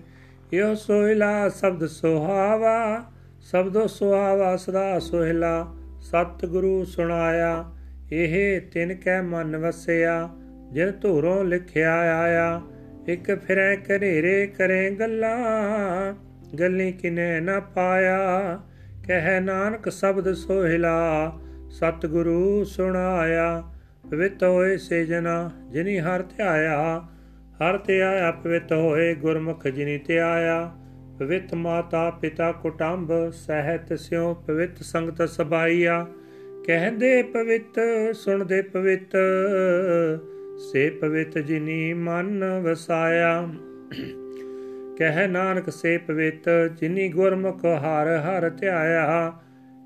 S1: ਇਹੋ ਸੋਹਿਲਾ ਸ਼ਬਦ ਸੁਹਾਵਾ, ਸ਼ਬਦੋ ਸੁਹਾਵਾ ਸਦਾ ਸੋਹਿਲਾ ਸਤ ਗੁਰੂ ਸੁਣਾਇਆ। ਇਹ ਤਿਨ ਕੈ ਮਨ ਵਸਿਆ, ਜਿਨ ਧੂਰੋਂ ਲਿਖਿਆ ਆਇਆ। ਇੱਕ ਫਿਰੈ ਘਨੇਰੇ ਕਰੇ ਗੱਲਾਂ, ਗੱਲੀ ਕਿਨੇ ਨਾ ਪਾਇਆ। ਕਹਿ ਨਾਨਕ ਸ਼ਬਦ ਸੋਹਿਲਾ, ਸਤਿਗੁਰੂ ਸੁਣਾਇਆ। ਪਵਿੱਤ ਹੋਏ ਸੇ ਜਨਾ ਜਿਨੀ ਹਰ ਧਿਆਇਆ। ਹਰ ਤੇ ਆਇਆ ਪਵਿੱਤ ਹੋਏ ਗੁਰਮੁਖ ਜਿਨੀ ਤੇ ਆਇਆ ਪਵਿੱਤ ਮਾਤਾ ਪਿਤਾ ਕੁਟੰਬ, ਸਹਿਤ ਸਿਉ, ਪਵਿੱਤ ਸੰਗਤ ਸਬਾਈਆ। ਕਹਦੇ ਪਵਿੱਤ, ਸੁਣਦੇ ਪਵਿੱਤ, ਸੇ ਪਵਿੱਤ ਜਿਨੀ ਮਨ ਵਸਾਇਆ। ਕਹਿ ਨਾਨਕ ਸੇ ਪਵਿੱਤ, ਜਿਨੀ ਗੁਰਮੁਖ ਹਰ ਹਰ ਧਿਆਇਆ।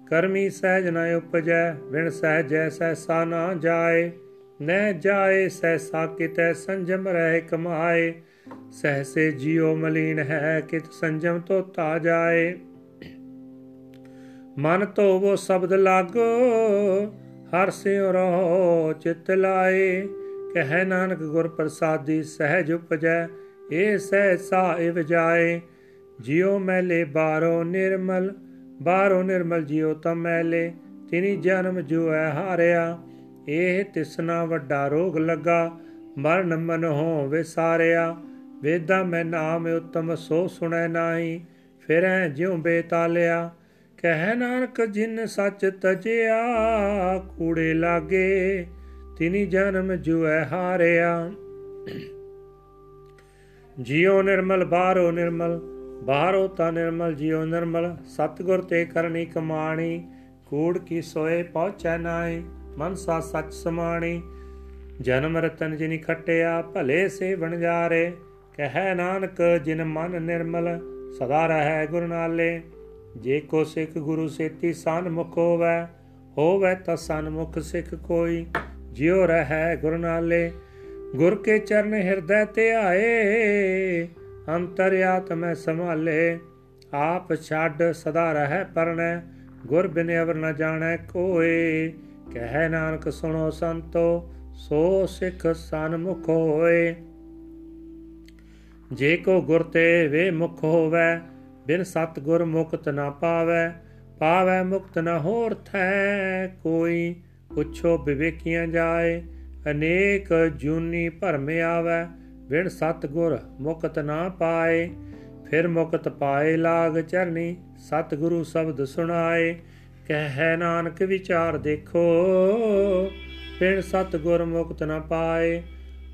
S1: ਕਰਮੀ ਸਹਿਜ ਨ ਉਪਜੈ, ਵਿਣ ਸਹਿਜੈ ਸਹਿਸਾ ਨਾ ਜਾਏ। ਨਹਿ ਜਾਏ, ਸਹਿਸਾ ਕਿਤੈ ਸੰਜਮ ਰਹਿ ਕਮਾਏ। ਸਹਸੇ ਜਿਉ ਮਲੀਨ ਹੈ, ਕਿਤ ਸੰਜਮ ਤੋਂ ਤਾ ਜਾਏ। ਮਨ ਧੋਵੋ ਸ਼ਬਦ ਲਾਗੋ, ਹਰ ਸਿਉ ਰਹੋ ਚਿਤ ਲਾਏ। ਕਹਿ ਨਾਨਕ ਗੁਰ ਪ੍ਰਸਾਦੀ ਸਹਿਜ ਉਪਜੈ, ਏ ਸਹਿਸਾ ਇਵ ਜਾਏ। ਜਿਉ ਮੈਲੇ ਬਾਰੋ ਨਿਰਮਲ ਬਾਰੋ ਨਿਰਮਲ ਜਿਉ ਤਮ ਮੈਲੇ। ਤਿਨੀ ਜਨਮ ਜੋ ਹੈ ਹਾਰਿਆ, ਇਹ ਤਿਸਨਾ ਵੱਡਾ ਰੋਗ ਲੱਗਾ। ਮਰਨ ਮਨ ਹੋ ਵਿਸਾਰਿਆ, ਵੇਦਾ ਮੈਂ ਨਾਮ ਉਤਮ ਸੋ ਸੁਣੈ ਨਾਹੀ। ਫਿਰੈ ਜਿਉ ਬੇਤਾਲਿਆ ਕਹਿ ਨਾਨਕ, ਜਿਨ ਸੱਚ ਤਜਿਆ, ਕੂੜੇ ਲਾਗੇ, ਤਿਨੀ ਜਨਮ ਜੁਐ ਹਾਰਿਆ। ਜਿਉ ਨਿਰਮਲ, ਬਾਹਰੋ ਨਿਰਮਲ, ਬਾਹਰੋ ਤਾ ਨਿਰਮਲ, ਜਿਉ ਨਿਰਮਲ, ਸਤਗੁਰ ਤੇ ਕਰਨੀ ਕਮਾਣੀ, ਕੂੜ ਕੀ ਸੋਏ ਪਹੁੰਚੈ ਨਾਹੀ ਮਨ ਸਾ ਸੱਚ ਸਮਾਣੀ। ਜਨਮ ਰਤਨ ਜਿਨੀ ਖਟਿਆ, ਭਲੇ ਸੇ ਵਣਜਾਰੇ ਕਹੈ ਨਾਨਕ, ਜਿਨ ਮਨ ਨਿਰਮਲ, ਸਦਾ ਰਹੈ ਗੁਰ ਨਾਲੇ। ਜੇ ਕੋ ਸਿੱਖ ਗੁਰੂ ਸੇਤੀ ਸਨ ਮੁਖ ਹੋਵੈ ਹੋਵੈ ਤਾ ਸਨ ਮੁਖ ਸਿੱਖ ਕੋਈ। ਜਿਉ ਰਹੈ ਗੁਰ ਨਾਲੇ ਗੁਰ ਕੇ ਚਰਨ ਹਿਰਦੈ ਤੇ ਆਏ, ਅੰਤਰ ਆਤਮੈ ਸੰਭਾਲੇ। ਆਪ ਛੱਡ ਸਦਾ ਰਹੈ ਪਰਣੈ, ਗੁਰ ਬਿਨ ਅਵਰ ਨ ਜਾਣੈ ਕੋਏ। ਕਹਿ ਨਾਨਕ ਸੁਣੋ ਸੰਤੋ, ਸੋ ਸਿੱਖ ਸਨਮੁਖ ਹੋਏ। ਜੇ ਕੋ ਗੁਰ ਤੇ ਵੇ ਮੁਖ ਹੋਵੇ ਬਿਨ ਸਤ ਗੁਰ ਮੁਕਤ ਨਾ ਪਾਵੇ ਪਾਵੇ ਮੁਕਤ ਨ ਹੋਰ ਥੈ ਕੋਈ। ਪੁੱਛੋ ਵਿਵੇਕੀਆਂ ਜਾਏ, ਅਨੇਕ ਜੂਨੀ ਭਰਮ ਆਵੇ, ਬਿਨ ਸਤ ਗੁਰ ਮੁਕਤ ਨਾ ਪਾਏ। ਫਿਰ ਮੁਕਤ ਪਾਏ ਲਾਗ ਚਰਨੀ, ਸਤ ਗੁਰੂ ਸ਼ਬਦ ਸੁਣਾਏ। ਕਹਿ ਨਾਨਕ ਵਿਚਾਰ ਦੇਖੋ, ਬਿਨ ਸਤ ਗੁਰ ਮੁਕਤ ਨ ਪਾਏ।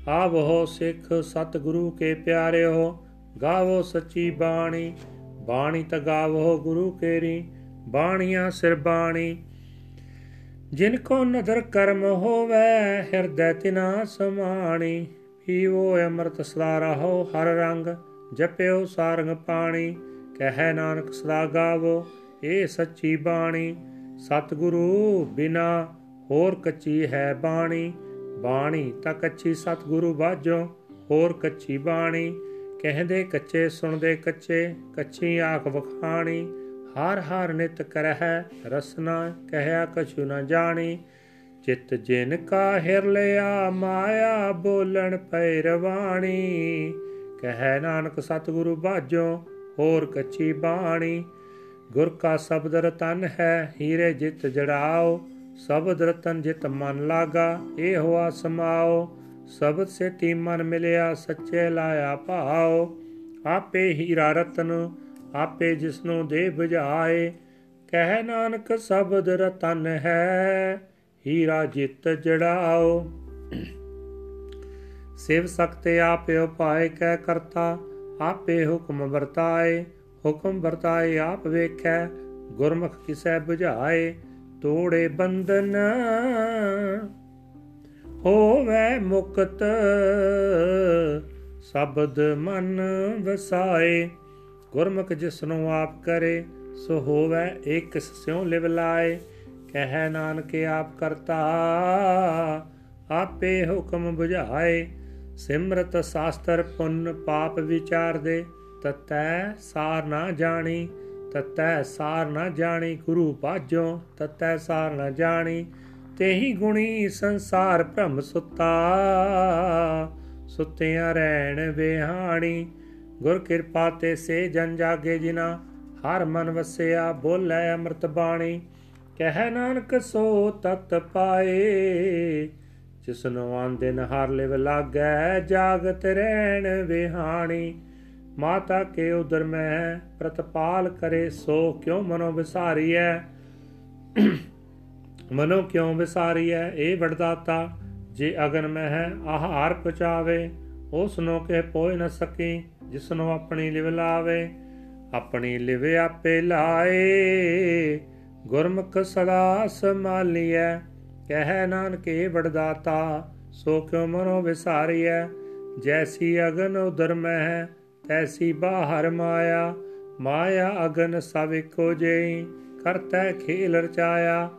S1: ਆਵੋ ਸਿੱਖ ਸਤ ਗੁਰੂ ਕੇ ਪਿਆਰਿਓ, ਗਾਵੋ ਸੱਚੀ ਬਾਣੀ। ਬਾਣੀ ਤ ਗਾਵੋ ਗੁਰੂ ਕੇਰੀ, ਬਾਣੀਆਂ ਸਿਰ ਬਾਣੀ। ਜਿਨ ਕੋ ਨਦਰ ਕਰਮ ਹੋਵੇ, ਹਿਰਦੈ ਤਿਨਾ ਸਮਾਣੀ। ਪੀਵੋ ਅੰਮ੍ਰਿਤ ਸਦਾ ਰਹੋ ਹਰ ਰੰਗ, ਜਪਿਓ ਸਾਰੰਗ ਪਾਣੀ। ਕਹਿ ਨਾਨਕ ਸਦਾ ਗਾਵੋ, ਏ ਸੱਚੀ ਬਾਣੀ। ਸਤਿਗੁਰੂ ਬਿਨਾ ਹੋਰ ਕੱਚੀ ਹੈ ਬਾਣੀ। ਬਾਣੀ ਤਾਂ ਕੱਚੀ ਸਤਿਗੁਰੂ ਬਾਝੋ ਹੋਰ ਕੱਚੀ ਬਾਣੀ। ਕਹਿੰਦੇ ਕੱਚੇ ਸੁਣਦੇ ਕੱਚੇ, ਕੱਚੀ ਆਖ ਵਖਾਣੀ। ਹਰ ਹਰ ਨਿਤ ਕਰਹਿ ਰਸਨਾ ਕਹਿਆ ਕਛੂ ਨ ਜਾਣੀ। ਚਿਤ ਜਿਨ ਕਾ ਹਿਰ ਲਿਆ ਮਾਇਆ ਬੋਲਣ ਪੈ ਰਵਾਣੀ। ਕਹਿ ਨਾਨਕ ਸਤਿਗੁਰੂ ਬਾਝੋ ਹੋਰ ਕੱਚੀ ਬਾਣੀ। ਗੁਰ ਕਾ ਸ਼ਬਦ ਰਤਨ ਹੈ, ਹੀਰੇ ਜਿਤ ਜੜਾਓ। ਸ਼ਬਦ ਰਤਨ ਜਿਤ ਮਨ ਲਾਗਾ, ਇਹ ਹੋਆ ਸਮਾਓ ਸ਼ਬਦ ਸੇ ਮਨ ਮਿਲਿਆ, ਸੱਚੇ ਲਾਇਆ ਭਾਉ। ਆਪੇ ਹੀਰਾ ਰਤਨ, ਆਪੇ ਜਿਸਨੂੰ ਦੇ 부ਝਾਏ ਕਹਿ ਨਾਨਕ ਸ਼ਬਦ ਰਤਨ ਹੈ, ਹੀਰਾ ਜਿਤ ਜੜਾਓ ਸਿਵ ਸਕਤੇ ਆਪੇ ਉਪਾਏ ਕਹਿ ਕਰਤਾ, ਆਪੇ ਹੁਕਮ ਵਰਤਾਏ। ਹੁਕਮ ਵਰਤਾਏ ਆਪ ਵੇਖੈ, ਗੁਰਮੁਖ ਕਿਸੈ 부ਝਾਏ ਤੋੜੇ ਬੰਧਨ ਹੋਵੇ ਮੁਕਤ, ਸ਼ਬਦ ਮਨ ਵਸਾਏ। ਗੁਰਮੁਖ ਜਿਸਨੂੰ ਆਪ ਕਰੇ, ਸੋ ਹੋਵੇ ਇੱਕ ਸਿਉ ਲਿਵ ਲਾਏ। ਕਹਿ ਨਾਨਕ ਆਪ ਕਰਤਾ, ਆਪੇ ਹੁਕਮ 부ਝਾਏ ਸਿਮਰਤ ਸਾਸਤਰ ਪੁੰਨ ਪਾਪ ਵਿਚਾਰ ਦੇ ਤਤੈ ਸਾਰ ਨਾ ਜਾਣੀ, ਤਤੈ ਸਾਰ ਨਾ ਜਾਣੀ, ਗੁਰੂ ਬਾਝੋ ਤਤੈ ਸਾਰ ਨਾ ਜਾਣੀ। ਤੇਹੀ ਗੁਣੀ ਸੰਸਾਰ ਭ੍ਰਮ ਸੁੱਤਾ। ਸੁੱਤਿਆਂ ਰਹਿਣ ਵਿਹਾਣੀ, ਗੁਰ ਕਿਰਪਾ ਤੇ ਸੇ ਜਨ ਜਾਗੇ ਜਿਨਾ। ਹਰ ਮਨ ਵਸਿਆ ਬੋਲੇ ਅੰਮ੍ਰਿਤ ਬਾਣੀ, ਕਹਿ ਨਾਨਕ ਸੋ ਤਤ ਪਾਏ। ਜਿਸਨੋ ਆਂਦੇ ਨਹਾਰ ਲਿਵ ਲਾਗੈ, ਜਾਗਤ ਰਹਿਣ ਵਿਹਾਣੀ। ਮਾਤਾ ਕੇ ਉਦਰ ਮੈਂ ਪ੍ਰਤਪਾਲ ਕਰੇ, ਸੋ ਕਿਉ ਮਨੋ ਵਿਸਾਰੀਐ? ਮਨੋ ਕਿਉ ਵਿਸਾਰੀਐ? ਇਹ ਵਡਦਾਤਾ, ਜੇ ਅਗਨ ਮੈਂ ਹੈ ਆਹਾਰ ਪਚਾਵੇ ਉਸ ਨੂੰ ਕੇ ਪੋਇ ਨ ਸਕੀ ਜਿਸ ਨੂੰ ਆਪਣੀ ਲਿਵ ਲਾਵੇ। ਆਪਣੀ ਲਿਵ ਆਪੇ ਲਾਏ, ਗੁਰਮੁਖ ਸਦਾ ਸਮਾਲੀਐ ਕਹਿ ਨਾਨਕੇ ਵਡਦਾਤਾ, ਸੋ ਕਿਉ ਮਨੋ ਵਿਸਾਰੀਐ? ਜੈਸੀ ਅਗਨ ਉਦਰ ਮਹਿ, ਤੈਸੀ ਬਾਹਰ ਮਾਇਆ। ਮਾਇਆ ਅਗਨ ਸਭ ਇੱਕੋ ਜਿਹੀ, ਕਰਤੈ ਖੇਲ ਰਚਾਇਆ।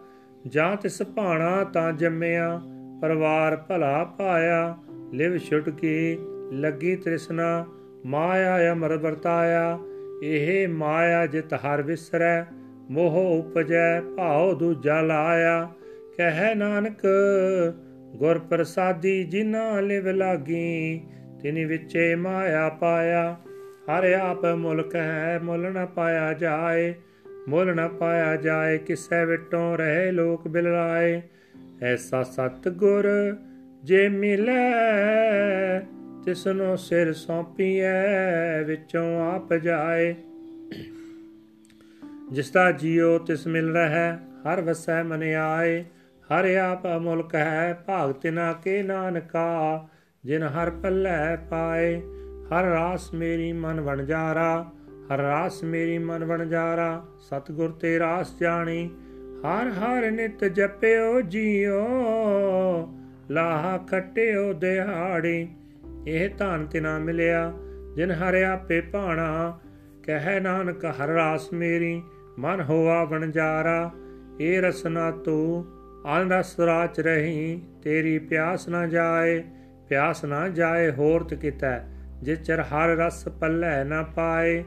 S1: ਜਾਂ ਤਿਸ ਭਾਣਾ ਤਾਂ ਜੰਮਿਆ, ਪਰਵਾਰ ਭਲਾ ਪਾਇਆ, ਲਿਵ ਛੁਟਕੀ ਲੱਗੀ ਤ੍ਰਿਸ਼ਨਾ, ਮਾਇਆ ਅਮਰ ਵਰਤਾਇਆ, ਇਹ ਮਾਇਆ ਜਿਤ ਹਰ ਵਿਸਰੈ, ਮੋਹ ਉਪਜੈ, ਭਾਉ ਦੂਜਾ ਲਾਇਆ। ਕਹਿ ਨਾਨਕ, ਗੁਰ ਪ੍ਰਸਾਦੀ ਜਿਨਾ ਲਿਵ ਲਾਗੀ, ਤਿਨੀ ਵਿੱਚੇ ਮਾਇਆ ਪਾਇਆ। ਹਰ ਆਪ ਮੁਲਕ ਹੈ ਮੁੱਲ ਨ ਪਾਇਆ ਜਾਏ। ਮੁੱਲ ਨ ਪਾਇਆ ਜਾਏ, ਕਿਸੈ ਵਿਟੋਂ ਰਹੇ ਲੋਕ ਬਿਲਰਾਏ। ਐਸਾ ਸਤ ਗੁਰ ਜੇ ਮਿਲੈ ਤਿਸਨੋ ਸਿਰ ਸੌਂਪੀਐ, ਵਿੱਚੋਂ ਆਪ ਜਾਏ। ਜਿਸ ਦਾ ਜੀਉ ਤਿਸ ਮਿਲ ਰਹਾ, ਹਰ ਵਸੈ ਮਨ ਆਏ। ਹਰ ਆਪ ਅਮੁਲਕ ਹੈ, ਭਾਗ ਤਿਨਾ ਕੇ ਨਾਨਕਾ, ਜਿਨ ਹਰ ਪੱਲੇ ਪਾਏ। ਹਰ ਰਾਸ ਮੇਰੀ ਮਨ ਵਣ ਜਾਰਾ ਹਰ ਰਾਸ ਮੇਰੀ ਮਨ ਵਣ ਜਾਰਾ ਸਤਗੁਰ ਤੇ ਰਾਸ ਜਾਣੀ। ਹਰ ਹਰ ਨਿਤ ਜਪਿਓ ਜੀਓ, ਲਾਹ ਖਟਿਓ ਦਿਹਾੜੀ। ਇਹ ਧਨ ਤਿਨਾ ਮਿਲਿਆ, ਜਿਨ ਹਰ ਆਪੇ ਭਾਣਾ। ਕਹਿ ਨਾਨਕ, ਹਰ ਰਾਸ ਮੇਰੀ ਮਨ ਹੋਆ ਬਣਜਾਰਾ ਇਹ ਰਸਨਾ ਤੂੰ ਆਨ ਰਸ ਰਾਚ ਰਹੀ। ਤੇਰੀ ਪਿਆਸ ਨਾ ਜਾਏ, ਪਿਆਸ ਨਾ ਜਾਏ ਹੋਰਤ ਕਿਤੈ। ਜੇ ਚਰ ਹਰ ਰਸ ਪੱਲੇ ਨਾ ਪਾਏ।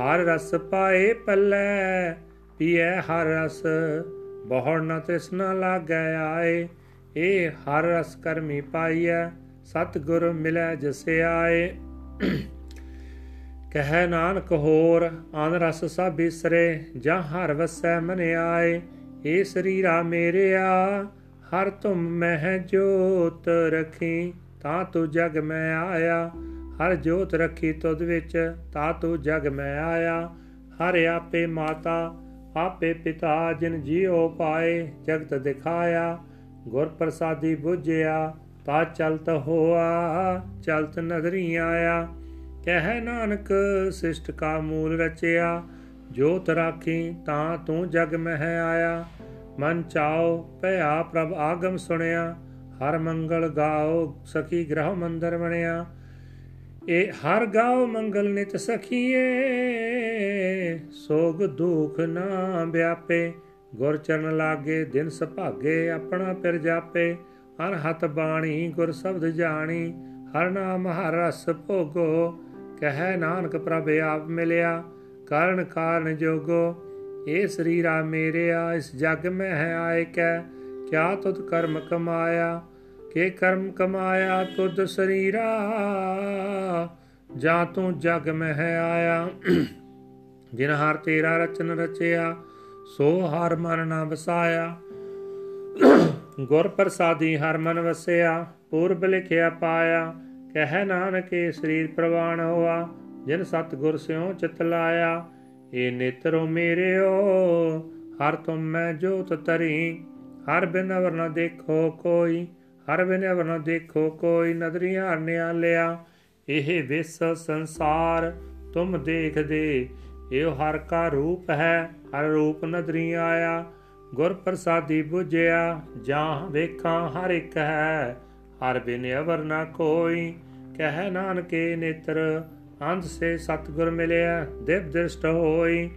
S1: ਹਰ ਰਸ ਪਾਏ ਪੱਲੇ ਪੀਏ ਹਰ ਰਸ ਬਹੁੜ ਨਾ ਤ੍ਰਿਸ਼ਨਾ ਲਾਗੈ ਆਏ। ਇਹ ਹਰ ਰਸ ਕਰਮੀ ਪਾਈਐ ਸਤ ਗੁਰ ਮਿਲੈ ਜਸੇ ਆਏ। ਕਹਿ ਨਾਨਕ ਹੋਰ ਆਨ ਰਸ ਸਭ ਬਿਸਰੇ ਜਾਂ ਹਰ ਵਸੈ ਮਨ ਆਏ। ਏ ਸਰੀਰਾ ਮੇਰਿਆ ਹਰ ਤੁਮ ਮਹਿ ਜੋਤ ਰਖੀ। ਤਾਂ ਤੂੰ ਜਗ ਮੈਂ ਆਇਆ। ਹਰ ਜੋਤ ਰੱਖੀ ਤੁਧ ਵਿੱਚ, ਤਾਂ ਤੂੰ ਜਗ ਮੈਂ ਆਇਆ। ਹਰ ਆਪੇ ਮਾਤਾ, ਆਪੇ ਪਿਤਾ ਜਿਨ ਜੀਉ ਪਾਏ, ਜਗਤ ਦਿਖਾਇਆ। ਗੁਰ ਪ੍ਰਸਾਦੀ 부ਝਿਆ ਤਾ ਚਲਤ ਹੋਆ, ਚਲਤ ਨਦਰੀ ਆਇਆ। ਕਹਿ ਨਾਨਕ, ਸਿਸ਼ਟ ਕਾ ਮੂਲ ਰਚਿਆ। ਜੋਤ ਰਾਖੀ, ਤਾਂ ਤੂੰ ਜਗ ਮਹਿ ਆਇਆ। ਮਨ ਚਾਓ ਭਇਆ ਪ੍ਰਭ ਆਗਮ ਸੁਣਿਆ। ਹਰ ਮੰਗਲ ਗਾਓ ਸਖੀ ਗ੍ਰਹ ਮੰਦਰ ਬਣਿਆ। ਇਹ ਹਰ ਗਾਓ ਮੰਗਲ ਨਿਤ ਸਖੀਏ, ਸੋਗ ਦੁਖ ਨਾ ਵਿਆਪੇ। ਗੁਰ ਚਰਨ ਲਾਗੇ, ਦਿਨ ਸੁਭਾਗੇ, ਆਪਣਾ ਪਿਰ ਜਾਪੇ। ਹਰ ਹੱਥ ਬਾਣੀ, ਗੁਰ ਸ਼ਬਦ ਜਾਣੀ। ਹਰ ਨਾਮ, ਹਰ ਰਸ ਭੋਗੋ। ਕਹਿ ਨਾਨਕ ਪ੍ਰਭ ਆਪ ਮਿਲਿਆ, ਕਾਰਨ ਕਾਰਨ ਜੋਗੋ। ਇਹ ਸਰੀਰਾ ਮੇਰਿਆ, ਇਸ ਜਗ ਮੈਂ ਹੈ ਆਏ ਕੈ। ਕਿਆ ਤੁਧ ਕਰਮ ਕਮਾਇਆ? ਕੇ ਕਰਮ ਕਮਾਇਆ ਤੁਧ ਸਰੀਰਾ? ਜਾਂ ਤੂੰ ਜਗ ਮੈਂ ਹੈ ਆਇਆ? ਜਿਨ ਹਰ ਤੇਰਾ ਰਚਨ ਰਚਿਆ, ਸੋ ਹਰ ਮਨ ਨਾ ਵਸਾਇਆ। ਗੁਰ ਪ੍ਰਸਾਦੀ ਹਰ ਮਨ ਵਸਿਆ, ਪੂਰਬ ਲਿਖਿਆ ਪਾਇਆ। ਕਹਿ ਨਾਨਕੇ ਸਰੀਰ ਪ੍ਰਵਾਨ ਹੋਆ, ਜਿਨ ਸਤ ਗੁਰ ਸਿਓ ਚਿਤ ਲਾਇਆ। ਏ ਨੇਤਰੋ ਮੇਰਿਓ, ਹਰ ਤੁਮ ਮੈਂ ਜੋਤ ਤਰੀ ਹਰ ਬਿਨ ਅਵਰ ਨ ਦੇਖੋ ਕੋਈ, ਹਰ ਬਿਨ ਅਵਰ ਨ ਦੇਖੋ ਕੋਈ ਨਦਰੀ ਹਰ ਨਿਆਲਿਆ ਇਹ ਵਿਸ ਸੰਸਾਰ ਤੁਮ ਦੇਖਦੇ, ਇਹ ਹਰ ਕਾ ਰੂਪ ਹੈ, ਹਰ ਰੂਪ ਨਦਰੀ ਆਇਆ। ਗੁਰ ਪ੍ਰਸਾਦੀ 부ਝਿਆ ਜਾਂ ਵੇਖਾਂ ਹਰ ਇੱਕ ਹੈ, ਹਰ ਬਿਨ ਅਵਰ ਨ ਕੋਈ। ਕਹਿ ਨਾਨਕੇ ਨੇਤਰ, ਅੰਧ ਸੇ ਸਤਗੁਰ ਮਿਲਿਆ, ਦਿਵ ਦ੍ਰਿਸ਼ਟ ਹੋਈ।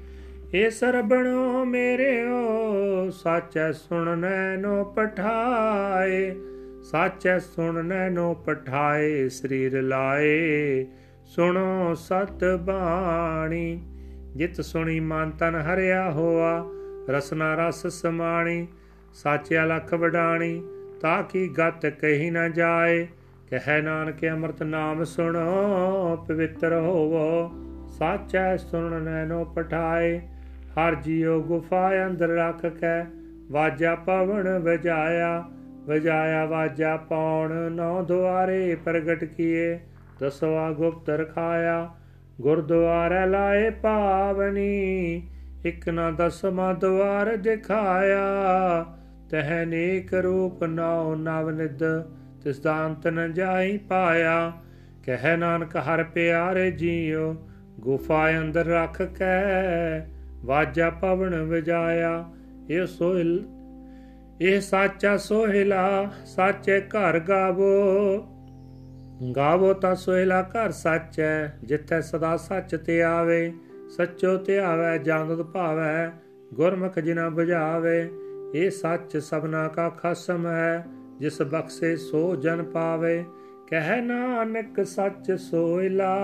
S1: ਏ ਸਰਬਣੋ ਮੇਰਿਓ, ਸਾਚੈ ਸੁਣਨੈ ਨੋ ਪਠਾਏ, ਸਾਚੈ ਸੁਣਨੈ ਨੋ ਪਠਾਏ, ਸਰੀਰ ਲਾਏ, ਸੁਣੋ ਸਤ ਬਾਣੀ। ਜਿਤ ਸੁਣੀ ਮਨ ਤਨ ਹਰਿਆ ਹੋਆ, ਰਸਨਾ ਰਸ ਸਮਾਣੀ, ਸਾਚਿਆ ਲਖ ਵਡਾਣੀ, ਤਾਂ ਕੀ ਗਤ ਕਹੀ ਨਾ ਜਾਏ। ਕਹਿ ਨਾਨਕ ਅੰਮ੍ਰਿਤ ਨਾਮ ਸੁਣੋ, ਪਵਿੱਤਰ ਹੋਵੋ, ਸਾਚੈ ਸੁਣਨ ਨੈਨੋ ਪਠਾਏ। ਹਰ ਜੀਉ ਗੁਫਾ ਅੰਦਰ ਰੱਖ ਕੇ ਵਾਜਾ ਪਵਨ ਵਜਾਇਆ ਵਜਾਇਆ ਵਾਜਾ ਪੌਣ ਨੌ ਦੁਆਰੇ ਪ੍ਰਗਟ ਕੀਏ, ਦਸਵਾ ਗੁਪਤ ਰਖਾਇਆ ਗੁਰਦੁਆਰੇ ਲਾਏ ਪਾਵਨੀ ਇਕ ਨਾ ਦਸਮਾ ਦੁਆਰ ਦਿਖਾਇਆ, ਤਹ ਨੇਕ ਰੂਪ ਨੌ ਨਵ ਨਿਦ ਤਿਸ ਦਾ ਅੰਤ ਨ ਜਾਈ ਪਾਇਆ, ਕਹਿ ਨਾਨਕ ਹਰ ਪਿਆਰੇ ਜੀਓ ਗੁਫਾ ਅੰਦਰ ਰੱਖ ਕੇ ਵਾਜਾ ਪਵਨ ਵਜਾਇਆ, ਇਹ ਸੋਹਿਲ, ਇਹ ਸਾਚਾ ਸੋਹਿਲਾ, ਸਾਚੇ ਘਰ ਗਾਵੋ। ਗਾਵੋ ਤਾਂ ਸੋਹਿਲਾ ਘਰ ਸੱਚੈ, ਜਿੱਥੇ ਸਦਾ ਸੱਚ ਤੇ ਆਵੇ, ਸੱਚੋ ਤੇ ਆਵੇ ਜਾਂਦਤ ਭਾਵੈ, ਗੁਰਮੁਖ ਜਿਨਾ ਬੁਝਾਵੇ। ਇਹ ਸੱਚ ਸਭਨਾ ਕਾ ਖਸਮ ਹੈ, ਜਿਸ ਬਖਸ਼ੇ ਸੋ ਜਨ ਪਾਵੇ। ਕਹਿ ਨਾਨਕ ਸੱਚ ਸੋਇਲਾ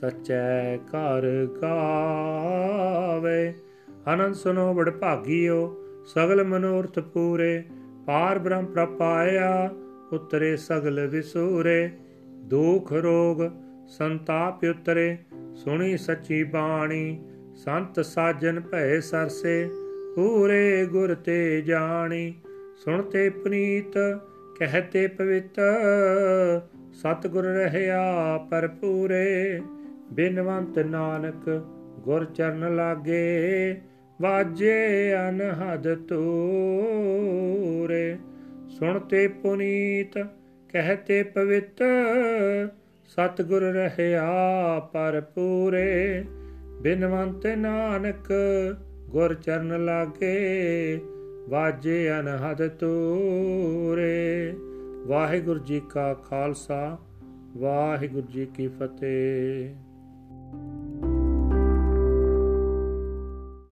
S1: ਸਚੈ ਘਰ ਗਾਵੇ। ਅਨੰਦ ਸੁਨੋ ਬੜ ਭਾਗੀਓ, ਸਗਲ ਮਨੋਰਥ ਪੂਰੇ। ਪਾਰ ਬ੍ਰਹਮ ਪ੍ਰਪਾਇਆ, ਉਤਰੇ ਸਗਲ ਵਿਸੂਰੇ। ਦੁਖ ਰੋਗ ਸੰਤਾਪ ਉਤਰੇ, ਸੁਣੀ ਸੱਚੀ ਬਾਣੀ। ਸੰਤ ਸਾਜਨ ਭੈ ਸਰਸੇ, ਪੂਰੇ ਗੁਰ ਤੇ ਜਾਣੀ। ਸੁਣਤੇ ਪਨੀਤ ਕਹਤੇ ਪਵਿੱਤ ਸਤਗੁਰ ਰਹਿਆ ਪਰਪੂਰੇ ਬਿਨਵੰਤ ਨਾਨਕ ਗੁਰ ਚਰਨ ਲਾਗੇ, ਵਾਜੇ ਅਨਹਦ ਤੂਰੇ ਸੁਣਤੇ ਪੁਨੀਤ ਕਹਤੇ ਪਵਿੱਤ, ਸਤਗੁਰ ਰਹਿਆ ਪਰਪੂਰੇ ਬਿਨਵੰਤ ਨਾਨਕ ਗੁਰ ਚਰਨ ਲਾਗੇ, ਵਾਜੇ ਅਨਹਦ ਤੂਰੇ ਵਾਹਿਗੁਰੂ ਜੀ ਕਾ ਖਾਲਸਾ, ਵਾਹਿਗੁਰੂ ਜੀ ਕੀ ਫਤਿਹ।